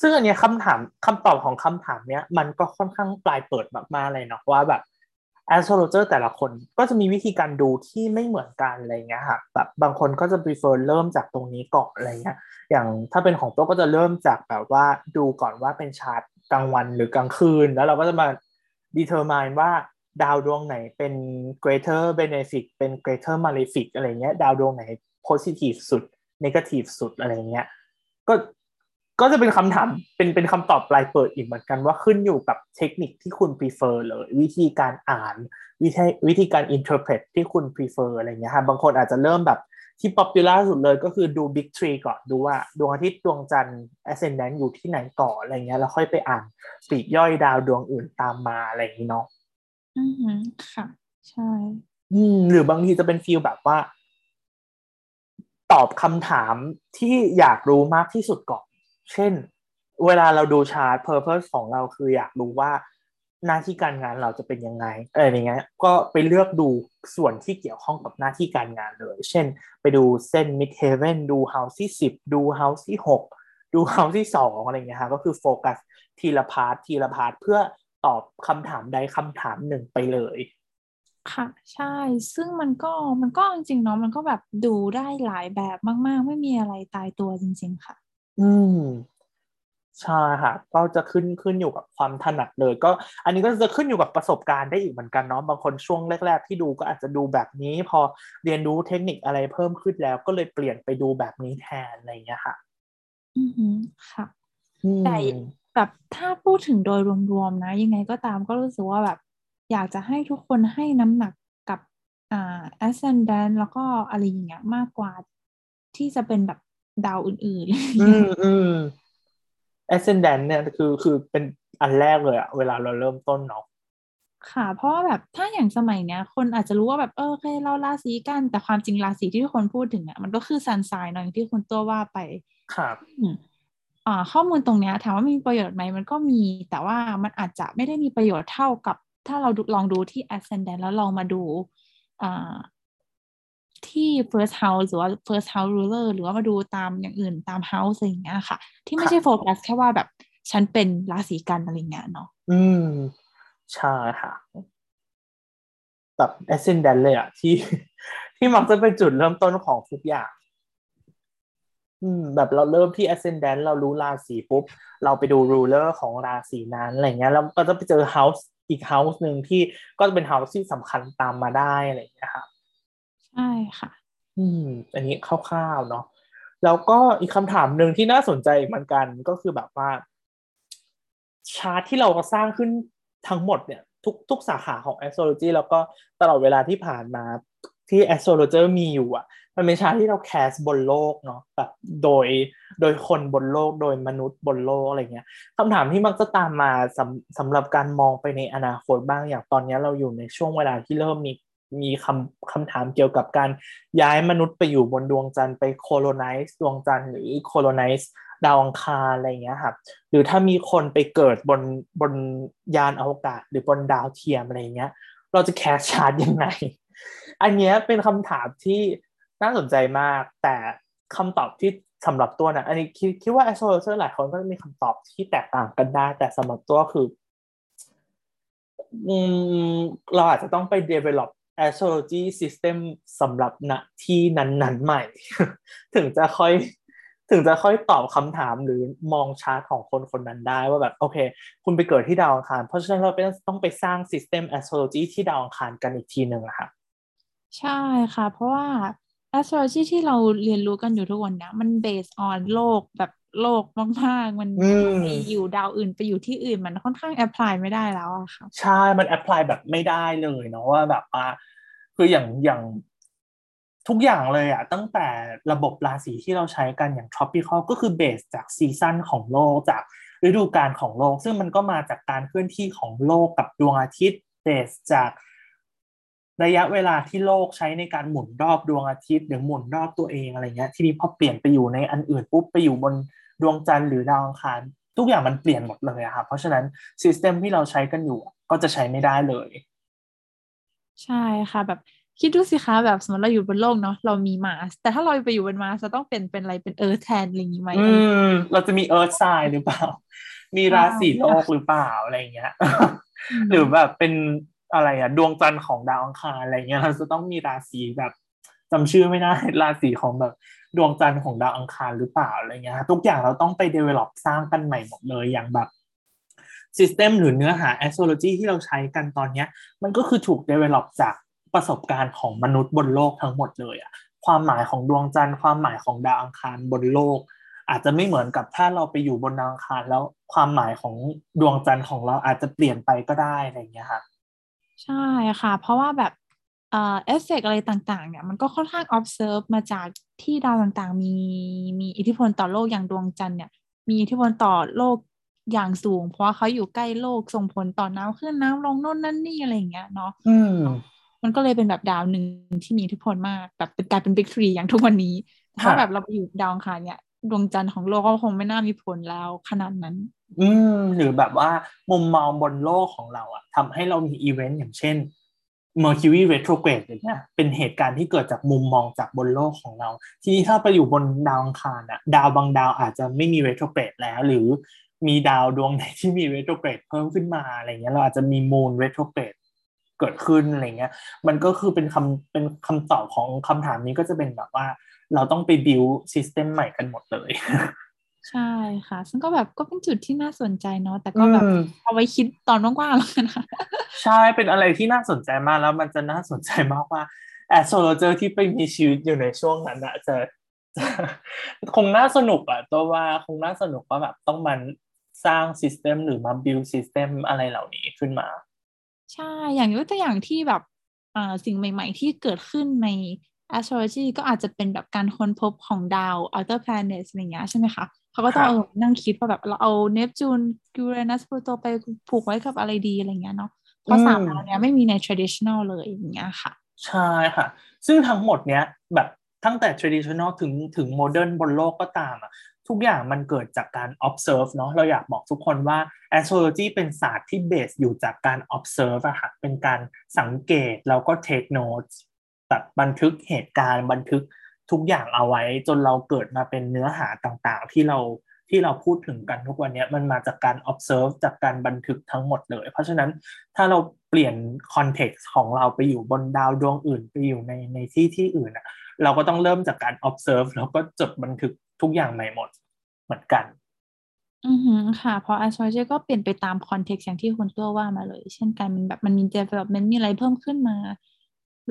[SPEAKER 1] ซึ่งอันเนี้ยคำถามคำตอบของคำถามเนี้ยมันก็ค่อนข้างปลายเปิดมากๆเลยเนาะว่าแบบ astrologer แต่ละคนก็จะมีวิธีการดูที่ไม่เหมือนกันอะไรเงี้ยค่ะแบบบางคนก็จะ prefer เริ่มจากตรงนี้ก่อนอะไรเงี้ยอย่างถ้าเป็นของตัวก็จะเริ่มจากแบบว่าดูก่อนว่าเป็นชาร์ตกลางวันหรือกลางคืน แล้วเราก็จะมา determine ว่าดาวดวงไหนเป็น greater benefit เป็น greater malefic อะไรเงี้ย ดาวดวงไหน positive สุด negative สุดอะไรเงี้ย ก็ก็จะเป็นคำถามเป็นเป็นคำตอบปลายเปิดอีกเหมือนกันว่าขึ้นอยู่กับเทคนิคที่คุณ prefer เลย วิธีการอ่าน วิธีวิธีการ interpret ที่คุณ prefer อะไรเงี้ยค่ะบางคนอาจจะเริ่มแบบ ที่ popular สุดเลยก็คือดู big tree ก่อนดูว่าดวงอาทิตย์ดวงจันทร์ ascendant อยู่ที่ไหนก่อนอะไรเงี้ยแล้วค่อยไปอ่านปลีกย่อยดาวดวงอื่นตามมาอะไรอย่างนี้เนาะ
[SPEAKER 2] อือหือค่ะ ใช่
[SPEAKER 1] อืม หรือบางทีจะเป็นฟีลแบบว่า ตอบคำถามที่อยากรู้มากที่สุดก่อน เช่น เวลาเราดูชาร์ต purpose ของเราคืออยากรู้ว่า หน้าที่การงานเราจะเป็นยังไงอะไรอย่างเงี้ยก็ไปเลือกดูส่วนที่เกี่ยวข้องกับหน้าที่การงานเลย เช่น ไปดูเส้น mid heaven ดู house ที่สิบดู house ที่หกดู house ที่สองอะไรเงี้ยฮะก็คือโฟกัสทีละ part ทีละ part เพื่อตอบคำถามใดคำถามหนึ่งไปเลย
[SPEAKER 2] ค่ะใช่ ซึ่งมันก็มันก็จริงๆเนาะมันก็แบบดูได้หลายแบบมาก ๆ ไม่มีอะไรตายตัวจริง ๆ ค่ะ
[SPEAKER 1] อืม ใช่ค่ะก็จะขึ้นขึ้นอยู่กับความถนัดเลย ก็อันนี้ก็จะขึ้นอยู่กับประสบการณ์ได้อีกเหมือนกันเนาะบางคนช่วงแรก ๆ ที่ดูก็อาจจะดูแบบนี้ พอเรียนรู้เทคนิคอะไรเพิ่มขึ้นแล้ว ก็เลยเปลี่ยนไปดูแบบนี้แทนอะไรอย่างเงี้ยค่ะ
[SPEAKER 2] อือหือค่ะ
[SPEAKER 1] อืม
[SPEAKER 2] แต่แบบถ้าพูดถึงโดยรวมๆนะ ยังไงก็ตามก็รู้สึกว่าแบบ อยากจะให้ทุกคนให้น้ำหนักกับอ่า ascendant แล้วก็อะไรอย่างเงี้ยมากกว่าที่จะเป็นแบบดาวอื่นๆ
[SPEAKER 1] อืมอืม ascendant เนี่ยคือคือเป็นอันแรกเลยอะเวลาเราเริ่มต้นเนาะ
[SPEAKER 2] ค่ะ เพราะว่าแบบถ้าอย่างสมัยเนี้ย คนอาจจะรู้ว่าแบบเออโอเคเราราศีกัน แต่ความจริงราศีที่ทุกคนพูดถึงอะมันก็คือซันไซน์เนอะอย่างที่คุณตัวว่าไป
[SPEAKER 1] ครับ
[SPEAKER 2] อืมอ่าข้อมูลตรงเนี้ยถามว่ามีประโยชน์ไหมมันก็มี แต่ว่ามันอาจจะไม่ได้มีประโยชน์เท่ากับ ถ้าเราดูลองดูที่ ascendant แล้วลองมาดูอ่า ที่ first house หรือว่า first house ruler หรือว่ามาดูตามอย่างอื่นตาม house อะไรอย่างเงี้ยค่ะ ที่ไม่ใช่โฟกัสแค่ว่าแบบฉันเป็นราศีกันอะไรเงี้ยเนาะ
[SPEAKER 1] อืม ใช่ค่ะแบบ ascendant เลยอะที่ ที่มักจะเป็นจุดเริ่มต้นของทุกอย่าง อืม แบบเราเริ่มที่ ascendant เรารู้ราศีปุ๊บ เราไปดู ruler ของราศีนั้นอะไรเงี้ยแล้วก็จะไปเจอ house อีก house หนึ่งที่ก็จะเป็น house ที่สำคัญตามมาได้อะไรอย่างเงี้ยค่ะ
[SPEAKER 2] ใช่ค่ะ
[SPEAKER 1] อืม อันนี้คร่าวๆเนาะแล้วก็อีกคำถามหนึ่งที่น่าสนใจเหมือนกันก็คือแบบว่า ชาร์ตที่เราสร้างขึ้นทั้งหมดเนี่ย ทุกทุกสาขาของ astrology แล้วก็ตลอดเวลาที่ผ่านมาที่ astrologer มีอยู่อะ มันเป็นชาร์ตที่เราแคสบนโลกเนาะแบบโดยโดยคนบนโลกโดยมนุษย์บนโลกอะไรเงี้ยคำถามที่มักจะตามมาสำสำหรับการมองไปในอนาคตบ้างอย่างตอนนี้เราอยู่ในช่วงเวลาที่เริ่มมี มีคำคำถามเกี่ยวกับการย้ายมนุษย์ไปอยู่บนดวงจันทร์ไป colonize ดวงจันทร์หรือ colonize ดาวอังคารอะไรเงี้ยครับหรือถ้ามีคนไปเกิดบนบนยานอวกาศ หรือบนดาวเทียมอะไรเงี้ย เราจะแคสชาร์ตยังไง อันเนี้ยเป็นคำถามที่น่าสนใจมาก แต่คำตอบที่สำหรับตัวนะอันนี้คิดคิดว่า astrologer หลายคนก็จะมีคำตอบที่แตกต่างกันได้ แต่สำหรับตัวคืออเราอาจจะต้องไป develop astrology system สำหรับณที่นั้นๆใหม่ ถึงจะค่อยถึงจะค่อยตอบคำถามหรือมองชาร์ตของคนคนนั้นได้ว่าแบบ โอเค คุณไปเกิดที่ดาวอังคาร เพราะฉะนั้นเราต้องไปสร้าง system astrology ที่ดาวอังคารกันอีกทีหนึ่งอะค่ะ
[SPEAKER 2] ใช่ค่ะ เพราะว่า astrology ที่เราเรียนรู้กันอยู่ทุกวันนี้มัน based on โลกแบบ โลกมากๆ มัน
[SPEAKER 1] อืม
[SPEAKER 2] ไปอยู่ดาวอื่นไปอยู่ที่อื่นมันค่อนข้าง apply ไม่ได้แล้วอะค่ะ
[SPEAKER 1] ใช่มัน apply แบบไม่ได้เลยเนาะว่าแบบว่าคืออย่างอย่างทุกอย่างเลยอะตั้งแต่ระบบราศีที่เราใช้กันอย่าง tropical ก็คือ base จาก season ของโลกจากฤดูกาลของโลก ซึ่งมันก็มาจากการเคลื่อนที่ของโลกกับดวงอาทิตย์ base จากระยะเวลาที่โลกใช้ในการหมุนรอบดวงอาทิตย์หรือหมุนรอบตัวเองอะไรเงี้ยทีนี้พอเปลี่ยนไปอยู่ในอันอื่นปุ๊บไปอยู่บน ดวงจันทร์หรือดาวอังคารทุกอย่างมันเปลี่ยนหมดเลยอะครับเพราะฉะนั้น system ที่เราใช้กันอยู่ก็จะใช้ไม่ได้เลย
[SPEAKER 2] ใช่ค่ะ แบบคิดดูสิคะแบบสมมติเราอยู่บนโลกเนาะเรามี Mars แต่ถ้าเราไปอยู่บน Mars จะต้องเป็นเป็นอะไรเป็น Earth แทนอะไรอย่างนี้ไหม
[SPEAKER 1] อืมเราจะมี Earth sign หรือเปล่า มีราศีโลกหรือเปล่าอะไรเงี้ย หรือแบบเป็นอะไรอะดวงจันทร์ของดาวอังคารอะไรเงี้ยเราจะต้องมีราศีแบบจำชื่อไม่ได้ราศีของแบบ ดวงจันทร์ของดาวอังคารหรือเปล่าอะไรเงี้ยทุกอย่างเราต้องไป develop สร้างกันใหม่หมดเลยอย่างแบบ system หรือเนื้อหา astrology ที่เราใช้กันตอนเนี้ย มันก็คือถูก develop จากประสบการณ์ของมนุษย์บนโลกทั้งหมดเลยอะความหมายของดวงจันทร์ความหมายของดาวอังคารบนโลก อาจจะไม่เหมือนกับถ้าเราไปอยู่บนดาวอังคารแล้วความหมายของดวงจันทร์ของเราอาจจะเปลี่ยนไปก็ได้อะไรเงี้ยครับ
[SPEAKER 2] ใช่ค่ะ เพราะว่าแบบ เอ่อเอฟเฟกอะไรต่างๆ เนี่ยมันก็ค่อนข้าง observe มาจากที่ดาวต่างๆ มีมีอิทธิพลต่อโลกอย่างดวงจันทร์เนี่ย มีอิทธิพลต่อโลกอย่างสูง เพราะว่าเขาอยู่ใกล้โลกส่งผลต่อน้ำขึ้นน้ำลงโน่นนั่นนี่อะไรอย่างเงี้ยเนาะ
[SPEAKER 1] อืม
[SPEAKER 2] มันก็เลยเป็นแบบดาวหนึ่งที่มีอิทธิพลมากแบบเป็นกลายเป็นบิ๊กทรีอย่างทุกวันนี้ ถ้าแบบเราไปอยู่ดาวอังคารเนี่ยดวงจันทร์ของโลกก็คงไม่น่ามีผลแล้วขนาดนั้น
[SPEAKER 1] อืมหรือแบบว่ามุมมองบนโลกของเราอะทำให้เรามีอีเวนต์อย่างเช่น Mercury retrograde อย่างเงี้ยเป็นเหตุการณ์ที่เกิดจากมุมมองจากบนโลกของเรา ทีนี้ถ้าไปอยู่บนดาวอังคารอะดาวบางดาวอาจจะไม่มี retrograde แล้ว หรือมีดาวดวงไหนที่มี retrograde เพิ่มขึ้นมาอะไรเงี้ยเราอาจจะมี moon retrograde เกิดขึ้นอะไรเงี้ย มันก็คือเป็นคำเป็นคำตอบของคำถามนี้ก็จะเป็นแบบว่า เราต้องไป build system ใหม่กันหมดเลย
[SPEAKER 2] ใช่ค่ะ ซึ่งก็แบบก็เป็นจุดที่น่าสนใจเนาะแต่ก็แบบเอาไว้คิดตอนว่างๆแล้วกันค่ะ
[SPEAKER 1] ใช่เป็นอะไรที่น่าสนใจมากแล้วมันจะน่าสนใจมากว่า astrologer ที่ไปมีชีวิตอยู่ในช่วงนั้นอะจะคงน่าสนุกอะตัวว่าคงน่าสนุกว่าแบบต้องมันสร้าง system หรือมา build system อะไรเหล่านี้ขึ้นมา
[SPEAKER 2] ใช่ อย่างยกตัวอย่างที่แบบอ่าสิ่งใหม่ ๆ ที่เกิดขึ้นใน astrology ก็อาจจะเป็นแบบการค้นพบของดาว outer planets อะไรเงี้ยใช่ไหมคะ เขาก็ต้องเออนั่งคิดว่าแบบเราเอาเนปจูนยูเรนัสพลูโตไปผูกไว้กับอะไรดีอะไรเงี้ยเนาะเพราะสามดาวเนี้ยไม่มีใน traditional เลยอย่างเงี้ยค่ะ
[SPEAKER 1] ใช่ค่ะ ซึ่งทั้งหมดเนี้ยแบบตั้งแต่ traditional ถึงถึง modern บนโลกก็ตามอะทุกอย่างมันเกิดจากการ observe เนาะเราอยากบอกทุกคนว่า astrology เป็นศาสตร์ที่เบสอยู่จากการ observe อะค่ะเป็นการสังเกตแล้วก็ take notes แบบบันทึกเหตุการณ์บันทึก ทุกอย่างเอาไว้จนเราเกิดมาเป็นเนื้อหาต่างๆ ที่เราที่เราพูดถึงกันทุกวันนี้มันมาจากการ observe จากการบันทึกทั้งหมดเลย เพราะฉะนั้นถ้าเราเปลี่ยน context ของเราไปอยู่บนดาวดวงอื่นไปอยู่ในในที่ที่อื่นอะเราก็ต้องเริ่มจากการ observe แล้วก็จดบันทึกทุกอย่างใหม่หมดเหมือนกัน
[SPEAKER 2] อือฮึค่ะเพราะ astrology ก็เปลี่ยนไปตาม context อย่างที่คุณตัวว่ามาเลย เช่นกันมันแบบมันมี development มีอะไรเพิ่มขึ้นมา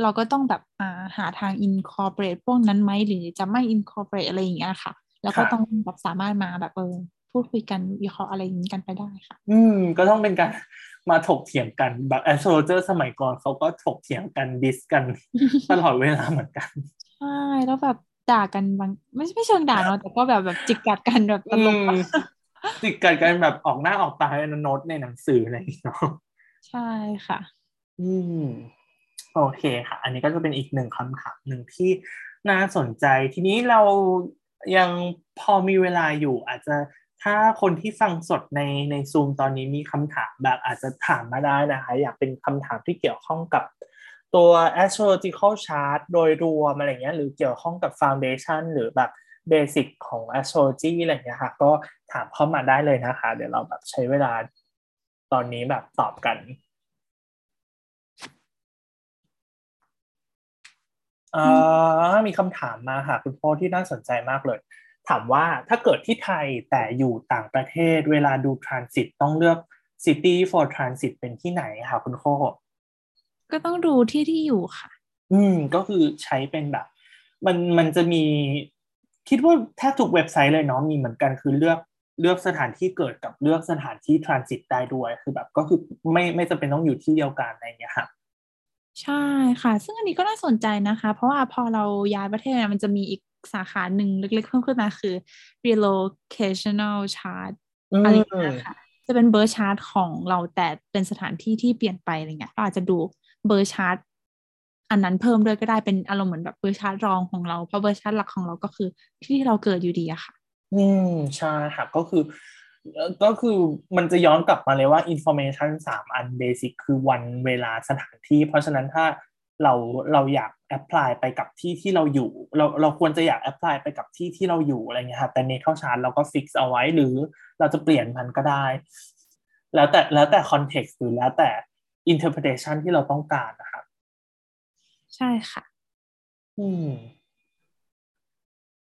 [SPEAKER 2] เราก็ต้องแบบอ่าหาทาง incorporate พวกนั้นไหมหรือจะไม่ incorporate อะไรอย่างเงี้ยค่ะ แล้วก็ต้องแบบสามารถมาแบบเออพูดคุยกันวิเคราะห์อะไรอย่างนี้กันไปได้ค่ะ
[SPEAKER 1] อืม ก็ต้องเป็นการมาถกเถียงกันแบบแอสโทรเจอร์สมัยก่อนเขาก็ถกเถียงกันดิสกันตลอดเวลาเหมือนกัน
[SPEAKER 2] ใช่แล้วแบบด่ากันบางไม่ไม่เชิงด่าเนาะแต่ก็แบบแบบจิกกัดกันแบบตลก
[SPEAKER 1] จิกกัดกันแบบออกหน้าออกตาโน้ตในหนังสืออะไรอย่างเงี้ย
[SPEAKER 2] ใช่ค่ะ
[SPEAKER 1] อืม โอเคค่ะ อันนี้ก็จะเป็นอีกหนึ่งคำถามหนึ่งที่น่าสนใจ ทีนี้เรายังพอมีเวลาอยู่ อาจจะถ้าคนที่ฟังสดในในซูมตอนนี้มีคำถามแบบอาจจะถามมาได้นะคะ อยากเป็นคำถามที่เกี่ยวข้องกับตัว astrological chart โดยรวมอะไรเงี้ยหรือเกี่ยวข้องกับ foundation หรือแบบเบสิกของ astrology อะไรเงี้ยค่ะ ก็ถามเข้ามาได้เลยนะคะ เดี๋ยวเราแบบใช้เวลาตอนนี้แบบตอบกัน มีคำถามมาค่ะคุณพ่อที่น่าสนใจมากเลย ถามว่าถ้าเกิดที่ไทยแต่อยู่ต่างประเทศเวลาดูทรานสิตต้องเลือก City for Transit เป็นที่ไหนคะคุณพ่อ
[SPEAKER 2] ก็ต้องดูที่ที่อยู่ค่ะ
[SPEAKER 1] อืม ก็คือใช้เป็นแบบ มันมันจะมี คิดว่าแทบทุกเว็บไซต์เลยเนาะมีเหมือนกันคือเลือกเลือกสถานที่เกิดกับเลือกสถานที่ทรานสิตได้ด้วยคือแบบก็คือไม่ไม่จำเป็นต้องอยู่ที่เดียวกันอะไรอย่างเงี้ยค่ะ
[SPEAKER 2] ใช่ค่ะ ซึ่งอันนี้ก็น่าสนใจนะคะ เพราะว่าพอเราย้ายประเทศมันจะมีอีกสาขาหนึ่งเล็กๆเพิ่มขึ้นมาคือ relocational chart อะไรอย่างเงี้ยค่ะจะเป็น birth chart ของเราแต่เป็นสถานที่ที่เปลี่ยนไปอะไรเงี้ยเราอาจจะดู birth chart อันนั้นเพิ่มด้วยก็ได้เป็นอารมณ์เหมือนแบบ birth chart รองของเราเพราะ birth chart หลักของเราก็คือที่เราเกิดอยู่ดีอะค่ะ
[SPEAKER 1] อืมใช่ค่ะก็คือ ก็คือมันจะย้อนกลับมาเลยว่า information สามอัน basic คือวันเวลาสถานที่ เพราะฉะนั้นถ้าเราเราอยาก apply ไปกับที่ที่เราอยู่ เราเราควรจะอยาก apply ไปกับที่ที่เราอยู่อะไรเงี้ยครับแต่ในเข้าชาร์ตเราก็ fix เอาไว้หรือเราจะเปลี่ยนมันก็ได้ แล้วแต่แล้วแต่ context หรือแล้วแต่ interpretation ที่เราต้องการนะครับ
[SPEAKER 2] ใช่ค่ะ
[SPEAKER 1] อืม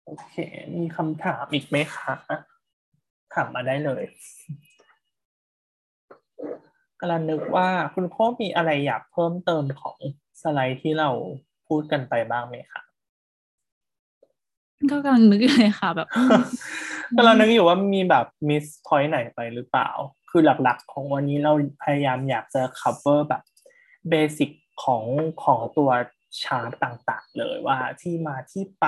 [SPEAKER 1] โอเค มีคำถามอีกไหมคะ ถามมาได้เลยกำลังนึกว่าคุณพ่อมีอะไรอยากเพิ่มเติมของสไลด์ที่เราพูดกันไปบ้างไหมคะ
[SPEAKER 2] ก็กำลังนึกเลยค่ะแบบ
[SPEAKER 1] กำลังนึกอยู่ว่ามีแบบ miss point ไหนไปหรือเปล่า คือหลักๆ ของวันนี้เราพยายามอยากจะ cover แบบ basic ของของตัวชาร์ตต่างๆ เลยว่าที่มาที่ไป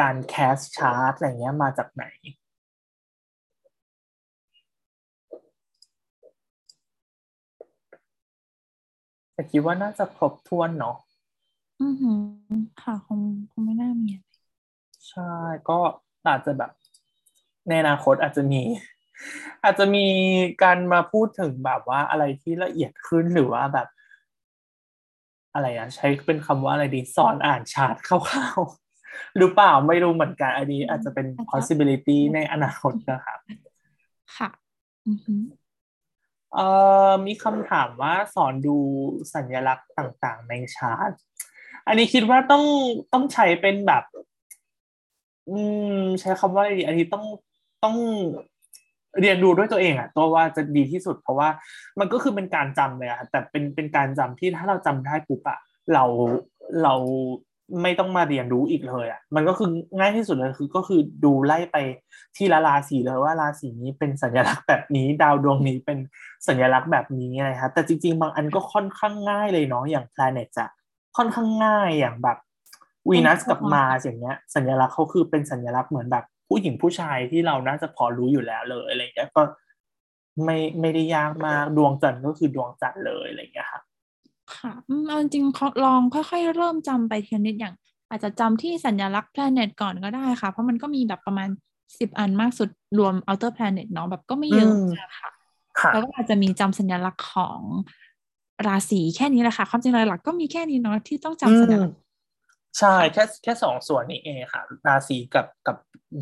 [SPEAKER 1] การ cast chart อะไรเงี้ยมาจากไหน แต่คิดว่าน่าจะครบถ้วนเนาะ
[SPEAKER 2] อือหือค่ะคงคงไม่น่ามีอะไร
[SPEAKER 1] ใช่ก็อาจจะแบบ ในอนาคตอาจจะมี อาจจะมีการมาพูดถึงแบบว่าอะไรที่ละเอียดขึ้นหรือว่าแบบ อะไรอะใช้เป็นคำว่าอะไรดีสอนอ่านชาร์ตคร่าวๆหรือเปล่าไม่รู้เหมือนกันอันนี้อาจจะเป็น possibility ในอนาคตนะครับ
[SPEAKER 2] ค่ะ
[SPEAKER 1] เอ่อมีคำถามว่าสอนดูสัญลักษณ์ต่างๆ ในชาร์ตอันนี้คิดว่าต้องต้องใช้เป็นแบบ อืม ใช้คำว่าอะไรดี อันนี้ต้องต้องเรียนรู้ด้วยตัวเองอะตัวว่าจะดีที่สุด เพราะว่ามันก็คือเป็นการจำเลยอะแต่เป็นเป็นการจำที่ถ้าเราจำได้ปุ๊บอะเราเรา ไม่ต้องมาเรียนรู้อีกเลยอะมันก็คือง่ายที่สุดเลยคือก็คือดูไล่ไปที่ละราศีเลยว่าราศีนี้เป็นสัญลักษณ์แบบนี้ ดาวดวงนี้เป็นสัญลักษณ์แบบนี้นะครับแต่จริง ๆ บางอันก็ค่อนข้างง่ายเลยเนาะอย่าง planet จะค่อนข้างง่ายอย่างแบบวีนัสกับมาอย่างเงี้ย สัญลักษณ์เขาคือเป็นสัญลักษณ์เหมือนแบบผู้หญิงผู้ชายที่เราน่าจะพอรู้อยู่แล้วเลยอะไรเงี้ยก็ไม่ไม่ได้ยากมากดวงจันทร์ก็คือดวงจันทร์เลยอะไรเงี้ยค่ะ
[SPEAKER 2] ค่ะเอาจริงลองค่อยๆ เริ่มจำไปทีนิดอย่าง อาจจะจำที่สัญลักษณ์ planet ก่อนก็ได้ค่ะ เพราะมันก็มีแบบประมาณสิบอันมากสุดรวม outer planet เนาะแบบก็ไม่เยอะนะคะแล้วก็อาจจะมีจำสัญลักษณ์ของราศีแค่นี้แหละค่ะความจริงหลักก็มีแค่นี้เนาะที่ต้องจำสัญลักษณ์
[SPEAKER 1] ใช่แค่แค่สองส่วนนี้เองค่ะ ราศีกับกับ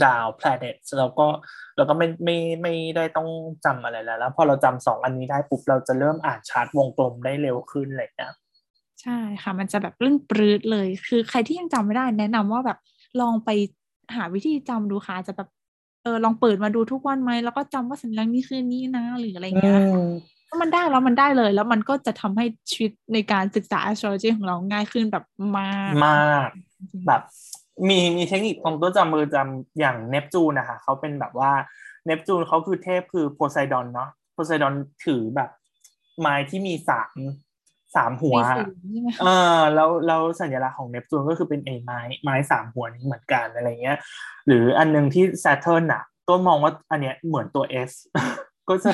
[SPEAKER 1] ดาว planet แล้วก็เราก็ไม่ไม่ไม่ได้ต้องจำอะไรแล้ว แล้วพอเราจำสองอันนี้ได้ปุ๊บเราจะเริ่มอ่านชาร์ตวงกลมได้เร็วขึ้นเลยนะ
[SPEAKER 2] ใช่ค่ะ มันจะแบบเรื่องปรืดเลย คือใครที่ยังจำไม่ได้แนะนำว่าแบบลองไปหาวิธีจำดูค่ะจะแบบเออลองเปิดมาดูทุกวันไหมแล้วก็จำว่าสัญลักษณ์นี้คือนี้นะหรืออะไรเงี้ยถ้ามันได้แล้วมันได้เลย แล้วมันก็จะทำให้ชีวิตในการศึกษา astrology ของเราง่ายขึ้นแบบมาก
[SPEAKER 1] มากแบบ มีมีเทคนิคของตัวจำมือจำอย่างเนปจูนนะคะเขาเป็นแบบว่าเนปจูนเขาคือเทพคือโพไซดอนเนาะโพไซดอนถือแบบ ไม้ที่มีสามสามหัวเออแล้วแล้วสัญลักษณ์ของเนปจูนก็คือเป็นไอ้ไม้ไม้สามหัวนี้เหมือนกันอะไรเงี้ย หรืออันนึงที่ซ s เทิร์นอะตัวมองว่าอันเนี้ยเหมือนตัว S ก็จะ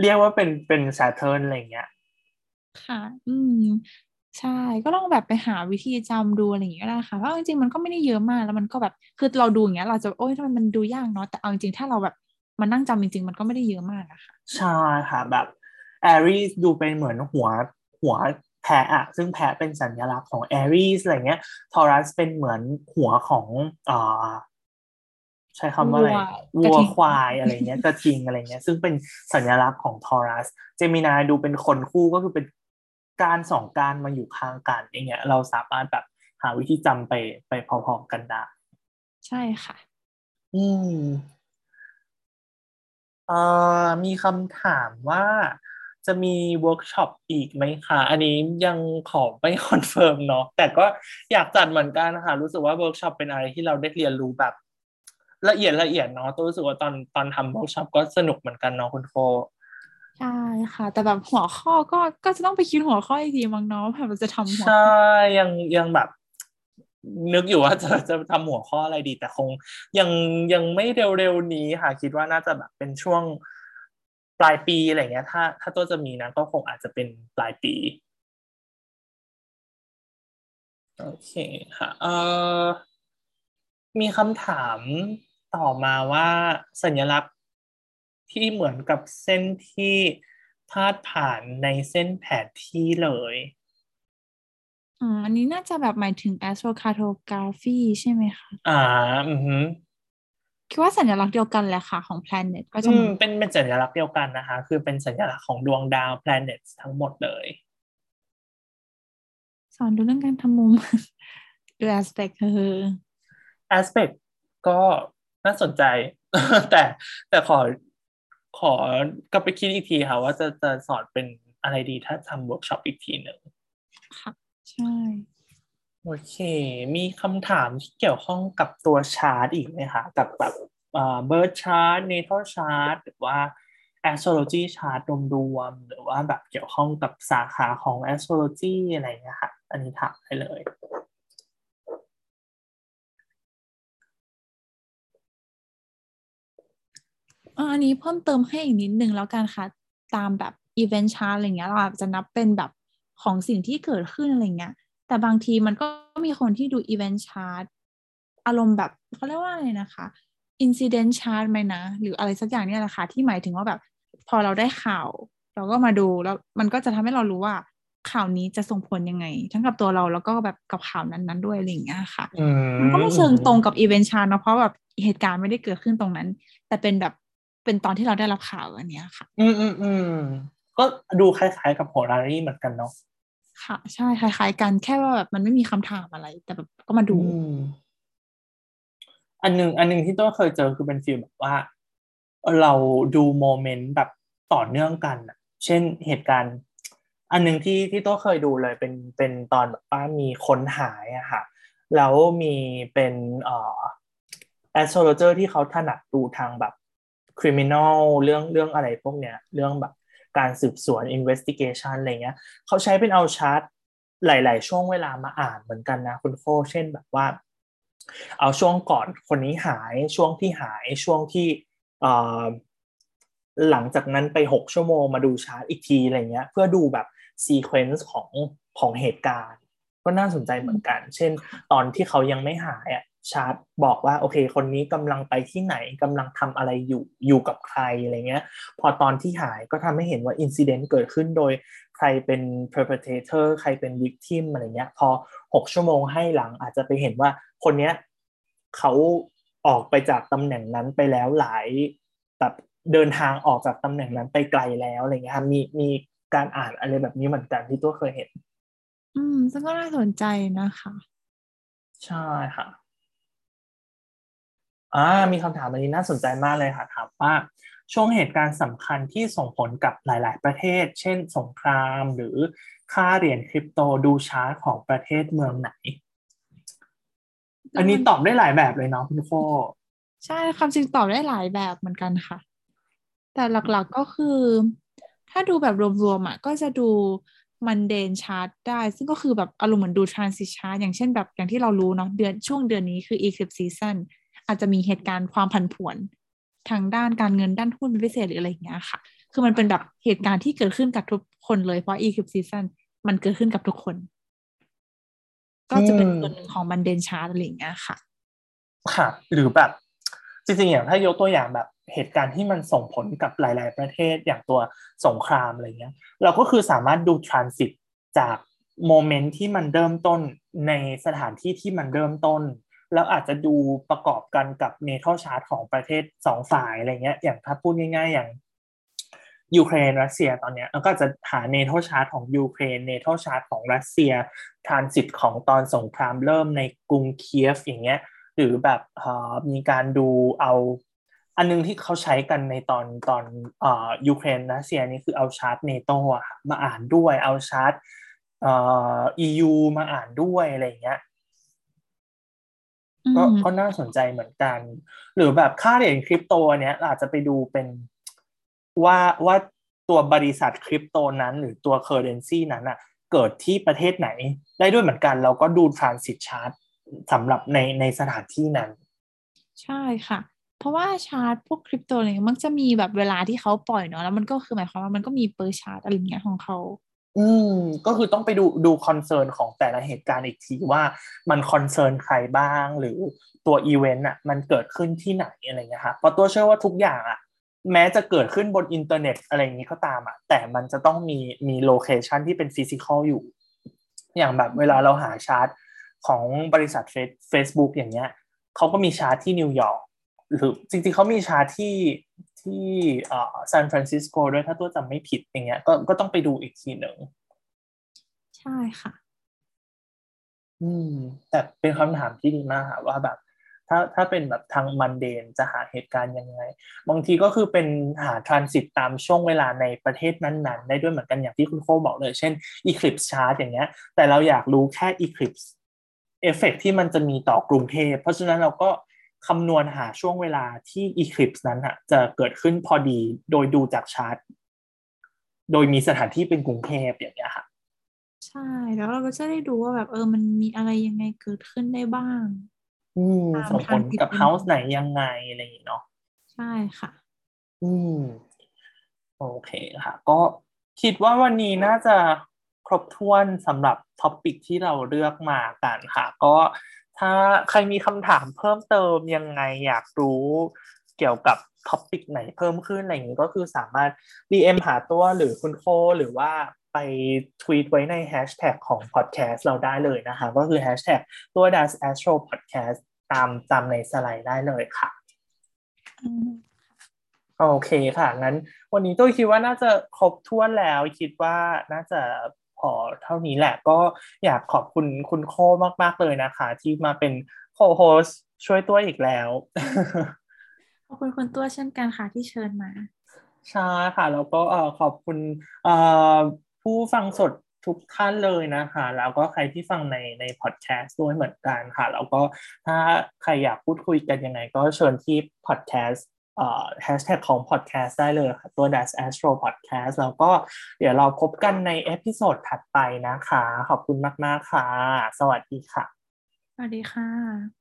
[SPEAKER 1] เรียกว่าเป็นเป็นซ s เทิร์นอะไรเงี้ย
[SPEAKER 2] ค่ะ อืม ใช่ ก็ลองแบบไปหาวิธีจำดูอะไรอย่างเงี้ยได้ค่ะเพราะจริงๆมันก็ไม่ได้เยอะมากแล้วมันก็แบบคือเราดูอย่างเงี้ย เราจะโอ๊ยทำไมมันดูยากเนาะแต่เอาจริงๆถ้าเราแบบมันนั่งจำจริง ๆ มันก็ไม่ได้เยอะมากอะค่ะ
[SPEAKER 1] ใช่ค่ะแบบแอรีสดูเป็นเหมือนหัวหัวแพะอะซึ่งแพะเป็นสัญลักษณ์ของแอรีสอะไรเงี้ยทอรัสเป็นเหมือนหัวของอ่าใช้คำว่าอะไรวัวควายอะไรเงี้ยกระทิงอะไรเงี้ย ซึ่งเป็นสัญลักษณ์ของทอรัส เจมินาดูเป็นคนคู่ก็คือเป็น การสองการมาอยู่ข้างกันอย่างเงี้ย เราสามารถแบบหาวิธีจำไปไปพร้อมๆกันได้
[SPEAKER 2] ใช่ค่ะ
[SPEAKER 1] อืมเอ่อมีคำถามว่าจะมีเวิร์กช็อปอีกไหมคะอันนี้ยังขอไม่ confirm เนาะแต่ก็อยากจัดเหมือนกันนะคะรู้สึกว่าเวิร์กช็อปเป็นอะไรที่เราได้เรียนรู้แบบ ละเอียดละเอียดเนาะตัวรู้สึกว่าตอนตอนทำเวิร์กช็อปก็สนุกเหมือนกันเนาะคุณโฟ
[SPEAKER 2] ใช่ค่ะ แต่แบบหัวข้อก็ก็จะต้องไปคิดหัวข้ออีกทีมั้งเนาะแบบจะทำ
[SPEAKER 1] หัวใช่ยังยังแบบ นึกอยู่ว่าจะจะทำหัวข้ออะไรดี แต่คงยังยังไม่เร็วๆนี้ค่ะ คิดว่าน่าจะแบบเป็นช่วงปลายปีอะไรเงี้ย ถ้า ถ้าตัวจะมีนะก็คงอาจจะเป็นปลายปีโอเคค่ะเอ่อมีคำถามต่อมาว่าสัญลักษณ์ ที่เหมือนกับเส้นที่พาดผ่านในเส้นแผนที่เลย
[SPEAKER 2] อ่าอันนี้น่าจะแบบหมายถึง astrocartography ใช่ไหมคะ
[SPEAKER 1] อ่าอือฮึ
[SPEAKER 2] คิดว่าสัญลักษณ์เดียวกันแหละค่ะของ planet ก็
[SPEAKER 1] จะเป็นเป็นสัญลักษณ์เดียวกันนะคะ คือเป็นสัญลักษณ์ของดวงดาว planet ทั้งหมดเลย
[SPEAKER 2] สอนดูเรื่องการทำมุมดู aspect เออ
[SPEAKER 1] aspect ก็น่าสนใจ แต่แต่ขอ ขอกลับไปคิดอีกทีค่ะ ว่าจะจะสอนเป็นอะไรดีถ้าทำเวิร์กช็อปอีกทีหนึ่ง
[SPEAKER 2] ค่ะใช่
[SPEAKER 1] โอเค มีคำถามที่เกี่ยวข้องกับตัวชาร์ตอีกไหมคะกับแบบ birth chart natal chart หรือว่า astrology chart รวมๆหรือว่าแบบเกี่ยวข้องกับสาขาของ astrology อะไรเงี้ยค่ะ อันนี้ถามได้เลย
[SPEAKER 2] อันนี้เพิ่มเติมให้อีกนิดนึงแล้วกันค่ะ ตามแบบ event chart อะไรเงี้ยเราอาจจะนับเป็นแบบของสิ่งที่เกิดขึ้นอะไรเงี้ย แต่บางทีมันก็มีคนที่ดู event chart อารมณ์แบบเขาเรียกว่าอะไรนะคะ incident chart ไหมนะ หรืออะไรสักอย่างเนี่ยแหละค่ะที่หมายถึงว่าแบบ พอเราได้ข่าว เราก็มาดูแล้วมันก็จะทำให้เรารู้ว่าข่าวนี้จะส่งผลยังไง ทั้งกับตัวเราแล้วก็แบบกับข่าวนั้น ๆ ด้วยอะไรอย่างเงี้ยค่ะ มันก็ไม่เชิงตรงกับอีเวนต์ชาร์เนาะเพราะแบบเหตุการณ์ไม่ได้เกิดขึ้นตรงนั้น แต่เป็นแบบ เป็นตอนที่เราได้รับข่าวอันเนี้ยค่ะ
[SPEAKER 1] อืมอืมอืมก็ดูคล้ายๆกับโหรารี่เหมือนกันเนาะ
[SPEAKER 2] ค่ะ ใช่คล้ายๆกันแค่ว่าแบบมันไม่มีคำถามอะไร แต่แบบก็มาดู
[SPEAKER 1] อืมอันหนึ่งอันหนึ่งที่ตัวเคยเจอคือเป็นฟีลแบบว่า เราดูโมเมนต์แบบต่อเนื่องกันอะเช่นเหตุการณ์ อันหนึ่งที่ที่ตัวเคยดูเลยเป็นเป็นตอนแบบว่ามีคนหายอะค่ะ แล้วมีเป็นเอ่อ astrologer ที่เขาถนัดดูทางแบบ criminal เรื่องเรื่องอะไรพวกเนี้ยเรื่องแบบการสืบสวน investigation อะไรเงี้ยเขาใช้เป็นเอาชาร์ตหลาย ๆ ช่วงเวลามาอ่านเหมือนกันนะคุณโคเช่นแบบว่า เอาช่วงก่อนคนนี้หายช่วงที่หายช่วงที่หลังจากนั้นไปหกชั่วโมงมาดูชาร์ตอีกทีอะไรเงี้ยเพื่อดูแบบsequence ของของเหตุการณ์ ก็น่าสนใจเหมือนกัน เช่น ตอนที่เขายังไม่หายอะ ชาร์ตบอกว่าโอเค คนนี้กำลังไปที่ไหนกำลังทำอะไรอยู่อยู่กับใครอะไรเงี้ย พอตอนที่หายก็ทำให้เห็นว่า incident เกิดขึ้นโดยใครเป็น perpetrator ใครเป็น victim อะไรเงี้ย พอหกชั่วโมงให้หลังอาจจะไปเห็นว่าคนเนี้ยเขาออกไปจากตำแหน่งนั้นไปแล้วหลายแบบเดินทางออกจากตำแหน่งนั้นไปไกลแล้วอะไรเงี้ยมีมีการอ่านอะไรแบบนี้เหมือนกันที่ตัวเคยเห็น
[SPEAKER 2] อืมซึ่งก็น่าสนใจนะคะ
[SPEAKER 1] ใช่ค่ะ อ่ามีคำถามอันนี้น่าสนใจมากเลยค่ะถามว่าช่วงเหตุการณ์สำคัญที่ส่งผลกับหลาย ๆ ประเทศ เช่น สงครามหรือค่าเหรียญคริปโตดูช้าของประเทศเมืองไหน อันนี้ตอบได้หลายแบบเลยเนาะคุณโค
[SPEAKER 2] ใช่ความจริงตอบได้หลายแบบเหมือนกันค่ะ แต่หลักๆก็คือ ถ้าดูแบบรวมๆอะก็จะดูมันเดนชาร์ตได้ ซึ่งก็คือแบบอารมณ์เหมือนดูทรานซิชาร์อย่างเช่นแบบอย่างที่เรารู้เนาะเดือนช่วงเดือนนี้คือ eclipse season อาจจะมีเหตุการณ์ความผันผวน ทางด้านการเงินด้านหุ้นเป็นพิเศษหรืออะไรอย่างเงี้ยค่ะ คือมันเป็นแบบเหตุการณ์ที่เกิดขึ้นกับทุกคนเลยเพราะ eclipse season มันเกิดขึ้นกับทุกคน ก็จะเป็นส่วนหนึ่งของ mundane chart อะไรอย่างเงี้ยค่ะ
[SPEAKER 1] ค่ะ หรือแบบจริงๆอย่างถ้ายกตัวอย่างแบบเหตุการณ์ที่มันส่งผลกับหลาย ๆ ประเทศอย่างตัวสงครามอะไรเงี้ย เราก็คือสามารถดู transit จาก moment ที่มันเริ่มต้นในสถานที่ที่มันเริ่มต้น แล้วอาจจะดูประกอบกันกับ natal chart ของประเทศสองฝ่ายอะไรเงี้ย อย่างถ้าพูดง่าย ๆ อย่างยูเครนรัสเซียตอนเนี้ยเราก็จะหา natal chart ของยูเครน natal chart ของรัสเซียทรานสิตของตอนสงครามเริ่มในกรุงเคียฟอย่างเงี้ย หรือแบบมีการดูเอาอันนึงที่เขาใช้กันในตอนตอนอยูเครนรัสเซียนี่คือเอาชาร์ตเนโตะมาอ่านด้วยเอาชาร์ตเอ่อ EU มาอ่านด้วยอะไรเงี้ย ก็ก็น่าสนใจเหมือนกัน หรือแบบค่าเหรียญคริปโตเนี้ยอาจจะไปดูเป็นว่าว่าตัวบริษัทคริปโตนั้น หรือตัว currency นั้นอะเกิดที่ประเทศไหน ได้ด้วยเหมือนกัน เราก็ดู transit chart สำหรับในในสถานที่นั้น
[SPEAKER 2] ใช่ค่ะ เพราะว่าชาร์ตพวกคริปโตอะไรเงี้ยมันจะมีแบบเวลาที่เขาปล่อยเนาะแล้วมันก็คือหมายความว่ามันก็มี birth chart อะไรเงี้ยของเขา
[SPEAKER 1] อืมก็คือต้องไปดูดู concern ของแต่ละเหตุการณ์อีกทีว่ามัน concern ใครบ้าง หรือตัวอีเวนต์อะมันเกิดขึ้นที่ไหนอะไรเงี้ยครับเพราะตัวเชื่อว่าทุกอย่างอะแม้จะเกิดขึ้นบนอินเทอร์เน็ตอะไรอย่างนี้ก็ตามอะแต่มันจะต้องมีมี location ที่เป็น physical อยู่ อย่างแบบเวลาเราหาชาร์ตของบริษัทเฟซบุ๊กอย่างเงี้ยเขาก็มีชาร์ตที่นิวยอร์กหรือจริงๆเขามีชาร์ตที่ ที่อ่าซานฟรานซิสโกด้วยถ้าตัวจำไม่ผิดอย่างเงี้ยก็ก็ต้องไปดูอีกทีหนึ่ง
[SPEAKER 2] ใช่ค่ะ
[SPEAKER 1] อืม แต่เป็นคำถามที่ดีมากค่ะว่าแบบ ถ้าถ้าเป็นแบบทางมันเดนจะหาเหตุการณ์ยังไง บางทีก็คือเป็นหาทรานสิตตามช่วงเวลาในประเทศนั้นๆ ได้ด้วยเหมือนกันอย่างที่คุณโคบอกเลย เช่น Eclipse Chart อย่างเงี้ย แต่เราอยากรู้แค่ Eclipse เอฟเฟกที่มันจะมีต่อกรุงเทพเพราะฉะนั้นเราก็ คำนวณหาช่วงเวลาที่ Eclipse นั้นอะจะเกิดขึ้นพอดีโดยดูจากชาร์ตโดยมีสถานที่เป็นกรุงเทพอย่างเงี้ยค่ะ
[SPEAKER 2] ใช่แล้วเราก็จะได้ดูว่าแบบเออมันมีอะไรยังไงเกิดขึ้นได้บ้าง
[SPEAKER 1] อืมส่งผลกับ house ไหนยังไงอะไรอย่างเงี้เนาะ
[SPEAKER 2] ใช่ค่ะ
[SPEAKER 1] อืมโอเคค่ะ ก็คิดว่าวันนี้น่าจะครบถ้วนสำหรับ topic ที่เราเลือกมากันค่ะ ก็ ถ้าใครมีคำถามเพิ่มเติมยังไงอยากรู้เกี่ยวกับ topic ไหนเพิ่มขึ้นอะไรอย่างนี้ก็คือสามารถ DM หาตัวหรือคุณโคหรือว่าไปทวีตไว้ในแฮชแท็กของพอดแคสต์เราได้เลยนะคะ ก็คือแฮชแท็กตัว Das Astro Podcast ตามตามในสไลด์ได้เลยค่ะโอเคค่ะ งั้น วันนี้ตัวคิดว่าน่าจะครบถ้วนแล้ว คิดว่าน่าจะ พอเท่านี้แหละก็อยากขอบคุณคุณโคมาก ๆ เลยนะคะ ที่มาเป็นโคโฮสช่วยตัวอีกแล้ว
[SPEAKER 2] ขอบคุณคุณตัวเช่นกันค่ะที่เชิญมา
[SPEAKER 1] ใช่ค่ะ แล้วก็เอ่อขอบคุณเอ่อผู้ฟังสดทุกท่านเลยนะคะ แล้วก็ใครที่ฟังในในพอดแคสต์ด้วยเหมือนกันค่ะ แล้วก็ถ้าใครอยากพูดคุยกันยังไง ก็เชิญที่พอดแคสต์เอ่อ แฮชแท็กของพอดแคสต์ได้เลยค่ะตัว Dash Astro Podcast แล้วก็เดี๋ยวเราพบกันใน episode ถัดไปนะคะ ขอบคุณมาก ๆ ค่ะ สวัสดีค่ะ
[SPEAKER 2] สวัสดีค่ะ